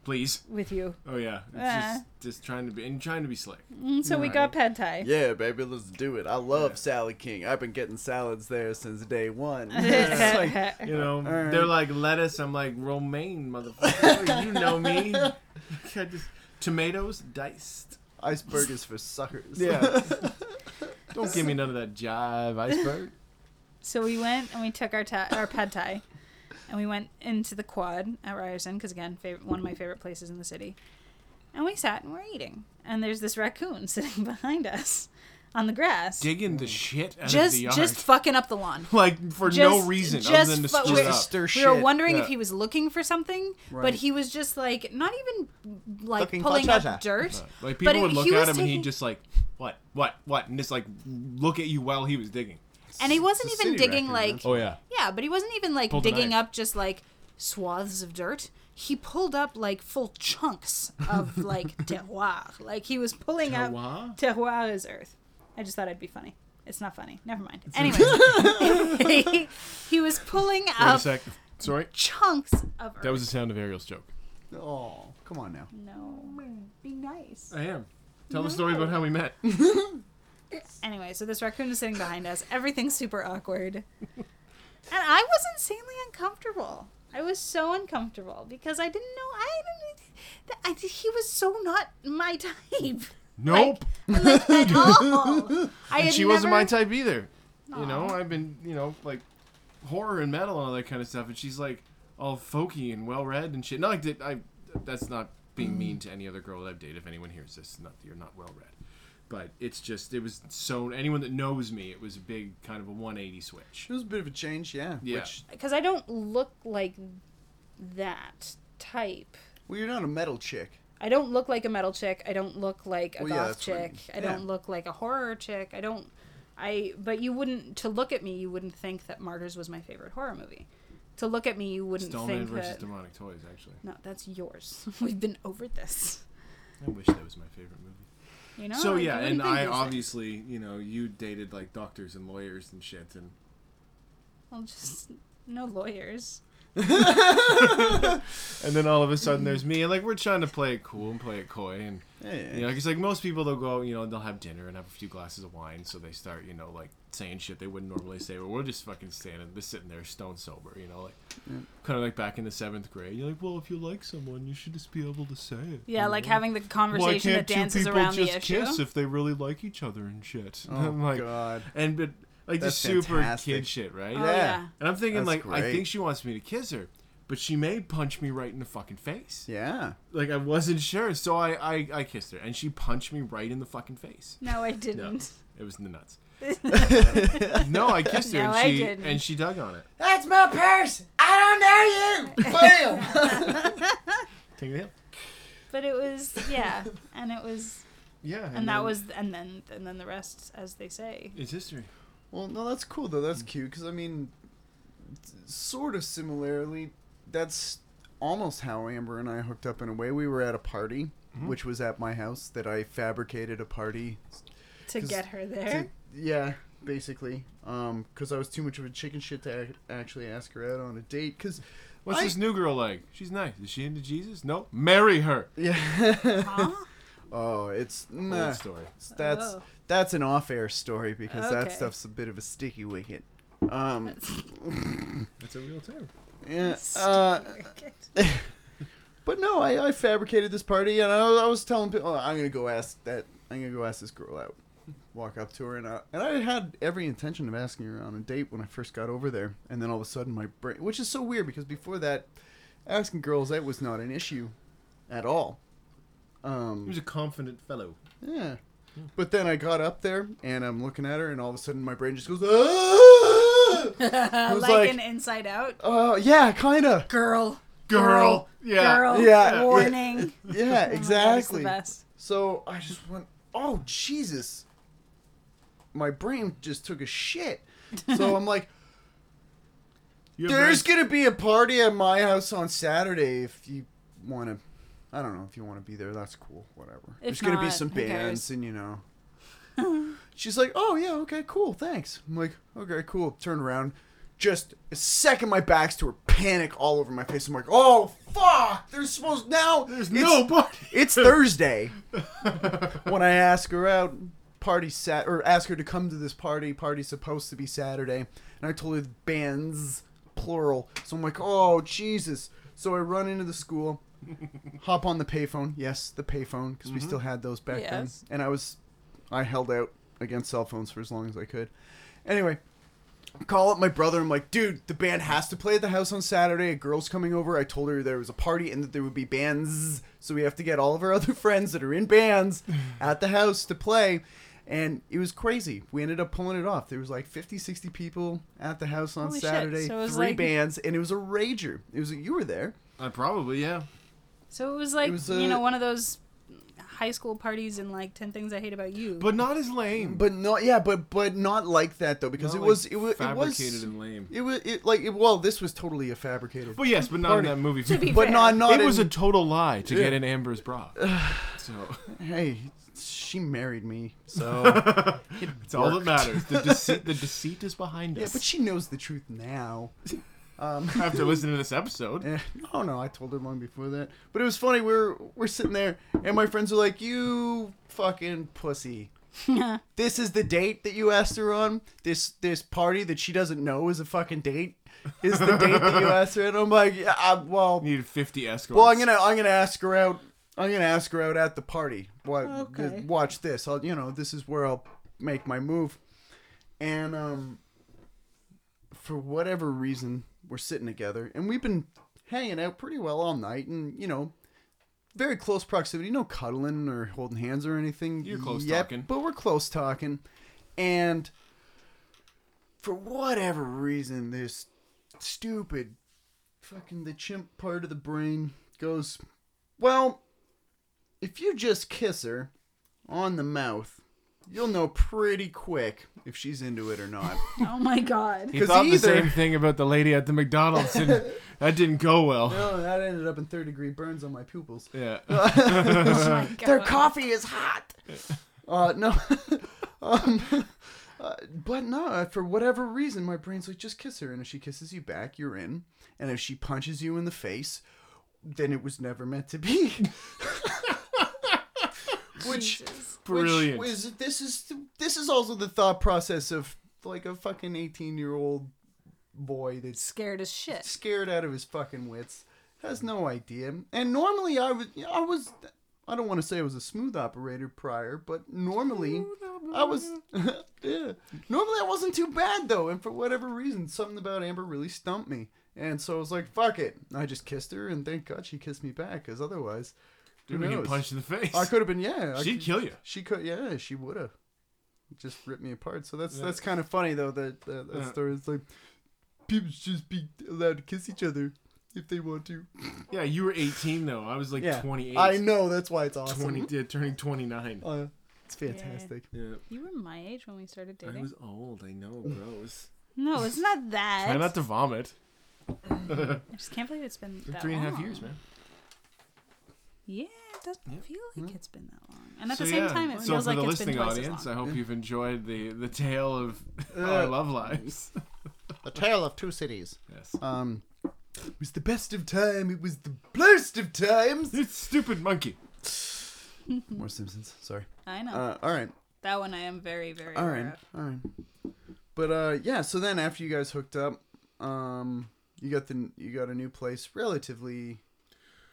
please. with you. Oh yeah, it's Ah. just just trying to be and trying to be slick. Mm, So we Right. got pad thai. Yeah, baby, let's do it. I love Salad King. I've been getting salads there since day one. It's like, You know, right. they're like lettuce. I'm like romaine, motherfucker. you know me. I just, tomatoes diced. iceberg is for suckers. Yeah. Don't give me none of that jive iceberg. So we went and we took our ta- our pad thai, and we went into the quad at Ryerson because again, favorite, one of my favorite places in the city. And we sat and we're eating, and there's this raccoon sitting behind us on the grass, Digging the shit out of just the yard. just fucking up the lawn. like for no reason just other than to fu- screw we're- up. Stir We were wondering Yeah. if he was looking for something, but he was just like not even like Looking for pulling treasure. up dirt. Uh-huh. Like people But would he look at him and he'd just like, what, what, what, and just like look at you while he was digging. And he wasn't even digging raccoon, like Oh yeah. Yeah, but he wasn't even like Pulled digging up just like swaths of dirt. He pulled up like full chunks of like terroir. Like he was pulling Terroir? up terroir is earth. I just thought it'd be funny. It's not funny. Never mind. Anyways, he, he was pulling Wait a up sec. Sorry. chunks of earth. That was the sound of Ariel's joke. Oh, come on now. no. Be nice. I am. Tell the story about how we met. Anyway, so this raccoon is sitting behind us. Everything's super awkward. And I was insanely uncomfortable. I was so uncomfortable because I didn't know I didn't I, he was so not my type. Nope. Like, like at all. I and she wasn't my type either. You know, I've been, you know, like horror and metal and all that kind of stuff, and she's like all folky and well read and shit. Not like that. I. That's not being mean mm. to any other girl that I've dated. If anyone hears this, not you're not well read, but it's just it was so anyone that knows me, it was a big kind of a 180 switch. It was a bit of a change, yeah. Yeah. Because I don't look like that type. well, you're not a metal chick. I don't look like a metal chick. I don't look like a Well, yeah, goth what I chick. I don't look like a horror chick. I don't. I. But you wouldn't to look at me. You wouldn't think that Martyrs was my favorite horror movie. To look at me, you wouldn't Dollman think versus that. Demonic Toys, actually. No, that's yours. We've been over this. I wish that was my favorite movie. You know. so Like, yeah, and I obviously, you know, you dated like doctors and lawyers and shit, and Well, just no lawyers. and then all of a sudden there's me, and like we're trying to play it cool and play it coy, and Yeah, you know, because like most people they'll go, you know, they'll have dinner and have a few glasses of wine, so they start, you know, like saying shit they wouldn't normally say, but we're just fucking standing, just sitting there stone sober, you know, like kind of like back in the seventh grade. You're like, well, if you like someone, you should just be able to say it. Yeah, like know? having the Why conversation can't that two dances people around the just kiss if they really like each other and shit? Oh, I'm like, God. and but like That's just super fantastic. kid shit, right? Oh, Yeah. yeah. And I'm thinking That's like, I think she wants me to kiss her, but she may punch me right in the fucking face. Yeah. Like I wasn't sure, so I, I I kissed her, and she punched me right in the fucking face. No, I didn't. It was in the nuts. no, I kissed her, No, and I she didn't. and she dug on it. That's my purse. I don't know you. Bam. Take it. But it was yeah, and it was, Yeah, and that was, and then and then the rest, as they say. it's history. Well, no, that's cool though. That's cute because I mean, sort of similarly, that's almost how Amber and I hooked up in a way. We were at a party, Mm-hmm. which was at my house that I fabricated a party. to get her to- there. yeah, basically, um, because I was too much of a chicken shit to ac- actually ask her out on a date. Because What's I- this new girl like? She's nice. Is she into Jesus? No. Marry her. yeah, Huh? oh, it's nah, Old story. that's Oh. that's an off-air story because that stuff's a bit of a sticky wicket. Um, That's a real term. Yeah. Uh, But no, I, I fabricated this party, and I, I was telling people, oh, I'm gonna go ask that, I'm gonna go ask this girl out. Walk up to her, and I, and I had every intention of asking her on a date when I first got over there, and then all of a sudden my brain, which is so weird because before that, asking girls out was not an issue, at all. He Um, was a confident fellow. yeah. But then I got up there, and I'm looking at her, and all of a sudden my brain just goes, ah! like, was like- an inside out. Oh, yeah, kinda. Girl. Girl. Yeah. Girl. Yeah. Warning. Yeah, my God, it's exactly. the best. So I just went, oh Jesus! My brain just took a shit. So I'm like, there's gonna be a party at my house on Saturday if you want to. I don't know if you want to be there. That's cool. Whatever. there's gonna be some bands and you know. She's like, oh yeah, okay, cool, thanks. I'm like, okay, cool. Turn around. Just a second, my back's to her. Panic all over my face. I'm like, oh fuck! There's supposed now. There's it's- no party. it's Thursday when I ask her out. Party sat or ask her to come to this party. Party's supposed to be Saturday, and I told her the bands plural. So I'm like, oh Jesus! So I run into the school, hop on the payphone. Yes, the payphone because we mm-hmm. still had those back Yes. then. And I was, I held out against cell phones for as long as I could. Anyway, call up my brother. I'm like, dude, the band has to play at the house on Saturday. A girl's coming over. I told her there was a party and that there would be bands. So we have to get all of our other friends that are in bands at the house to play. And it was crazy. We ended up pulling it off. There was like 50, 60 people at the house on Holy. Saturday. So it was three like- bands. And it was a rager. It was, you were there. Uh, probably, yeah. So it was like was, you uh, know one of those high school parties in like Ten Things I Hate About You. But not as lame. But not, yeah, but but not like that though, because Not it like was it was it fabricated and lame. it was it like it, well, this was totally a fabricated. But yes, but not Party. in that movie. to be but fair. not not it was a in- total lie to Yeah. get in Amber's bra. so hey, she married me, so it's all that matters. The deceit, the deceit is behind us. yeah, us. but she knows the truth now. Um, after listening to this episode, eh, no, no, I told her long before that. But it was funny. We're we're sitting there, and my friends are like, "You fucking pussy." this is the date that you asked her on. This this party that she doesn't know is a fucking date. Is the date that you asked her? And I'm like, yeah, I, well, needed fifty escorts. Well, I'm gonna I'm gonna ask her out. I'm gonna ask her out at the party. What? Okay. th- watch this. I'll you know this is where I'll make my move. And um, for whatever reason, we're sitting together, and we've been hanging out pretty well all night, and you know, very close proximity, no cuddling or holding hands or anything. You're close yet, talking. but we're close talking, and for whatever reason, this stupid fucking the chimp part of the brain goes, well, if you just kiss her on the mouth, you'll know pretty quick if she's into it or not. Oh my god. He 'Cause thought the same thing about the lady at the McDonald's, and that didn't go well. no, that ended up in third degree burns on my pupils. Yeah. Oh my god. Their coffee is hot. Uh, no. um, uh, but no, uh, for whatever reason, my brain's like, just kiss her. And if she kisses you back, you're in. And if she punches you in the face, then it was never meant to be. Which, Jesus. Brilliant. Which is, this is this is also the thought process of like a fucking 18 year old boy that's Scared as shit. scared out of his fucking wits, has no idea. And normally I was, I was, I don't want to say I was a smooth operator prior, but normally I was, yeah. Normally I wasn't too bad though, and for whatever reason, something about Amber really stumped me. And so I was like, fuck it. I just kissed her, and thank God she kissed me back, because otherwise, who Dude, we get knows? punched in the face. I could have been, yeah. I She'd could- kill you. She could, yeah, she would have. Just ripped me apart. So that's Yeah. that's kind of funny though. That that, that Yeah. story is like people should just be allowed to kiss each other if they want to. Yeah, you were 18 though. I was like yeah, 28. I know that's why it's awesome. 20, yeah, turning 29. Uh, it's fantastic. Yeah. You were my age when we started dating. I dating. was old. I know, gross. No, it's not that. Try not to vomit. I just can't believe it's been that Three and a half long. years, man. Yeah, it doesn't Yeah. feel like it's been that long. And at so the same yeah, time, it so feels like it's been listening twice audience, as I hope you've enjoyed the the tale of our love lives. the tale of two cities. yes. Um, it was the best of time. It was the blurst of times. It's stupid monkey. More Simpsons. Sorry. I know. Uh, all right. that one I am very, very All right. Of. All right. But uh, yeah. So then after you guys hooked up, um, you got the you got a new place relatively,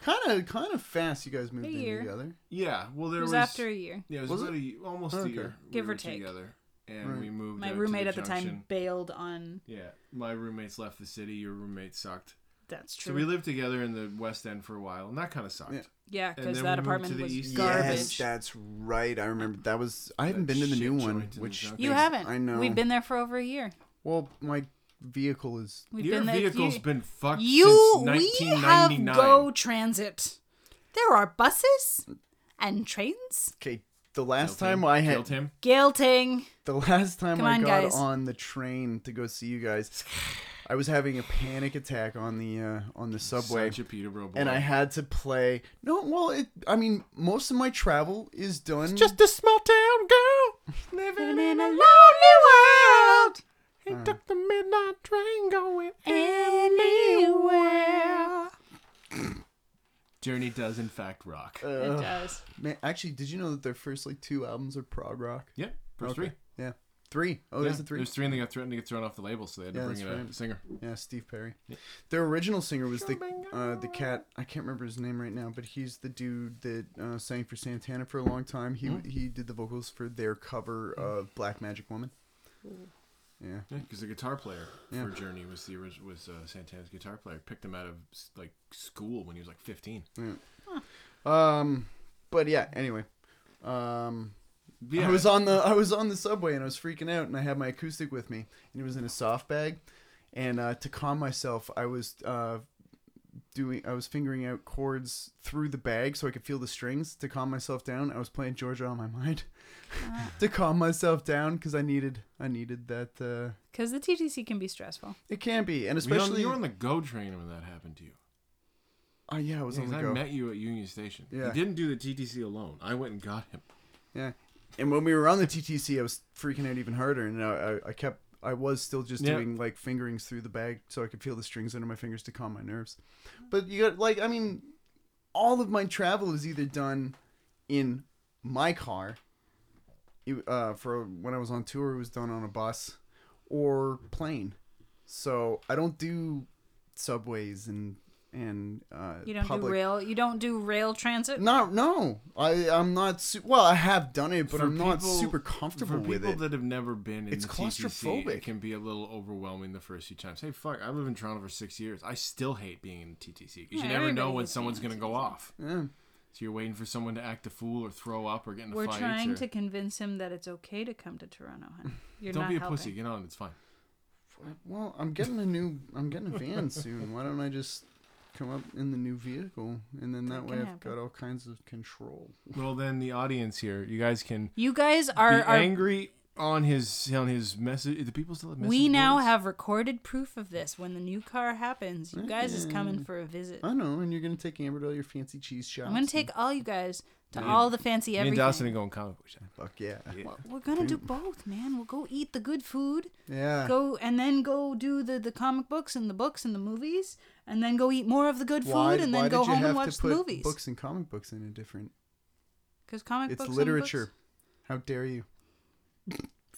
kind of kind of fast. You guys moved A in year. together. Yeah. Well, It there was, was, after a year. Yeah, it was, Was about a ye- almost oh, Okay. a year. Give we or were take. Together, and Right. we moved. My out to roommate at the junction. time bailed on. Yeah, my roommates left the city. Your roommate sucked. That's true. So we lived together in the West End for a while, and that kind of sucked. Yeah. yeah, and because then that we moved apartment to the was east. garbage. Yes, that's right. I remember that was. I haven't That been to the new one, joint in which junction. you haven't. I know. We've been there for over a year. Well, my vehicle is. We've Your been there. vehicle's you, been fucked you since we have 1999. Go Transit. There are buses and trains. Okay, the last Killed time. I had killed him. Guilting. the last time Come I on, got guys. on the train to go see you guys, I was having a panic attack on the uh, on the subway. Such a Peterborough boy. and I had to play. No, well, it. I mean, most of my travel is done. just a small town girl living Living in a lonely world. He took the midnight train going Anywhere. Journey does in fact rock. Uh, It does. man, actually, did you know that their first like two albums are prog rock? yeah, first Okay. three. Yeah, three. Oh, yeah, there's the three. There's three, and they got threatened to get thrown off the label, so they had to Yeah, bring that's in a singer. Yeah, Steve Perry. Their original singer was the uh, the cat. I can't remember his name right now, but he's the dude that uh, sang for Santana for a long time. He Hmm. he did the vocals for their cover of Black Magic Woman. Yeah. Yeah, because the guitar player Yeah. for Journey was the original was uh, Santana's guitar player. Picked him out of like school when he was like 15. Um, but yeah. Anyway, um, Yeah, I was on the I was on the subway and I was freaking out and I had my acoustic with me and it was in a soft bag, and uh, to calm myself I was uh, doing I was fingering out chords through the bag so I could feel the strings to calm myself down. I was playing Georgia on my mind to calm myself down because I needed I needed that. Uh, Because the TTC can be stressful. it can be and Were you especially you were on the GO train when that happened to you. oh yeah I was Yeah, on 'cause the I go met you at Union Station. Yeah. You didn't do the TTC alone. I went and got him. yeah. And when we were on the TTC, I was freaking out even harder, and I, I, I kept, I was still just Yeah. doing like fingerings through the bag so I could feel the strings under my fingers to calm my nerves. But you got like, I mean, all of my travel is either done in my car. It- Uh, for when I was on tour, it was done on a bus or plane. So I don't do subways and and uh, You don't public. do rail. You don't do rail transit. No, no, I I'm not. Su- well, I have done it, but For I'm not super comfortable with it. For with people that have never been in It's the TTC, claustrophobic. it can be a little overwhelming the first few times. Hey, fuck! I live in Toronto for six years. I still hate being in TTC because Yeah, you never know when someone's gonna go off. yeah. So you're waiting for someone to act a fool or throw up or get in a We're fight. trying or... to convince him that it's okay to come to Toronto. Hun. You're Don't not be a helping. pussy. Get on. It's fine. Well, I'm getting a new. I'm getting a van soon. Why don't I just come up in the new vehicle, and then that That way I've happen. got all kinds of control. Well, then the audience here, you guys can You guys are, be are angry on his on his message. The people still have message we now boards? have recorded proof of this. When the new car happens, you guys is coming for a visit. I know, and you're gonna take Amber to all your fancy cheese shops. I'm gonna take all you guys to Me- all the fancy Me and everything. Dawson are going comic book shop. Fuck yeah. Well, We're gonna do both, man. We'll go eat the good food, Yeah. go and then go do the, the comic books and the books and the movies, and then go eat more of the good food, why, and then go did you home have and watch to the put movies. books and comic books in a different? Because comic It's books, and literature. books- How dare you?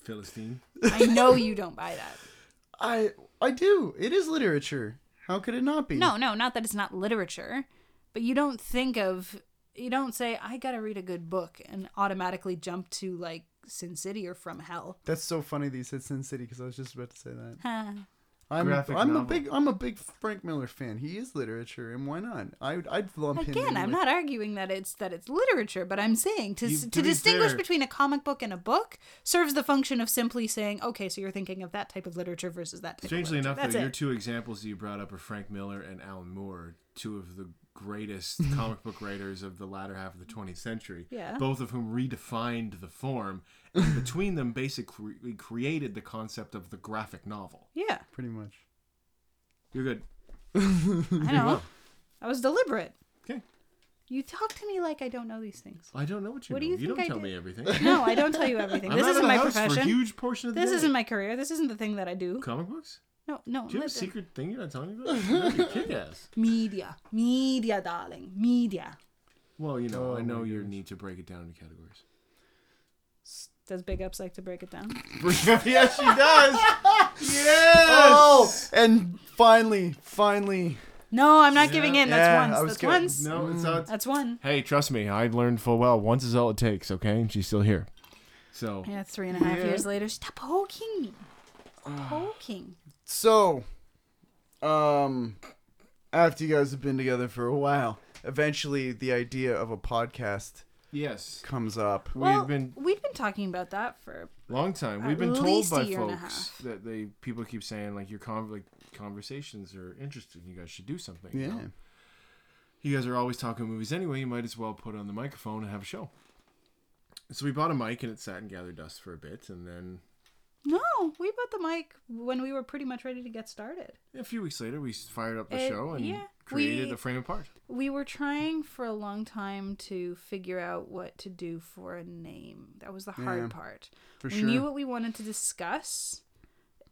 Philistine. I know you don't buy that. I I do. It is literature. How could it not be? No, no, not that it's not literature, but you don't think of you don't say I gotta read a good book and automatically jump to like Sin City or From Hell. That's so funny that you said Sin City because I was just about to say that. Huh. I'm Graphic I'm a big I'm a big Frank Miller fan. He is literature, and why not? I would I'd lump him. Again, in I'm with- not arguing that it's that it's literature, but I'm saying to You- to to be distinguish fair- between a comic book and a book serves the function of simply saying, okay, so you're thinking of that type of literature versus that type Strangely of literature. enough, That's though, it. your two examples that you brought up are Frank Miller and Alan Moore, two of the greatest comic book writers of the latter half of the 20th century. Yeah. Both of whom redefined the form, and between them, basically created the concept of the graphic novel. yeah, pretty much. You're good. I know. I was deliberate. Okay. You talk to me like I don't know these things. I don't know what you What know. do you you think don't I tell did? me everything. No, I don't tell you everything. I'm this out isn't of the my house for a profession. huge portion of the This day. isn't my career. This isn't the thing that I do. comic books. No, no. Do you have a listen. secret thing you're not telling me about? You're kick ass. Media, media, darling, media. Well, you know, Oh I know my your need to break it down into categories. Does Big Ups like to break it down? yes, she does. yes. Oh, and finally, finally. No, I'm not giving in. That's Yeah, once. I was That's gonna- once. No, it's not. That's one. Hey, trust me, I learned full well. Once is all it takes, okay? And she's still here. So, Yeah, three and a half Yeah. years later. Stop poking me. Poking. So, um, after you guys have been together for a while, eventually the idea of a podcast yes, comes up. we've Well, been we've been talking about that for long time. We've been told least a by year and a folks half. that they people keep saying like your con- like conversations are interesting. You guys should do something. you Yeah. know? You guys are always talking movies anyway. You might as well put on the microphone and have a show. So we bought a mic and it sat and gathered dust for a bit, and then no. We bought the mic when we were pretty much ready to get started. a few weeks later we fired up the Uh, show and yeah, created we- a frame apart. We were trying for a long time to figure out what to do for a name. That was the hard Yeah, part. We sure. knew what we wanted to discuss.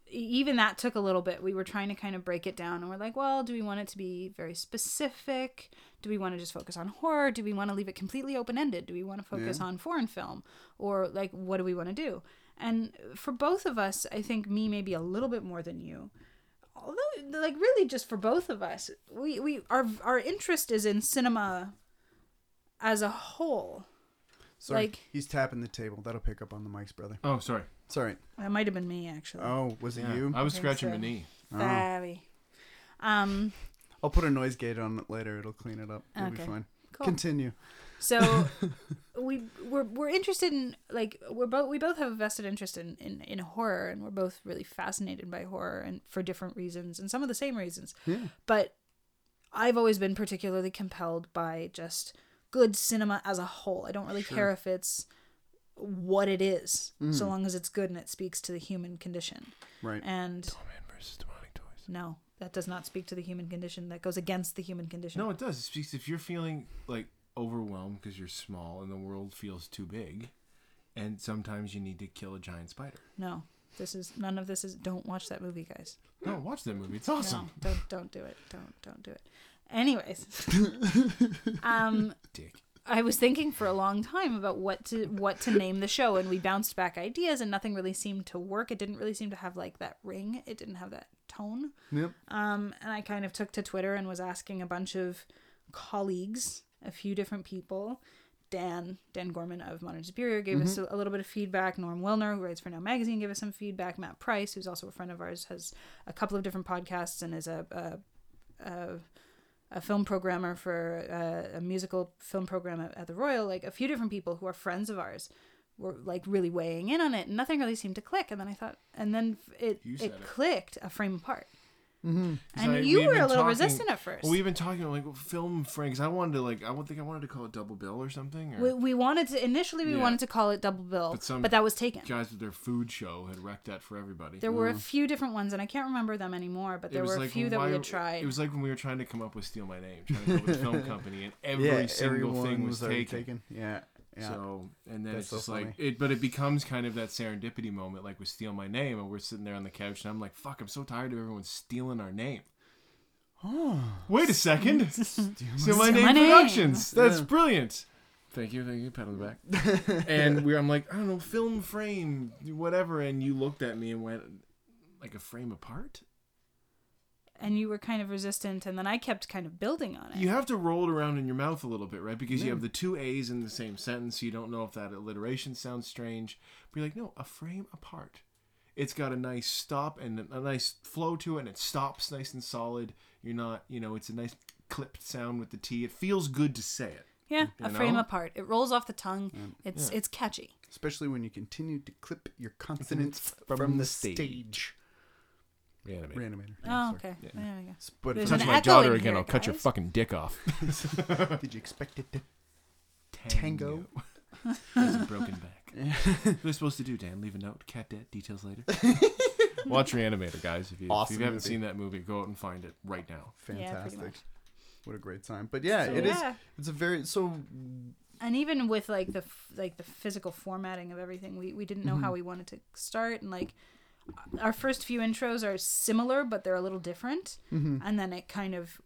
Even that took a little bit. We were trying to kind of break it down, and we're like, well, do we want it to be very specific? Do we want to just focus on horror? Do we want to leave it completely open ended? Do we want to focus Yeah. on foreign film? Or, like, what do we want to do? And for both of us, I think me maybe a little bit more than you. Although, like, really, just for both of us, we, we our our interest is in cinema as a whole. Sorry, like- he's tapping the table. That'll pick up on the mics, brother. Oh, sorry. Sorry. That might have been me, actually. Oh, was it Yeah, you? I was think scratching so. my knee. Oh. Um. I'll put a noise gate on it later. It'll clean it up. It'll be Okay. fine. Cool. Continue. So we we're we're interested in like we're both we both have a vested interest in, in in horror and we're both really fascinated by horror and for different reasons and some of the same reasons. Yeah. But I've always been particularly compelled by just good cinema as a whole. I don't really care if it's what it is, mm. so long as it's good and it speaks to the human condition. Right. And Man versus demonic toys. no, that does not speak to the human condition. That goes against the human condition. No, it does. It speaks if you're feeling like overwhelmed because you're small and the world feels too big, and sometimes you need to kill a giant spider. No. This is none of this is don't watch that movie, guys. No, watch that movie. It's awesome. No, don't don't do it. Don't don't do it. Anyways, um, Dick. I was thinking for a long time about what to what to name the show, and we bounced back ideas, and nothing really seemed to work. It didn't really seem to have like that ring. It didn't have that tone. Yep. Um, and I kind of took to Twitter and was asking a bunch of colleagues, a few different people. Dan, Dan Gorman of Modern Superior gave us a, a little bit of feedback. Norm Wilner, who writes for Now Magazine, gave us some feedback. Matt Price, who's also a friend of ours, has a couple of different podcasts and is a, a, a a film programmer for uh, a musical film program at, at the Royal, like a few different people who are friends of ours were like really weighing in on it, and nothing really seemed to click. And then I thought, and then it it, it. clicked a frame apart. 'Cause And I- you we've were a little talking- resistant at first. Well, we've been talking like film Franks. I wanted to like I would think I wanted to call it double bill or something. Or we, we wanted to initially we Yeah. wanted to call it double bill, But but, that was taken. guys with their food show had wrecked that for everybody. There were a mm. few different ones, and I can't remember them anymore. But there was were a few that we had tried. It was like when we were trying to come up with "Steal My Name," trying to come up with film company, and every yeah, single thing was, already taken. Yeah, yeah. So and then That's it's so just like it, but it becomes kind of that serendipity moment, like with "Steal My Name," and we're sitting there on the couch, and I'm like, "Fuck, I'm so tired of everyone stealing our name." oh, Wait a second, Steal My Name My Name. Productions. That's Yeah. brilliant. Thank you, thank you, pat on the back. and we, I'm like, I don't know, film frame, whatever, and you looked at me and went, like a frame apart. And you were kind of resistant, and then I kept kind of building on it. You have to roll it around in your mouth a little bit, right? Because you have the two A's in the same sentence. So you don't know if that alliteration sounds strange. But you're like, no, a frame apart. It's got a nice stop and a nice flow to it, and it stops nice and solid. You're not, you know, it's a nice clipped sound with the T. It feels good to say it. yeah, a You frame know? apart. It rolls off the tongue. It's it's catchy. especially when you continue to clip your consonants From from, the the stage. stage. Reanimator. Reanimator. Oh, sorry. okay. Yeah. There we go. But There's Touch an my echo daughter in again, here, I'll cut your guys. fucking dick off. did you expect it to? Tango. There's a broken back. what are you supposed to do, Dan? Leave a note? Cat dead? Details later? Watch Reanimator, guys. If you, if you haven't movie. seen that movie, go out and find it right now. Fantastic. pretty much. What a great time. But yeah, So, it is. yeah. It's a very so. and even with like the f- like the physical formatting of everything we, we didn't know Mm-hmm. how we wanted to start and like our first few intros are similar but they're a little different Mm-hmm. and then it kind of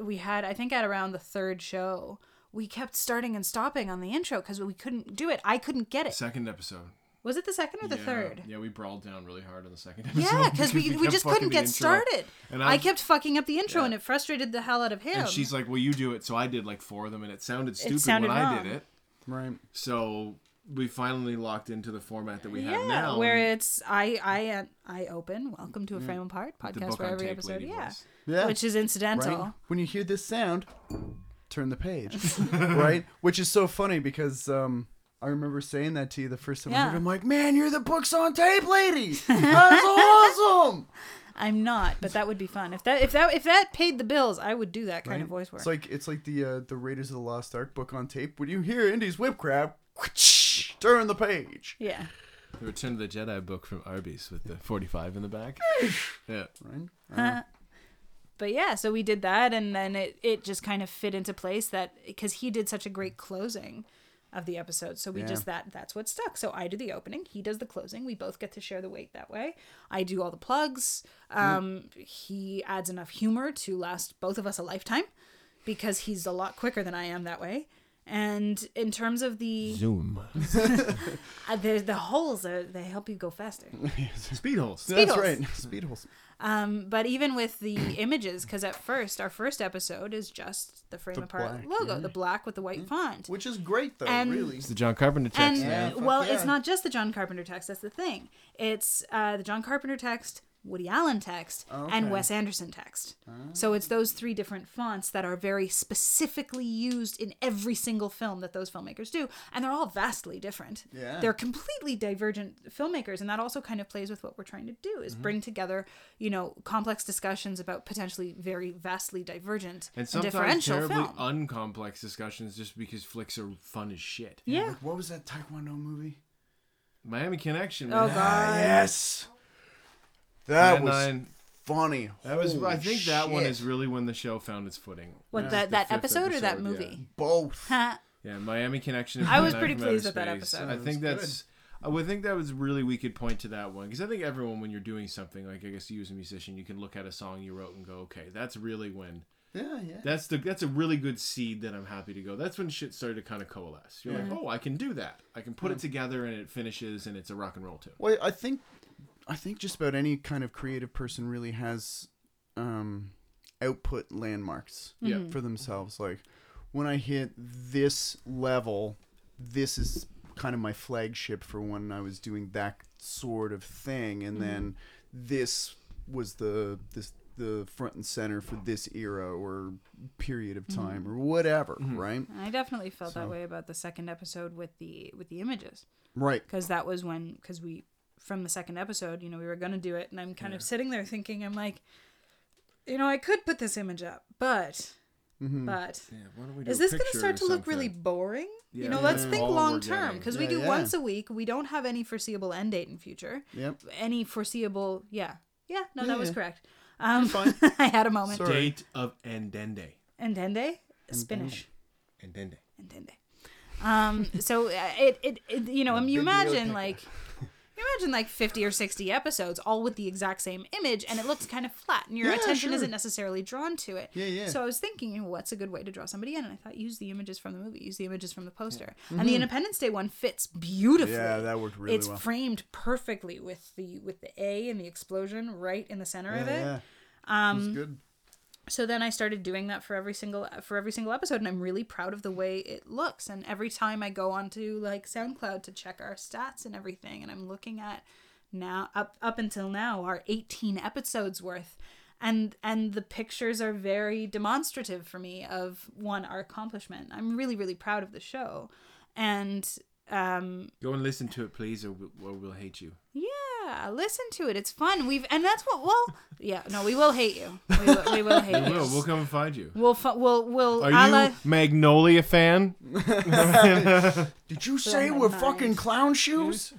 we had i think at around the third show we kept starting and stopping on the intro because we couldn't do it i couldn't get it Second episode. was it the second or the Yeah, third Yeah, we brawled down really hard on the second episode. yeah because we, we kept just couldn't get intro. started And I, I- kept fucking up the intro Yeah. and it frustrated the hell out of him And she's like, "Well, you do it." So I did like four of them, and it sounded stupid sounded when I did it. Right. So we finally locked into the format that we yeah, have now. where it's I I I open. Welcome to a frame apart podcast book where on every tape episode, lady yeah, voice. Yeah. which is incidental. right? When you hear this sound, turn the page, right? Which is so funny because um, I remember saying that to you the first time I heard it. I'm like, man, you're the books on tape lady. That's awesome. I'm not, but that would be fun. If that if that if that paid the bills, I would do that kind of voice work. It's like it's like the uh, the Raiders of the Lost Ark book on tape. When you hear Indy's whip crab, whoosh, turn the page. yeah. The Return of the Jedi book from Arby's with the 45 in the back. yeah. Right? Uh, But yeah, so we did that, and then it it just kind of fit into place that because he did such a great closing of the episode, so we Yeah. just that that's what stuck. So I do the opening, he does the closing. We both get to share the weight that way. I do all the plugs. Um, he adds enough humor to last both of us a lifetime because he's a lot quicker than I am that way. And in terms of the Zoom. uh, the the holes, are, they help you go faster. Speed holes. That's Speedholes. right. Speedholes. Um, but even with the images, because at first our first episode is just the frame The apart black, logo, yeah. the black with the white font. Which is great though, And- really. It's the John Carpenter text. And Yeah, fuck well, yeah. it's not just the John Carpenter text. That's the thing. It's uh, the John Carpenter text, Woody Allen text, and Wes Anderson text. So it's those three different fonts that are very specifically used in every single film that those filmmakers do, and they're all vastly different. Yeah. They're completely divergent filmmakers, and that also kind of plays with what we're trying to do: Mm-hmm. is bring together, you know, complex discussions about potentially very vastly divergent And and, sometimes differential terribly film. uncomplex discussions just because flicks are fun as shit. yeah. Like, what was that Taekwondo movie? Miami Connection. Oh man. God. yes. That Man was Nine. funny. That was. I Holy think that one shit. is really when the show found its footing. What Was that the that fifth episode, or that yeah. movie? both. Yeah, Miami Connection. and I was Man pretty from pleased with that Space. episode. I It think was that's. I would think that was really we could point to that one because I think everyone when you're doing something like I guess you as a musician you can look at a song you wrote and go okay that's really when Yeah, yeah. that's the that's a really good seed that I'm happy to go that's when shit started to kind of coalesce you're like oh I can do that I can put it together and it finishes and it's a rock and roll tune Well, I think, I think just about any kind of creative person really has, um, output landmarks. Yeah. Mm-hmm. For themselves, like when I hit this level, this is kind of my flagship for when I was doing that sort of thing, and then mm-hmm. this was the this the front and center for this era or period of mm-hmm. time or whatever, right? I definitely felt that way about the second episode with the with the images Right. because that was when because we from the second episode you know we were gonna do it and I'm kind of sitting there thinking I'm like you know I could put this image up but Mm-hmm. but Yeah, why don't we do is this going to start to look really boring? Yeah, you know, let's yeah. think All long term because Yeah, we do yeah. once a week. We don't have any foreseeable end date in future. Yep. Any foreseeable, yeah, yeah. No, Yeah, that was yeah. correct. Um, fine. I had a moment. Sorry. Date of Endende. Endende, Spanish. Endende. Entende. Um, so uh, it, it, it, you know, I mean, you imagine like, you imagine like 50 or 60 episodes all with the exact same image and it looks kind of flat and your Yeah, attention sure. isn't necessarily drawn to it. Yeah, yeah. So I was thinking, you know, what's a good way to draw somebody in? And I thought, use the images from the movie, use the images from the poster. And the Independence Day one fits beautifully. Mm-hmm. Yeah, that worked really it's well. framed perfectly with the with the A and the explosion right in the center Yeah, of it. yeah. Um, It's good. So then I started doing that for every single for every single episode, and I'm really proud of the way it looks. And every time I go onto like SoundCloud to check our stats and everything, and I'm looking at now up up until now our 18 episodes worth, and and the pictures are very demonstrative for me of one our accomplishment. I'm really really proud of the show, and um Go and listen to it, please, or we'll, or we'll hate you. yeah, listen to it. It's fun. We've and that's what well yeah no we will hate you. We will, we will hate you. We you. will. We'll come and find you. We'll fu- we'll we'll Are a la- you Magnolia fan? Did you say we're mind. fucking clown shoes?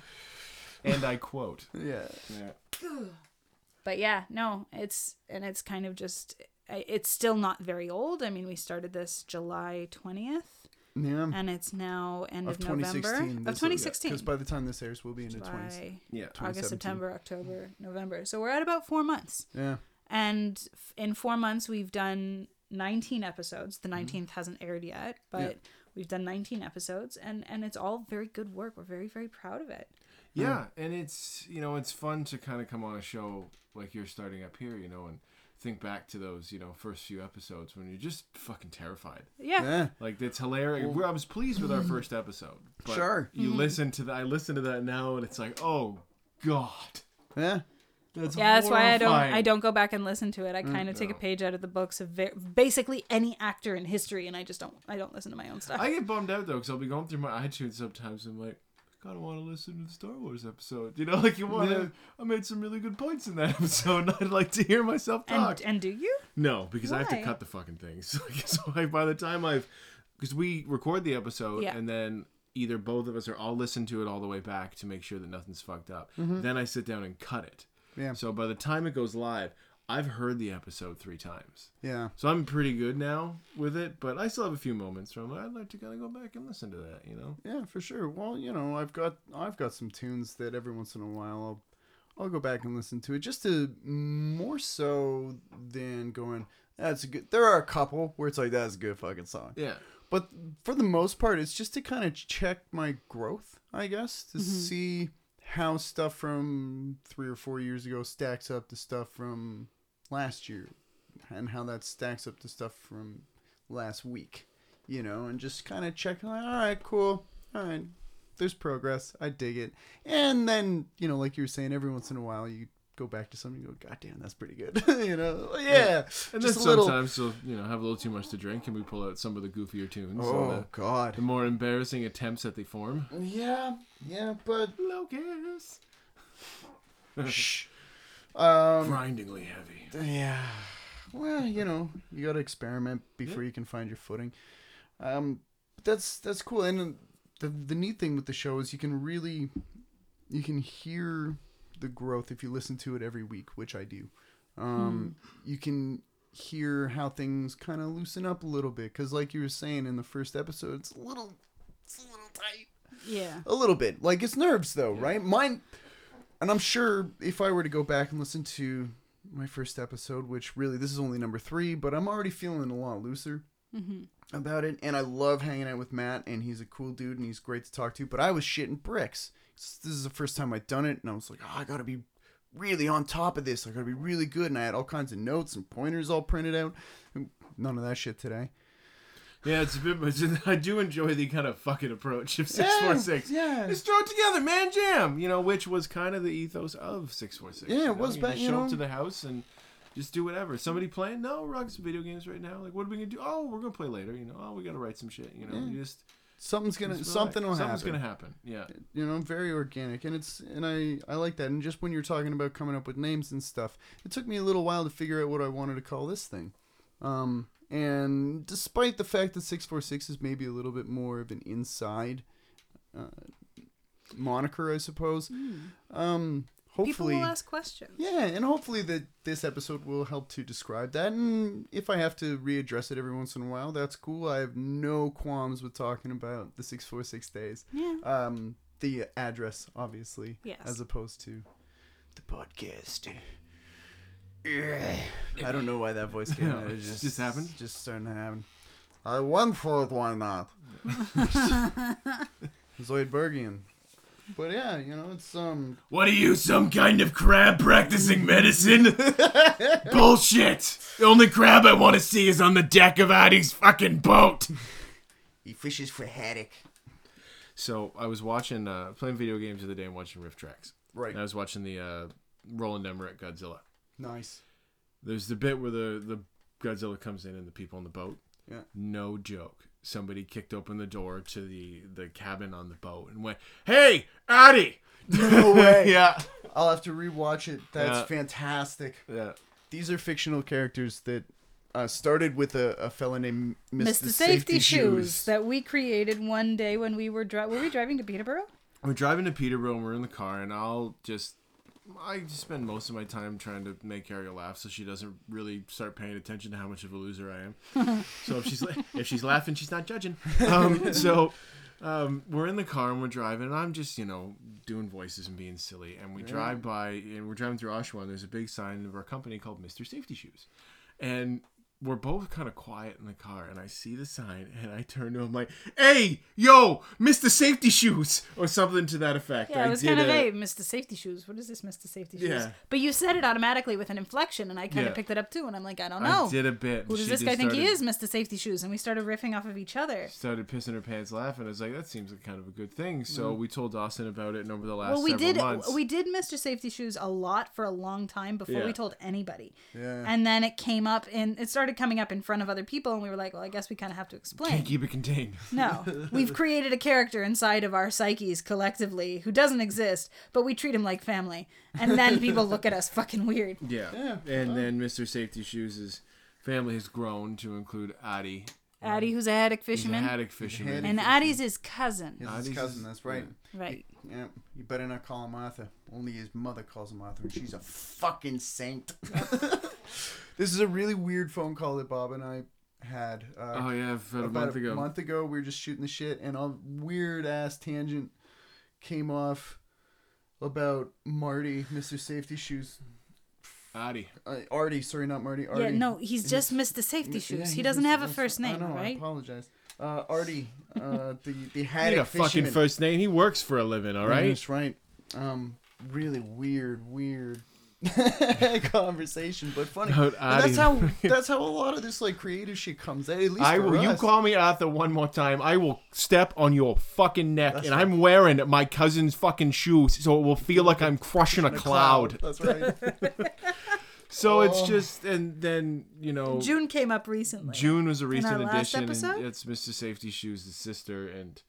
and I quote. Yeah. but yeah, no, it's and it's kind of just it's still not very old. I mean, we started this July twentieth, Yeah. and it's now end Of of, November of twenty sixteen. Because by the time this airs, we'll be into 20s. July, Yeah. August, September, October, November. So we're at about four months, Yeah. and f- in four months we've done nineteen episodes. The mm-hmm. 19th hasn't aired yet, but we've done nineteen episodes, and and it's all very good work. We're very very proud of it. Yeah, and it's you know it's fun to kind of come on a show like you're starting up here, you know, and think back to those you know first few episodes when you're just fucking terrified. Yeah. Yeah. Like it's hilarious. We're- I was pleased with our mm-hmm. first episode. But Sure. You mm-hmm. listen to that. I listen to that now, and it's like, oh god, Yeah. that's Yeah, that's why I don't. I don't go back and listen to it. I kind of mm, take a page out of the books of ve- basically any actor in history, and I just don't I don't listen to my own stuff. I get bummed out though because I'll be going through my iTunes sometimes. and I'm like, I kind of want to listen to the Star Wars episode. You know, like you want to. I made some really good points in that episode, and I'd like to hear myself talk. and and do you? No, because I have to cut the fucking things. so I, by the time I've, because we record the episode Yeah. and then either both of us or I'll listen to it all the way back to make sure that nothing's fucked up. Mm-hmm. Then I sit down and cut it. Yeah. So by the time it goes live, I've heard the episode three times. Yeah. So I'm pretty good now with it, but I still have a few moments where I'm like, I'd like to kind of go back and listen to that, you know? Yeah, for sure. Well, you know, I've got I've got some tunes that every once in a while I'll I'll go back and listen to it just to more so than going that's a good. There are a couple where it's like that's a good fucking song. Yeah. But for the most part, it's just to kind of check my growth, I guess, to mm-hmm. see how stuff from three or four years ago stacks up to stuff from last year, and how that stacks up to stuff from last week, you know, and just kind of check, like, all right, cool, all right, there's progress, I dig it, and then you know, like you were saying, every once in a while you go back to something, and go, god damn, that's pretty good, you know, yeah, And then just little. sometimes you'll, you know, have a little too much to drink and we pull out some of the goofier tunes. Oh the, God. the more embarrassing attempts that they form. Yeah, yeah, but Locus. Shh. Um, Grindingly heavy. yeah. Well, you know, you got to experiment before you can find your footing. Um, but that's that's cool. And the the neat thing with the show is you can really you can hear the growth if you listen to it every week, which I do. Um, you can hear how things kind of loosen up a little bit because, like you were saying in the first episode, it's a little it's a little tight. Yeah. A little bit. Like it's nerves though, right? Mine and I'm sure if I were to go back and listen to my first episode, which really this is only number three, but I'm already feeling a lot looser mm-hmm. about it. And I love hanging out with Matt, and he's a cool dude, and he's great to talk to. But I was shitting bricks. This is the first time I'd done it, and I was like, oh, I gotta be really on top of this. I gotta be really good. And I had all kinds of notes and pointers all printed out. None of that shit today. Yeah, it's a bit much. I do enjoy the kind of fucking approach of 646. yeah. Let's throw it together, man, jam. You know, which was kind of the ethos of 646. Yeah, it was You back- just you show know. up to the house and Just do whatever. Somebody playing? No, we're on some video games right now. Like, what are we gonna do? Oh, we're gonna play later. You know, oh, we gotta write some shit. You know, you just Something's gonna just something will. Something's happen. gonna happen. Yeah. you know very organic and it's and i i like that and just when you're talking about coming up with names and stuff it took me a little while to figure out what i wanted to call this thing um and despite the fact that 646 is maybe a little bit more of an inside uh, moniker i suppose um People hopefully will ask questions. yeah, and hopefully that this episode will help to describe that. And if I have to readdress it every once in a while, that's cool. I have no qualms with talking about the six four six days. Yeah. Um, the address, obviously, Yes. as opposed to the podcast. Yeah. I don't know why that voice came out. It It just just happened? Just starting to happen. I went for it. Why not? Zoidbergian. But yeah, you know, it's um What are you, some kind of crab practicing medicine? Bullshit! The only crab I want to see is on the deck of Addie's fucking boat. He fishes for haddock. So I was watching, uh, playing video games the other day and watching RiffTrax. right. And I was watching the uh, Roland Emmerich Godzilla. Nice. There's the bit where the the Godzilla comes in and the people on the boat. Yeah. No joke. Somebody kicked open the door to the the cabin on the boat and went, "Hey, Addie!" No way. yeah. I'll have to rewatch it. That's Yeah. fantastic. Yeah. These are fictional characters that uh, started with a, a fella named Mr. Mr. Safety, shoes. that we created one day when we were dri- were we driving to Peterborough? We're driving to Peterborough and we're in the car and I'll just I spend most of my time trying to make Ariel laugh so she doesn't really start paying attention to how much of a loser I am. so if she's la- if she's laughing, she's not judging. Um, so um, we're in the car and we're driving and I'm just, you know, doing voices and being silly and we drive by and we're driving through Oshawa and there's a big sign of our company called Mr. Safety Shoes. And we're both kind of quiet in the car, and I see the sign, and I turn to him like, "Hey, yo, Mr. Safety Shoes," or something to that effect. Yeah, I it was kind of a- hey, Mr. Safety Shoes. What is this, Mr. Safety Shoes? Yeah. But you said it automatically with an inflection, and I kind of Yeah. picked it up too. And I'm like, I don't know." I did a bit. Who does this guy just think he is, Mr. Safety Shoes? And we started riffing off of each other. Started pissing her pants laughing. I was like, that seems like kind of a good thing. So we told Dawson about it, and over the last Mm. Well, we several did months, we did Mr. Safety Shoes a lot for a long time before Yeah. we told anybody. Yeah. And then it came up and it started coming up in front of other people, and we were like, well, I guess we kind of have to explain. can't keep it contained. No, we've created a character inside of our psyches collectively who doesn't exist, but we treat him like family, and then people look at us fucking weird. Yeah. yeah. and then Mr. Safety Shoes' family has grown to include Addie, Addie, um, who's a haddock who's a fisherman, haddock fisherman. haddock and Addie's his cousin. His Addie's cousin, that's right. Right. Yeah, you better not call him Arthur. Only his mother calls him Arthur, and she's a fucking saint. this is a really weird phone call that Bob and I had. Uh, Oh yeah, about a about month ago. A month ago, we were just shooting the shit, and a weird ass tangent came off about Marty, Mr. Safety Shoes. Addie. Uh, Artie, sorry, not Marty. Artie. Yeah, no, he's just Mr. Safety Yeah, Shoes. he doesn't have a first name, I know, I apologize. Uh, Artie, uh, the the He haddock need a fucking first name. He works for a living, all right? That's right. Um, really weird, weird conversation, but funny. About And that's how that's how a lot of this like creative shit comes. At least I for will. You call me Arthur one more time, I will step on your fucking neck, and I'm wearing my cousin's fucking shoes, so it will feel like I'm crushing a cloud. That's right. So it's Oh. just, and then you know, June came up recently. June was a recent addition, and it's Mr. Safety Shoes, the sister, and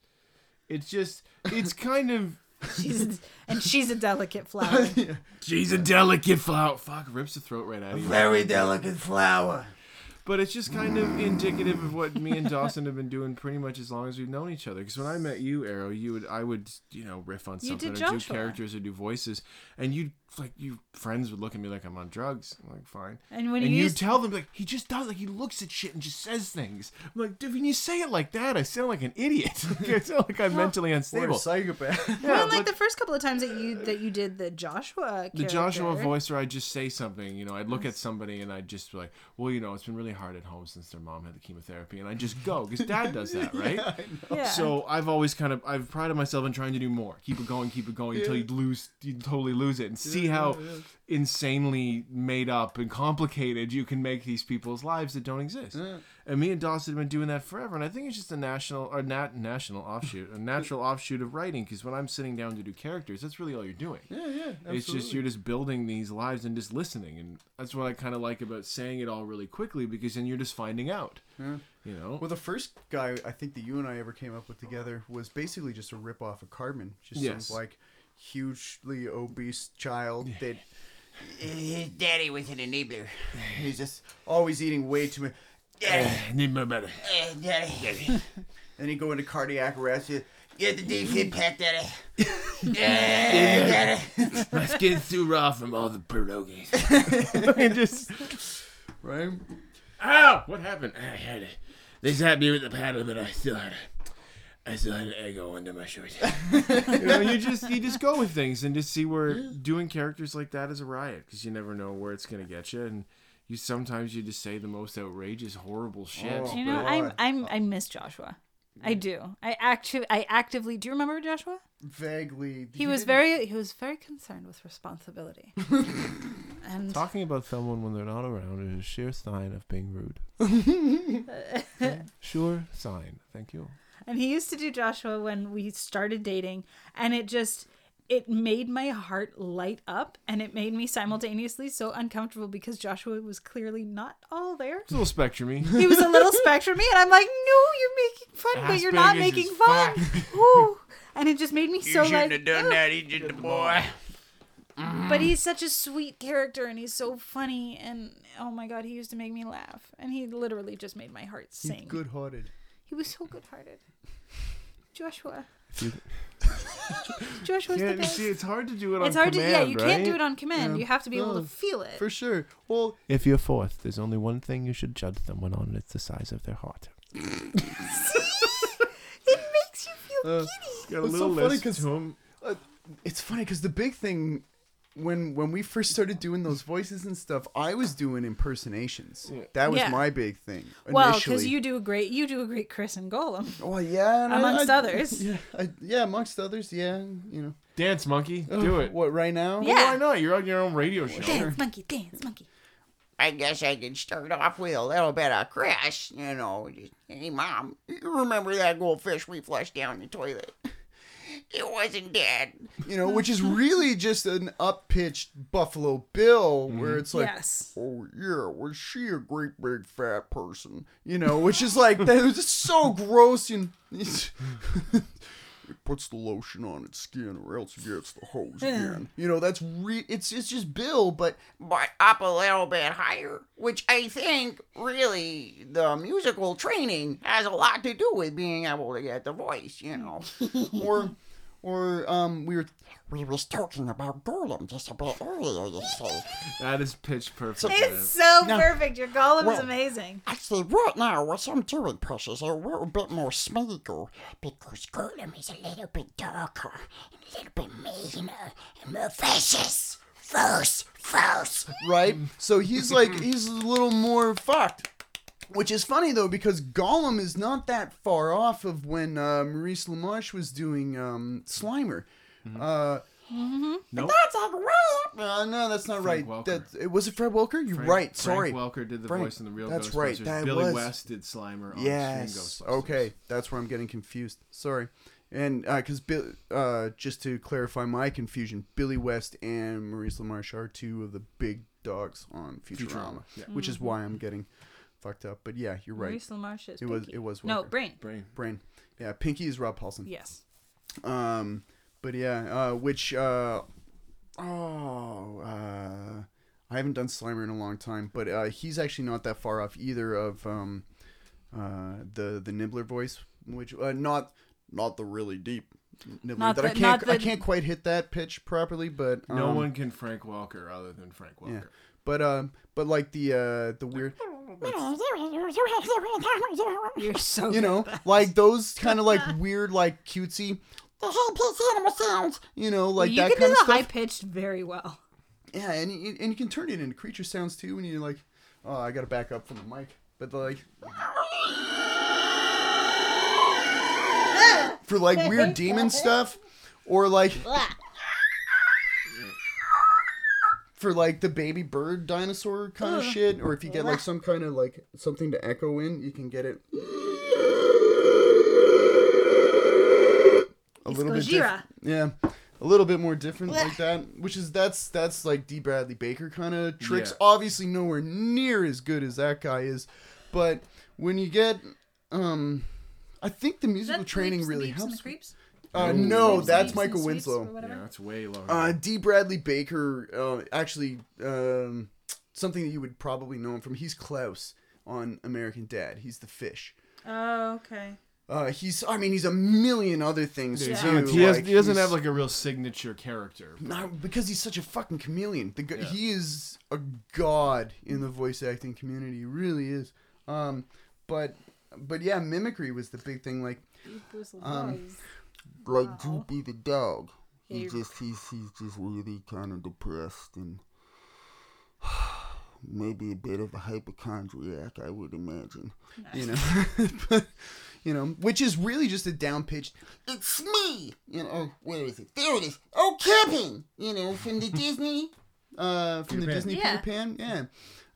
it's just, it's kind of. She's, and she's a delicate flower. She's a delicate flower. Fuck, rips the throat right out of you. Very delicate flower. But it's just kind of indicative of what me and Dawson have been doing pretty much as long as we've known each other. Because when I met you, Arrow, you would I would you know riff on something did or do characters or do voices, and you like you friends would look at me like I'm on drugs. I'm like fine. And when and you you used tell them like he just does like he looks at shit and just says things. I'm like, dude, when you say it like that, I sound like an idiot. I sound like I'm mentally Or a unstable. psychopath. Yeah, well, like but- the first couple of times that you that you did the Joshua the Joshua voice where I'd just say something, you know, I'd look at somebody and I'd just be like, well, you know, it's been really hard at home since their mom had the chemotherapy, and I just go because dad does that, right? Yeah. So I've always kind of I've prided myself in trying to do more, keep it going, keep it going until you lose, you totally lose it, and see how oh, insanely made up and complicated you can make these people's lives that don't exist. And me and Dawson have been doing that forever, and I think it's just a national or nat national offshoot, a natural offshoot of writing. Because when I'm sitting down to do characters, that's really all you're doing. Yeah, yeah. It's just you're just building these lives and just listening, and that's what I kind of like about saying it all really quickly because then you're just finding out. You know. Well, the first guy I think that you and I ever came up with together was basically just a rip off of Carmen. Just Yes. some like hugely obese child that His daddy was an enabler. he's just always eating way too much. Daddy, Need my better. eh, daddy. Then he'd go into cardiac arrest. he'd- Get the deep hit pack, daddy. Yeah, daddy. My skin's too raw from all the pierogies. and just Right? Ow! What happened? I had it. They zapped me with the paddle, but I still had a, I still had an ego under my shirt. you know, you just you just go with things and just see where doing characters like that is a riot because you never know where it's gonna get you, and you sometimes you just say the most outrageous, horrible shit. Oh. You know, I'm I'm I miss Joshua. I do. I actu- I actively do you remember Joshua? Vaguely. He was very he was very concerned with responsibility. and Talking about someone when they're not around is a sheer sign of being rude. sure sign. Thank you. And he used to do Joshua when we started dating and it just it made my heart light up and it made me simultaneously so uncomfortable because Joshua was clearly not all there. It's a little spectrumy. He was a little spectrumy and I'm like, "No, you're making fun, but you're not making fun." Ooh. And it just made me You so shouldn't like have done that. He's just a boy. Mm. But he's such a sweet character and he's so funny and oh my god, he used to make me laugh. And he literally just made my heart He's sing. good hearted. He was so good hearted. Joshua. If you- Joshua's the best. see, it's hard to do it on It's hard command, to yeah, you can't do it on command. Yeah. You have to be able to feel it. For sure. Well, If you're fourth, there's only one thing you should judge someone on, and it's the size of their heart. it makes you feel uh, giddy. Got a It's so little funny list 'cause- to 'em. it's funny because the big thing when when we first started doing those voices and stuff, I was doing impersonations. Yeah. That was Yeah. my big thing. Well, because you do a great you do a great Chris and Gollum. Well, yeah, and I- Amongst I- others. Yeah, I, yeah, amongst others, yeah, you know. Dance monkey, do it. What right now? Yeah. Why not? You're on your own radio show. Dance monkey, dance monkey. I guess I can start off with a little bit of Chris. You know, just, hey, Mom, you remember that goldfish we flushed down the toilet? It wasn't dead. You know, which is really just an up pitched Buffalo Bill, where mm-hmm. it's like, yes. oh yeah, was she a great big fat person? You know, which is like that was just so gross and. It puts the lotion on its skin, or else it gets the hose again. You know, that's re- it's it's just Bill, but But up a little bit higher, which I think really the musical training has a lot to do with being able to get the voice, you know. or or um we were we was talking about Gollum just a bit earlier, you see. That is pitch perfect. man. It's so No. perfect. Your Gollum is Well, amazing. Actually, right now, what I'm doing, Precious, is a little bit more smeagol because Gollum is a little bit darker, a little bit meaner, and more vicious. False, false. right? So he's like he's a little more fucked. Which is funny though because Gollum is not that far off of when uh, Maurice LaMarche was doing um, Slimer. Uh, Nope. That's a great. uh, no, that's not Frank right. Welker. That it was it Fred Welker. You're Frank- right. Sorry. Frank Welker did the Frank- voice in the real that's Ghostbusters. right, that Billy was- West did Slimer on Yes. Ghostbusters. Okay, that's where I'm getting confused. Sorry. And because Bill, uh, just to clarify my confusion, Billy West and Maurice LaMarche are two of the big dogs on Futurama, Futurama, yeah. which is why I'm getting fucked up. But yeah, you're right. Maurice LaMarche is It was- Pinky. it was No, Welker. Brain. Brain. Brain. Yeah, Pinky is Rob Paulsen. Yes. Um, but yeah, uh, which uh, oh, uh, I haven't done Slimer in a long time, but uh, he's actually not that far off either of um, uh, the the Nibbler voice, which uh, not not the really deep Nibbler Not that I the- can't not I can't quite hit that pitch properly, but um, No one can Frank Welker other than Frank Welker. Yeah, but um, but like the uh, the weird. You're so You know, like those kind of like weird, like cutesy, The high-pitched animal sounds. you know, like you that can kind do of the stuff. high pitched very well. Yeah, and you, and you can turn it into creature sounds too, and you're like, oh, I gotta back up from the mic, but like, for like weird demon stuff, or like, for like the baby bird dinosaur kind of shit, or if you get like some kind of like something to echo in, you can get it a little bit Gojira. different. Yeah, a little bit more different like that, which is that's that's like D. Bradley Baker kind of tricks. Yeah. Obviously, nowhere near as good as that guy is, but when you get um. I think the musical training really Beeps, and helps. The creeps? Uh, No. no, that's Michael and Sweeps, or Winslow. whatever? Yeah, it's way lower. Uh, D. Bradley Baker, uh, actually, um, something that you would probably know him from. He's Klaus on American Dad. He's the fish. Oh, okay. Uh, he's, I mean, he's a million other things Yeah, too. he, has, like, he doesn't have like a real signature character. No, because he's such a fucking chameleon. The, Yeah. He is a god in the voice acting community. He really is. Um, but, but yeah, mimicry was the big thing. Like, Um, like Droopy the dog. He Yeah. just he's he's just really kind of depressed and maybe a bit of a hypochondriac, I would imagine. you know, but, you know, which is really just a down pitched. It's me. You know, oh, where is it? There it is. Oh, Kevin. You know, from the Disney. uh, from the Pan. Disney Yeah. Peter Pan, yeah,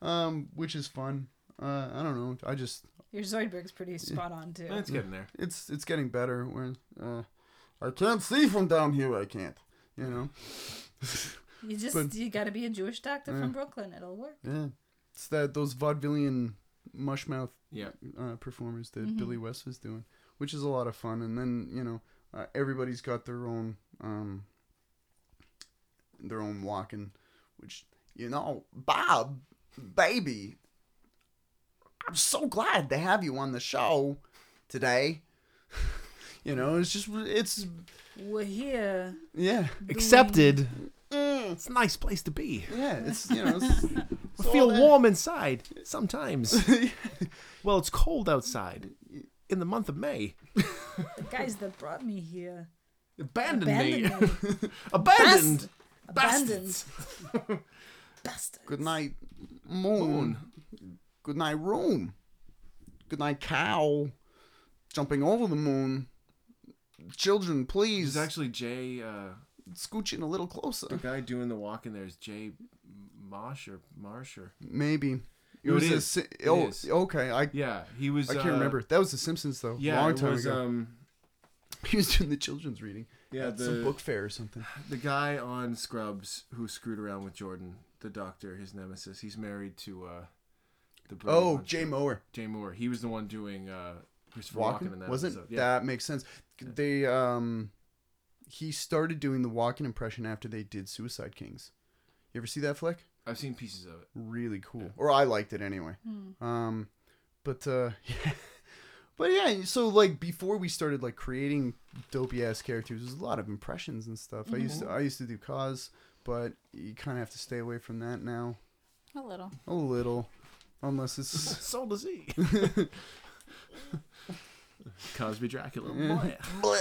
um, which is fun. Uh, I don't know. I just Your Zoidberg's pretty spot on too. It's getting there. it's it's getting better. Where uh, I can't see from down here. I can't. you know, You just But- you got to be a Jewish doctor Yeah. from Brooklyn. It'll work. yeah, it's that those vaudevillian mushmouth Yeah. uh, performers that Mm-hmm. Billy West was doing, which is a lot of fun. And then you know, uh, everybody's got their own um, their own Walken, which you know, Bob, baby, I'm so glad to have you on the show today. you know, it's just it's We're here. yeah, Accepted. Mm, It's a nice place to be. yeah. It's you know, it's, I feel warm inside sometimes. well, it's cold outside in the month of May. The guys that brought me here Abandoned, abandoned me. me. Abandoned. Abandoned. Bastards. Bastard. Good night, moon. Good night, room. Good night, cow. Jumping over the moon. Children, please. He's actually Jay. Uh, scooching a little closer. the guy doing the walk in there is Jay Mosh or Marsh or Maybe. It No, it was a is. si- It oh, is. okay. I yeah. He was. I can't uh, remember. That was The Simpsons, though. Yeah, long time was. ago. Um, he was doing the children's reading. yeah, at the some book fair or something. the guy on Scrubs who screwed around with Jordan, the doctor, his nemesis. He's married to uh, the Oh, Jay. Mohr. Jay Mohr. He was the one doing uh, Christopher Walken Walking in that wasn't episode. Yeah. that makes sense. They um, he started doing the Walken impression after they did Suicide Kings. You ever see that flick? I've seen pieces of it. really cool or i liked it anyway um but uh yeah. but yeah so like before we started like creating dopey ass characters there's a lot of impressions and stuff i used to i used to do cause but you kind of have to stay away from that now A little. a little unless it's so does Z. Cosby Dracula. Yeah. Boy.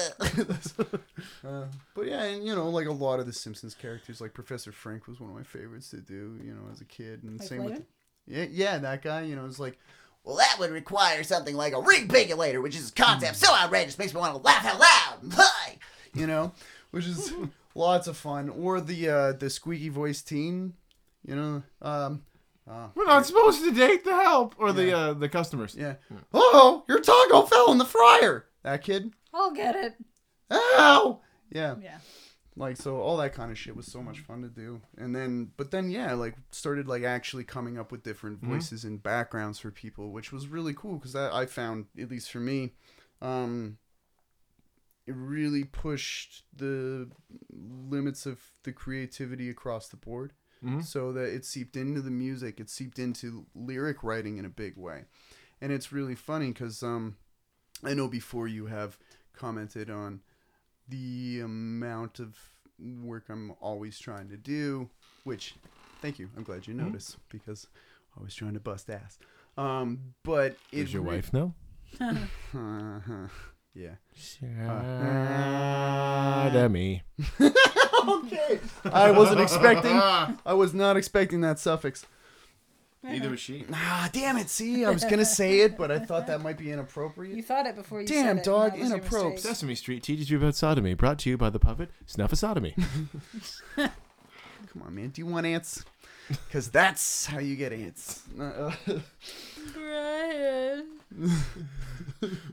uh, but yeah and you know like a lot of the simpsons characters like professor Frink was one of my favorites to do you know as a kid and Like same with Flavin? yeah yeah that guy you know it's like Well, that would require something like a regulator, which is a concept so outrageous makes me want to laugh out loud. You know, which is lots of fun. Or the uh, the squeaky voice teen, you know. Um, uh, We're not supposed to date the help or the uh, the customers. yeah. Oh, your taco fell in the fryer. That kid. I'll get it. Ow. Yeah. Yeah. Like so, all that kind of shit was so much fun to do. And then, but then, yeah, like started like actually coming up with different voices and backgrounds for people, which was really cool because that I found, at least for me, um, it really pushed the limits of the creativity across the board. Mhm. So that it seeped into the music, it seeped into lyric writing in a big way, and it's really funny because um, I know before you have commented on the amount of work I'm always trying to do, which thank you. I'm glad you noticed because I'm always trying to bust ass. Um, but Does your re- wife know? yeah. Demi. okay. I wasn't expecting. I was not expecting that suffix. Neither was she. Ah, damn it. See, I was gonna say it, but I thought that might be inappropriate. You thought it before you Damn, said it. and dog, that was your inappropriate. mistake. Sesame Street teaches you about sodomy. Brought to you by the puppet Snuffosodomy. Come on, man. Do you want ants? Because that's how you get ants. Brian.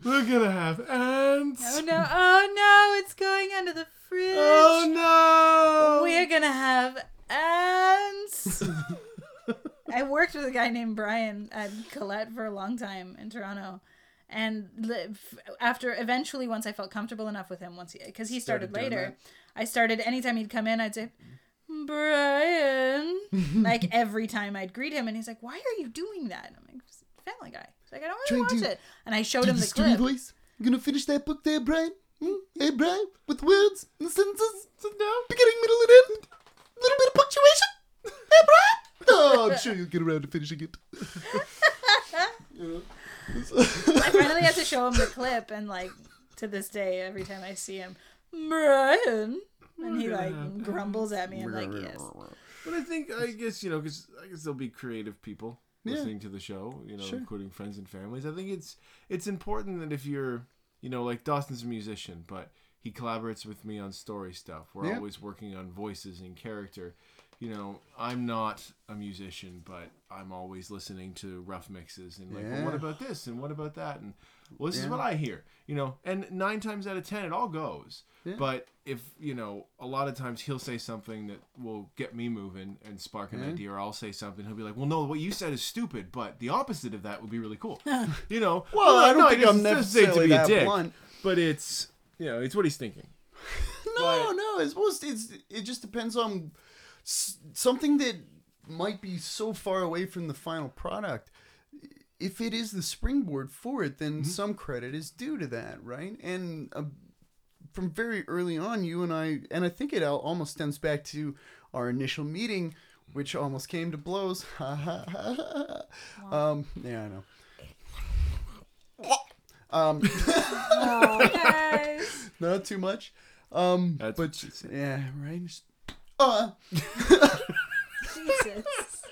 We're gonna have ants. Oh no! Oh no! It's going under the fridge. Oh no! We're gonna have ants. I worked with a guy named Brian at Colette for a long time in Toronto, and after eventually, once I felt comfortable enough with him, once he because he started, Started later, I started anytime he'd come in, I'd say. Brian, like every time I'd greet him, and he's like, "Why are you doing that?" I'm like, "Family Guy." He's like, "I don't Trying really to watch it," and I showed him the the clip. voice. You gonna finish that book there, Brian? Hmm? Hey, Brian, with words and sentences, no, beginning, middle, and end. A little bit of punctuation. Hey, Brian. Oh, I'm sure you'll get around to finishing it. I finally had to show him the clip, and like to this day, every time I see him, Brian, and he like grumbles at me. I'm like, yes. But I think I guess you know because I guess there'll be creative people Yeah. listening to the show, you know, Sure. including friends and families. I think it's it's important that if you're you know like Dawson's a musician, but he collaborates with me on story stuff. We're Yeah. always working on voices and character. You know, I'm not a musician, but I'm always listening to rough mixes and like, well, what about this and what about that and well, this is what I hear. You know, and nine times out of ten, it all goes. Yeah. But if you know, a lot of times he'll say something that will get me moving and spark an Yeah. idea, or I'll say something. He'll be like, "Well, no, what you said is stupid, but the opposite of that would be really cool." you know? Well, I don't no, think I'm doesn't say it necessarily that blunt. but it's you know, it's what he's thinking. No, no. It's most. It's. It just depends on s- something that might be so far away from the final product. If it is the springboard for it, then some credit is due to that, right? And uh, from very early on, you and I, and I think it almost stems back to our initial meeting, which almost came to blows. um, yeah, I know. Um, Oh, guys. not too much. Um, That's but what she said. yeah, right. Just- uh, Jesus.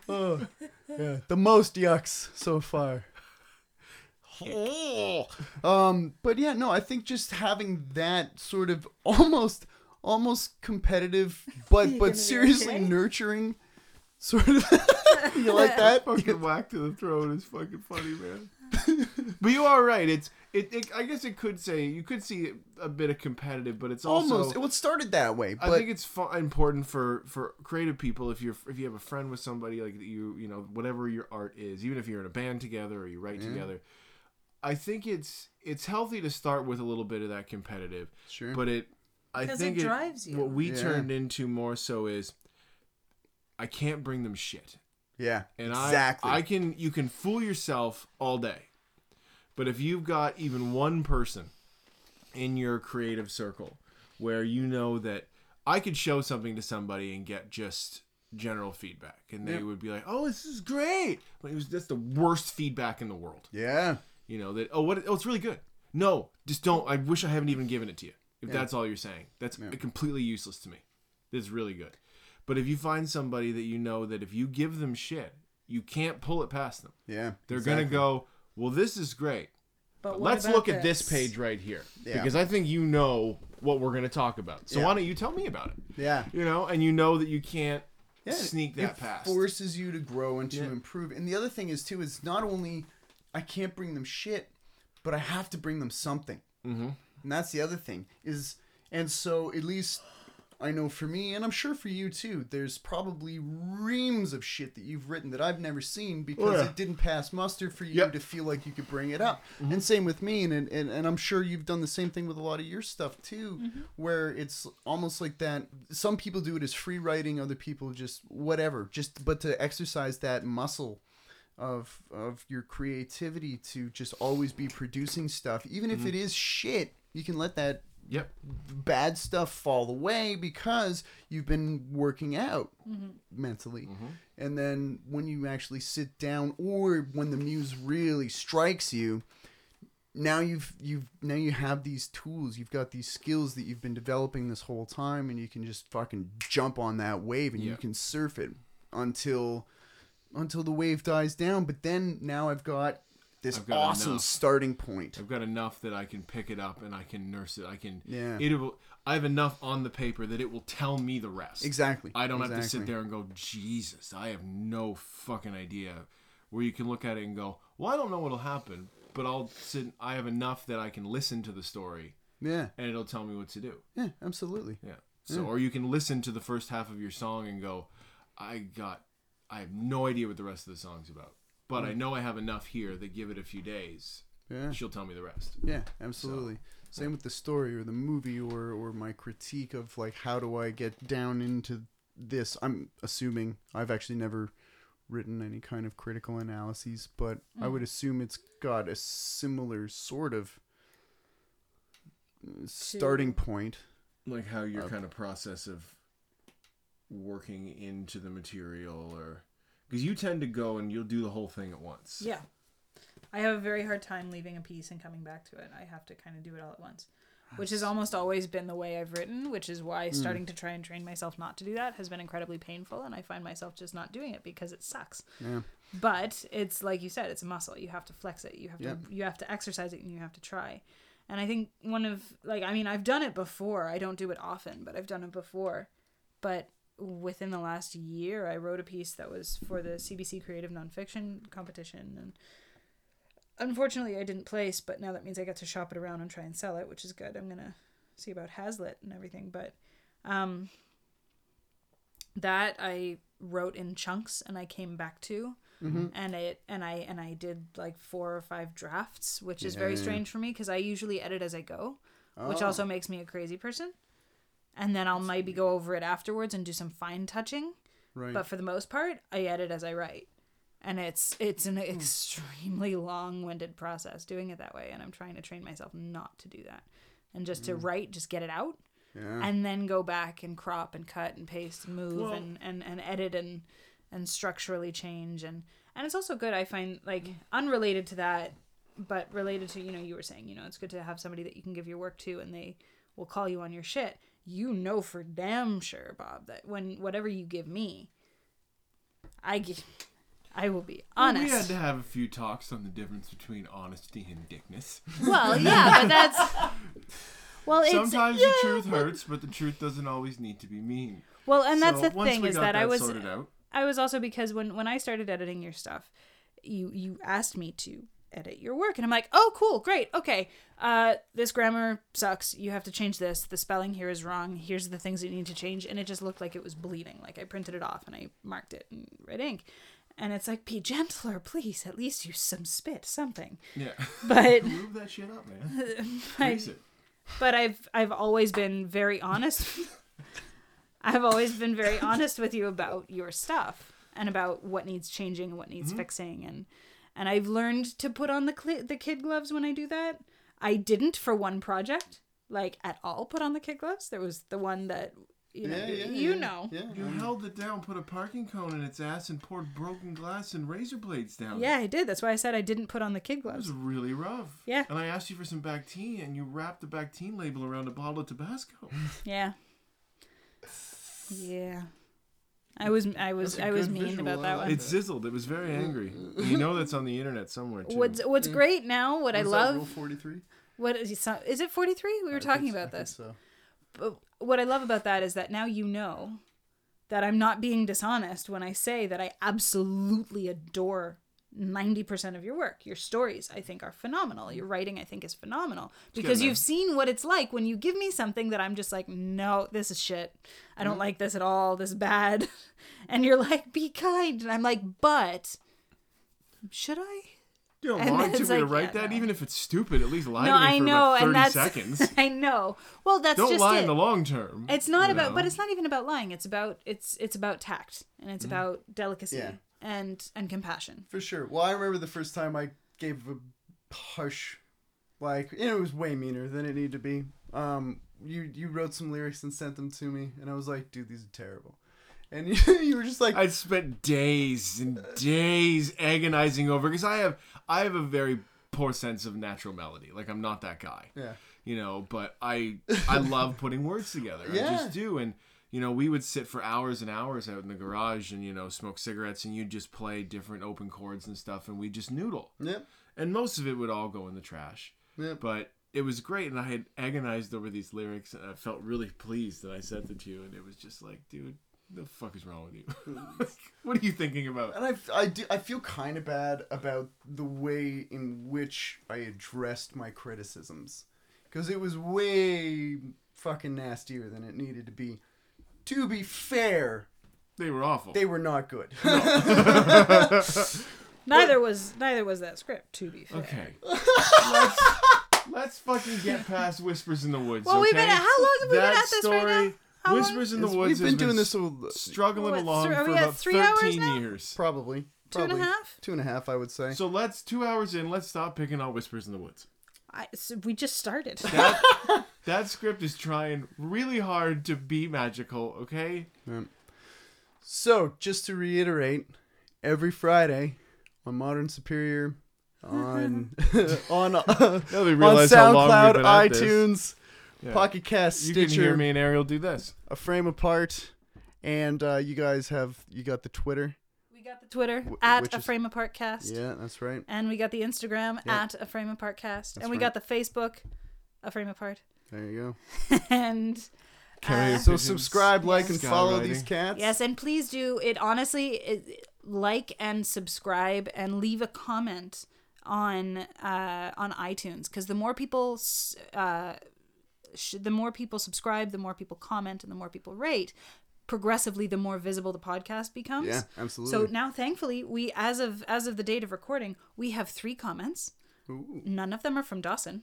oh, yeah, the most yucks so far. um, but yeah, no, I think just having that sort of almost, almost competitive, but but seriously okay? nurturing, sort of. you like that? fucking whack to the throat is fucking funny, man. But you are right. It's it, it. I guess it could say you could see a bit of competitive, but it's also Almost. It started that way, but I think it's fu- important for for creative people if you're if you have a friend with somebody like you you know whatever your art is, even if you're in a band together or you write together. I think it's it's healthy to start with a little bit of that competitive, sure. but it I think it drives you. What we Yeah. turned into more so is I can't bring them shit. Yeah, And exactly. I, I can, you can fool yourself all day, but if you've got even one person in your creative circle where you know that I could show something to somebody and get just general feedback, and they Yep. would be like, "Oh, this is great," but it was just the worst feedback in the world. yeah, You know that? Oh, what? Oh, it's really good. No, just don't. I wish I haven't even given it to you. If Yeah. that's all you're saying, that's Yeah. completely useless to me. It's really good. But if you find somebody that you know that if you give them shit, you can't pull it past them. yeah. They're exactly. gonna go, well, this is great. But But let's about look at this page right here Yeah. because I think you know what we're gonna talk about. So Yeah. why don't you tell me about it? Yeah. You know, and you know that you can't Yeah, sneak that it past. forces you to grow and to Yeah. improve. And the other thing is too is not only I can't bring them shit, but I have to bring them something. mm-hmm. And that's the other thing is, and so at least I know for me, and I'm sure for you too. There's probably reams of shit that you've written that I've never seen because Oh, yeah. it didn't pass muster for you Yep. Mm-hmm. to feel like you could bring it up. And same with me, and, and and I'm sure you've done the same thing with a lot of your stuff too, where it's almost like that. Some people do it as free writing, other people just whatever, just but to exercise that muscle of of your creativity to just always be producing stuff even if it is shit you can let that Yep. bad stuff fall away because you've been working out mm-hmm. mentally. Mm-hmm. And then when you actually sit down or when the muse really strikes you now you've you've now you have these tools. You've got these skills that you've been developing this whole time and you can just fucking jump on that wave and you can surf it until until the wave dies down. But then now i've got this awesome enough. starting point. I've got enough that I can pick it up and I can nurse it. I can. Yeah. It will. I have enough on the paper that it will tell me the rest. Exactly. I don't have to sit there and go, Jesus, I have no fucking idea. Where you can look at it and go, Well, I don't know what'll happen, but I'll sit. I have enough that I can listen to the story Yeah, and it'll tell me what to do. yeah, absolutely. Yeah. So, or you can listen to the first half of your song and go, I got, I have no idea what the rest of the song's about, but I know I have enough here that give it a few days. Yeah. She'll tell me the rest. Yeah, absolutely. Same with the story or the movie or or my critique of like how do I get down into this. I'm assuming I've actually never written any kind of critical analyses, but I would assume it's got a similar sort of uh, starting point. Like how your kind of process of working into the material, or because you tend to go and you'll do the whole thing at once. Yeah. I have a very hard time leaving a piece and coming back to it. I have to kind of do it all at once, which has almost always been the way I've written, which is why hmm. starting to try and train myself not to do that has been incredibly painful. And I find myself just not doing it because it sucks. Yeah. But it's like you said, it's a muscle. You have to flex it. You have Yep. to you have to exercise it and you have to try. And I think one of like I mean I've done it before. I don't do it often, but I've done it before. But within the last year, I wrote a piece that was for the CBC Creative Nonfiction competition, and unfortunately, I didn't place. But now that means I get to shop it around and try and sell it, which is good. I'm gonna see about Hazlitt and everything, but um, that I wrote in chunks and I came back to, and it and I and I did like four or five drafts, which is very strange for me because I usually edit as I go, which Oh. also makes me a crazy person. And then I'll maybe go over it afterwards and do some fine touching, Right. but for the most part, I edit as I write. And it's it's an extremely long-winded process doing it that way, and I'm trying to train myself not to do that, and just to write, just get it out, yeah. and then go back and crop and cut and paste and move Well- and, and, and edit and and structurally change. And and it's also good I find like unrelated to that but related to you know you were saying you know it's good to have somebody that you can give your work to and they will call you on your shit you know for damn sure Bob that when whatever you give me I I will be honest We had to have a few talks on the difference between honesty and dickness. well yeah but that's well it's Sometimes yeah, the truth hurts, but the truth doesn't always need to be mean. well and that's So the thing is got that I was. I was also because when when I started editing your stuff, you you asked me to edit your work and I'm like, "Oh, cool. Great. Okay. Uh this grammar sucks. You have to change this. The spelling here is wrong. Here's the things that you need to change." And it just looked like it was bleeding. Like I printed it off and I marked it in red ink. And it's like, "Be gentler, please. At least use some spit, something." Yeah. But Move that shit up, man. I- it. but I've I've always been very honest. I've always been very honest with you about your stuff and about what needs changing and what needs Mm-hmm. fixing and and I've learned to put on the cli the kid gloves when I do that. I didn't for one project like at all put on the kid gloves. There was the one that you know yeah, yeah, you yeah, know. Yeah. You held it down, put a parking cone in its ass, and poured broken glass and razor blades down. Yeah, I did. That's why I said I didn't put on the kid gloves. It was really rough. Yeah. And I asked you for some Bactine, and you wrapped the Bactine label around a bottle of Tabasco. Yeah. Yeah. I was I was I was mean visual, about that one. like It sizzled. It was very angry. You know that's on the internet somewhere too. What's what's great now? What I Was that love. Rule forty three. What is is it? Forty three? We were talking about this. So. But what I love about that is that now you know that I'm not being dishonest when I say that I absolutely adore ninety percent of your work. Your stories, I think, are phenomenal. Your writing, I think, is phenomenal because you've seen what it's like when you give me something that I'm just like, no, this is shit. I don't like this at all. This is bad, and you're like, be kind, and I'm like, but should I? You don't And lie to like, write yeah, that, no. even if it's stupid. At least lie no, to me I for know, about thirty seconds. I know. Well, that's Don't lie it. in the long term. It's not about, know? but it's not even about lying. It's about it's it's about tact and it's Mm-hmm. about delicacy Yeah. And and compassion. For sure. Well, I remember the first time I gave a harsh, like, and it was way meaner than it needed to be. Um, you you wrote some lyrics and sent them to me, and I was like, dude, these are terrible. And you, you were just like, I spent days and days agonizing over because I have I have a very poor sense of natural melody. Like I'm not that guy. yeah, you know but i i love putting words together Yeah. i just do and you know we would sit for hours and hours out in the garage and you know smoke cigarettes and you'd just play different open chords and stuff and we just noodle yep, and most of it would all go in the trash. Yep. But it was great, and I had agonized over these lyrics, and I felt really pleased that I sent it to you, and it was just like, dude, the fuck is wrong with you? what are you thinking about? And I, I, do, I feel kind of bad about the way in which I addressed my criticisms. Because it was way fucking nastier than it needed to be. To be fair, They were awful. they were not good. Neither was neither was that script. To be fair. Okay. let's, let's fucking get past Whispers in the Woods. Well, we've been at- how long have we been at this right now? How long? Whispers in the It's- Woods. we've has been doing this a, struggling What, along thr- are for we at about three hours thirteen now? years. probably. Two and a probably half? Two and a half, I would say. So let's two hours in. Let's stop picking on Whispers in the Woods. I, so we just started. That that script is trying really hard to be magical. Okay. So, just to reiterate, every Friday on Modern Superior, on on uh, on realize how long we've SoundCloud, been at this. iTunes, Yeah. Pocket Cast, You Stitcher, can hear me and Ariel do this. a frame apart, and uh, you guys have you got the Twitter. We got the Twitter Wh- at a is- frame apart cast, Yeah, that's right. and we got the Instagram Yeah. at a frame apart cast, That's and we right. got the Facebook, a frame apart, There you go. and Carrier uh. So subscribe, like, and follow these cats. yes, and please do it. Honestly, it, like and subscribe and leave a comment on uh, on iTunes because the more people uh, sh- the more people subscribe, the more people comment, and the more people rate. Progressively, the more visible the podcast becomes. Yeah, absolutely. So now, thankfully, we as of as of the date of recording, we have three comments. Ooh. None of them are from Dawson.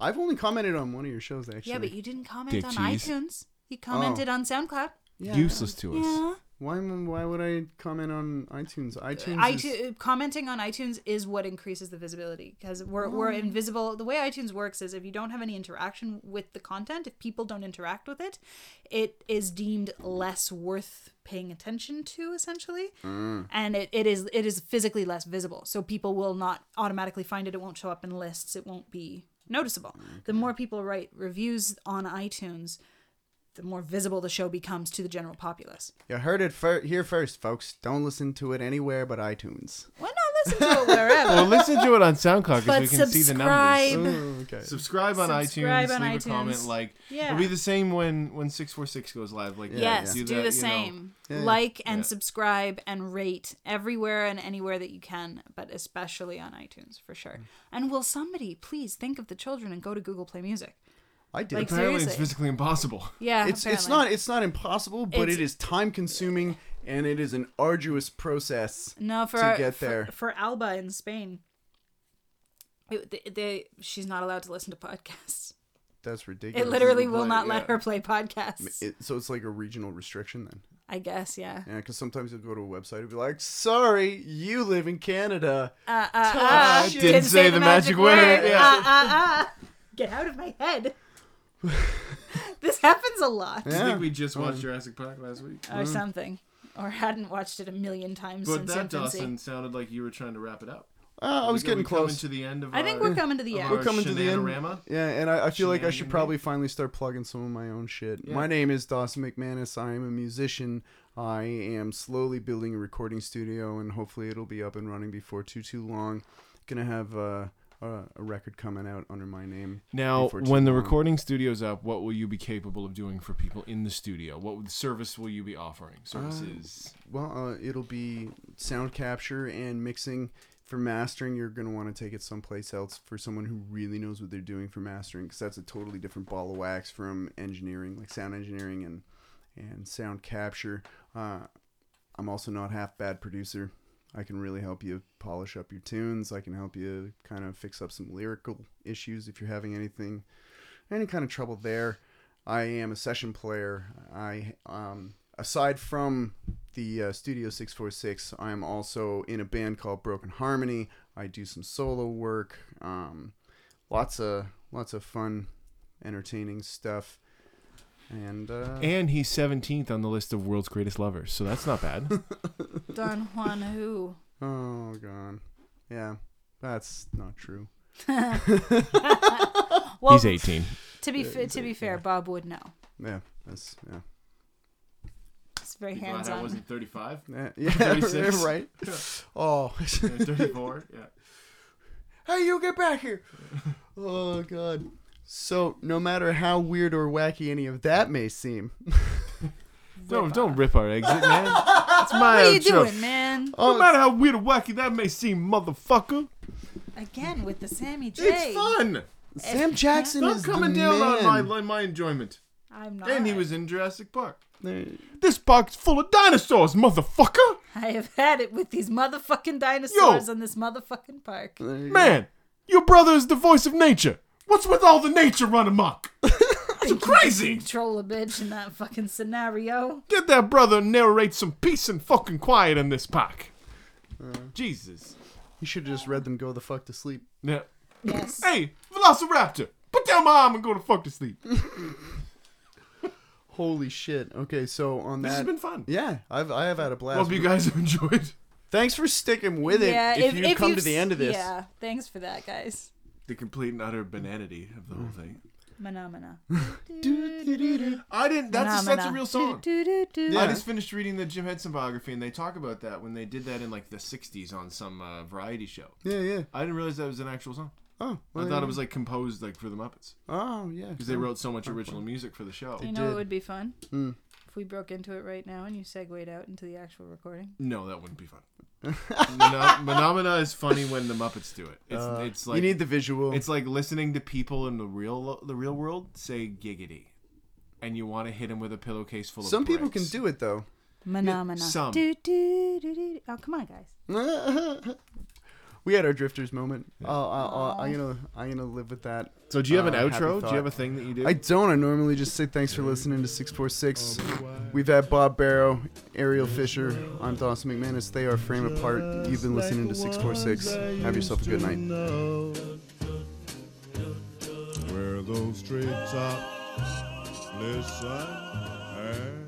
I've only commented on one of your shows actually. Yeah, but you didn't comment Dick on cheese. iTunes. You commented oh. on SoundCloud. Yeah. Useless to us. Yeah. Why? Why would I comment on iTunes? Uh, iTunes. is- iTunes uh, commenting on iTunes is what increases the visibility because we're oh. we're invisible. The way iTunes works is if you don't have any interaction with the content, if people don't interact with it, it is deemed less worth paying attention to essentially, mm. and it, it is it is physically less visible. So people will not automatically find it. It won't show up in lists. It won't be noticeable. Mm, the more people write reviews on iTunes. The more visible the show becomes to the general populace. You heard it fir- here first, folks. Don't listen to it anywhere but iTunes. Why not listen to it wherever? Well, listen to it on SoundCloud because we can see the numbers. subscribe. Oh, okay. Subscribe on Subscribe iTunes. on leave iTunes. a comment. Like Yeah. it'll be the same when when six four six goes live. Like Yes, do, do, that, the you know. same. Like and Yeah. subscribe and rate everywhere and anywhere that you can, but especially on iTunes for sure. Mm. And will somebody please think of the children and go to Google Play Music? I did. Like, Apparently, it's physically impossible. Yeah, it's it's not it's not impossible, but It's- it is time consuming and it is an arduous process. no for to our- get there. for, Alba in Spain. It, they, they, she's not allowed to listen to podcasts. That's ridiculous. It literally will play, not let her play podcasts. It, so it's like a regional restriction then. I guess, yeah. Yeah, because sometimes you'll go to a website and be like, "Sorry, you live in Canada." Uh, uh, uh, it. Didn't say the magic word, yeah. Uh, uh, uh. Get out of my head. this happens a lot. I think we just watched Jurassic Park last week. or something, or hadn't watched it a million times But since that infancy. Dawson sounded like you were trying to wrap it up. Uh, I was Are getting we coming close. to the end of. I think our, we're coming to the end. We're coming to the end. Yeah, and I, I feel like I should probably finally start plugging some of my own shit. Yeah. My name is Dawson McManus. I am a musician. I am slowly building a recording studio, and hopefully it'll be up and running before too too long. Gonna have uh, a, a record coming out under my name. Now, when the long. recording studio's up, what will you be capable of doing for people in the studio? What service will you be offering? Services. Well, uh, it'll be sound capture and mixing. For mastering, you're going to want to take it someplace else for someone who really knows what they're doing for mastering, because that's a totally different ball of wax from engineering, like sound engineering and and sound capture. Uh, I'm also not half bad producer. I can really help you polish up your tunes. I can help you kind of fix up some lyrical issues if you're having anything, any kind of trouble there. I am a session player. I um, aside from the uh, Studio 646, I am also in a band called Broken Harmony. I do some solo work. Um, lots of lots of fun, entertaining stuff. And uh, And he's 17th on the list of world's greatest lovers, so that's not bad. Don Juan who? oh god, yeah, that's not true. Well, he's 18. to be fa- to be fair, Bob would know. Yeah, that's yeah, It's very Be glad hands I on. wasn't 35. yeah, yeah 36. right. Oh, Yeah, 34. Yeah. Hey, you get back here! oh god. So, no matter how weird or wacky any of that may seem, Don't don't rip our exit, man. That's my What are you outro. doing, man? No oh. matter how weird or wacky that may seem, motherfucker, Again with the Sammy J. It's fun. Sam Jackson Stop is coming the down man. on my on my enjoyment. I'm not. And he was in Jurassic Park. There- this park's full of dinosaurs, motherfucker. I have had it with these motherfucking dinosaurs Yo. in this motherfucking park. there you go. Man, your brother is the voice of nature. What's with all the nature run amok? It's crazy. Control a bitch in that fucking scenario. Get that brother and narrate some peace and fucking quiet in this park. Jesus. You should have just read them go the fuck to sleep. Yeah. Yes. Hey, Velociraptor, put down my arm and go to fuck to sleep. Holy shit. Okay, so on that. This has been fun. Yeah, I've I have had a blast. Hope you guys have enjoyed. Thanks for sticking with it. yeah, if, you come to you've the end of this. Yeah, thanks for that, guys. The complete and utter bananity of the whole thing. Phenomena. I didn't. That's a, that's a real song. Yeah. I just finished reading the Jim Henson biography, and they talk about that when they did that in like the '60s on some uh, variety show. Yeah, yeah. I didn't realize that was an actual song. Oh, I thought yeah. it was like composed like for the Muppets Oh, yeah. because they wrote so much original music for the show. You know did. what would be fun? Mm. If we broke into it right now and you segued out into the actual recording. No, that wouldn't be fun. Mono- Phenomena is funny when the Muppets do it. It's Uh, it's like you need the visual. it's like listening to people in the real the real world say giggity, and you want to hit them with a pillowcase full of. Some people can bricks. do it though. Phenomena. some. Do, do, do, do. Oh, come on, guys. we had our drifters moment. Uh, uh, I'm gonna I'm gonna live with that. So do you have an Uh, outro? Do you have a thing that you do? I don't. I normally just say thanks for listening to 646. We've had Bob Barrow, Ariel Fisher. I'm Dawson McManus. They are Frame Apart. You've been listening to 646. Have yourself a good night. Where those treetops listen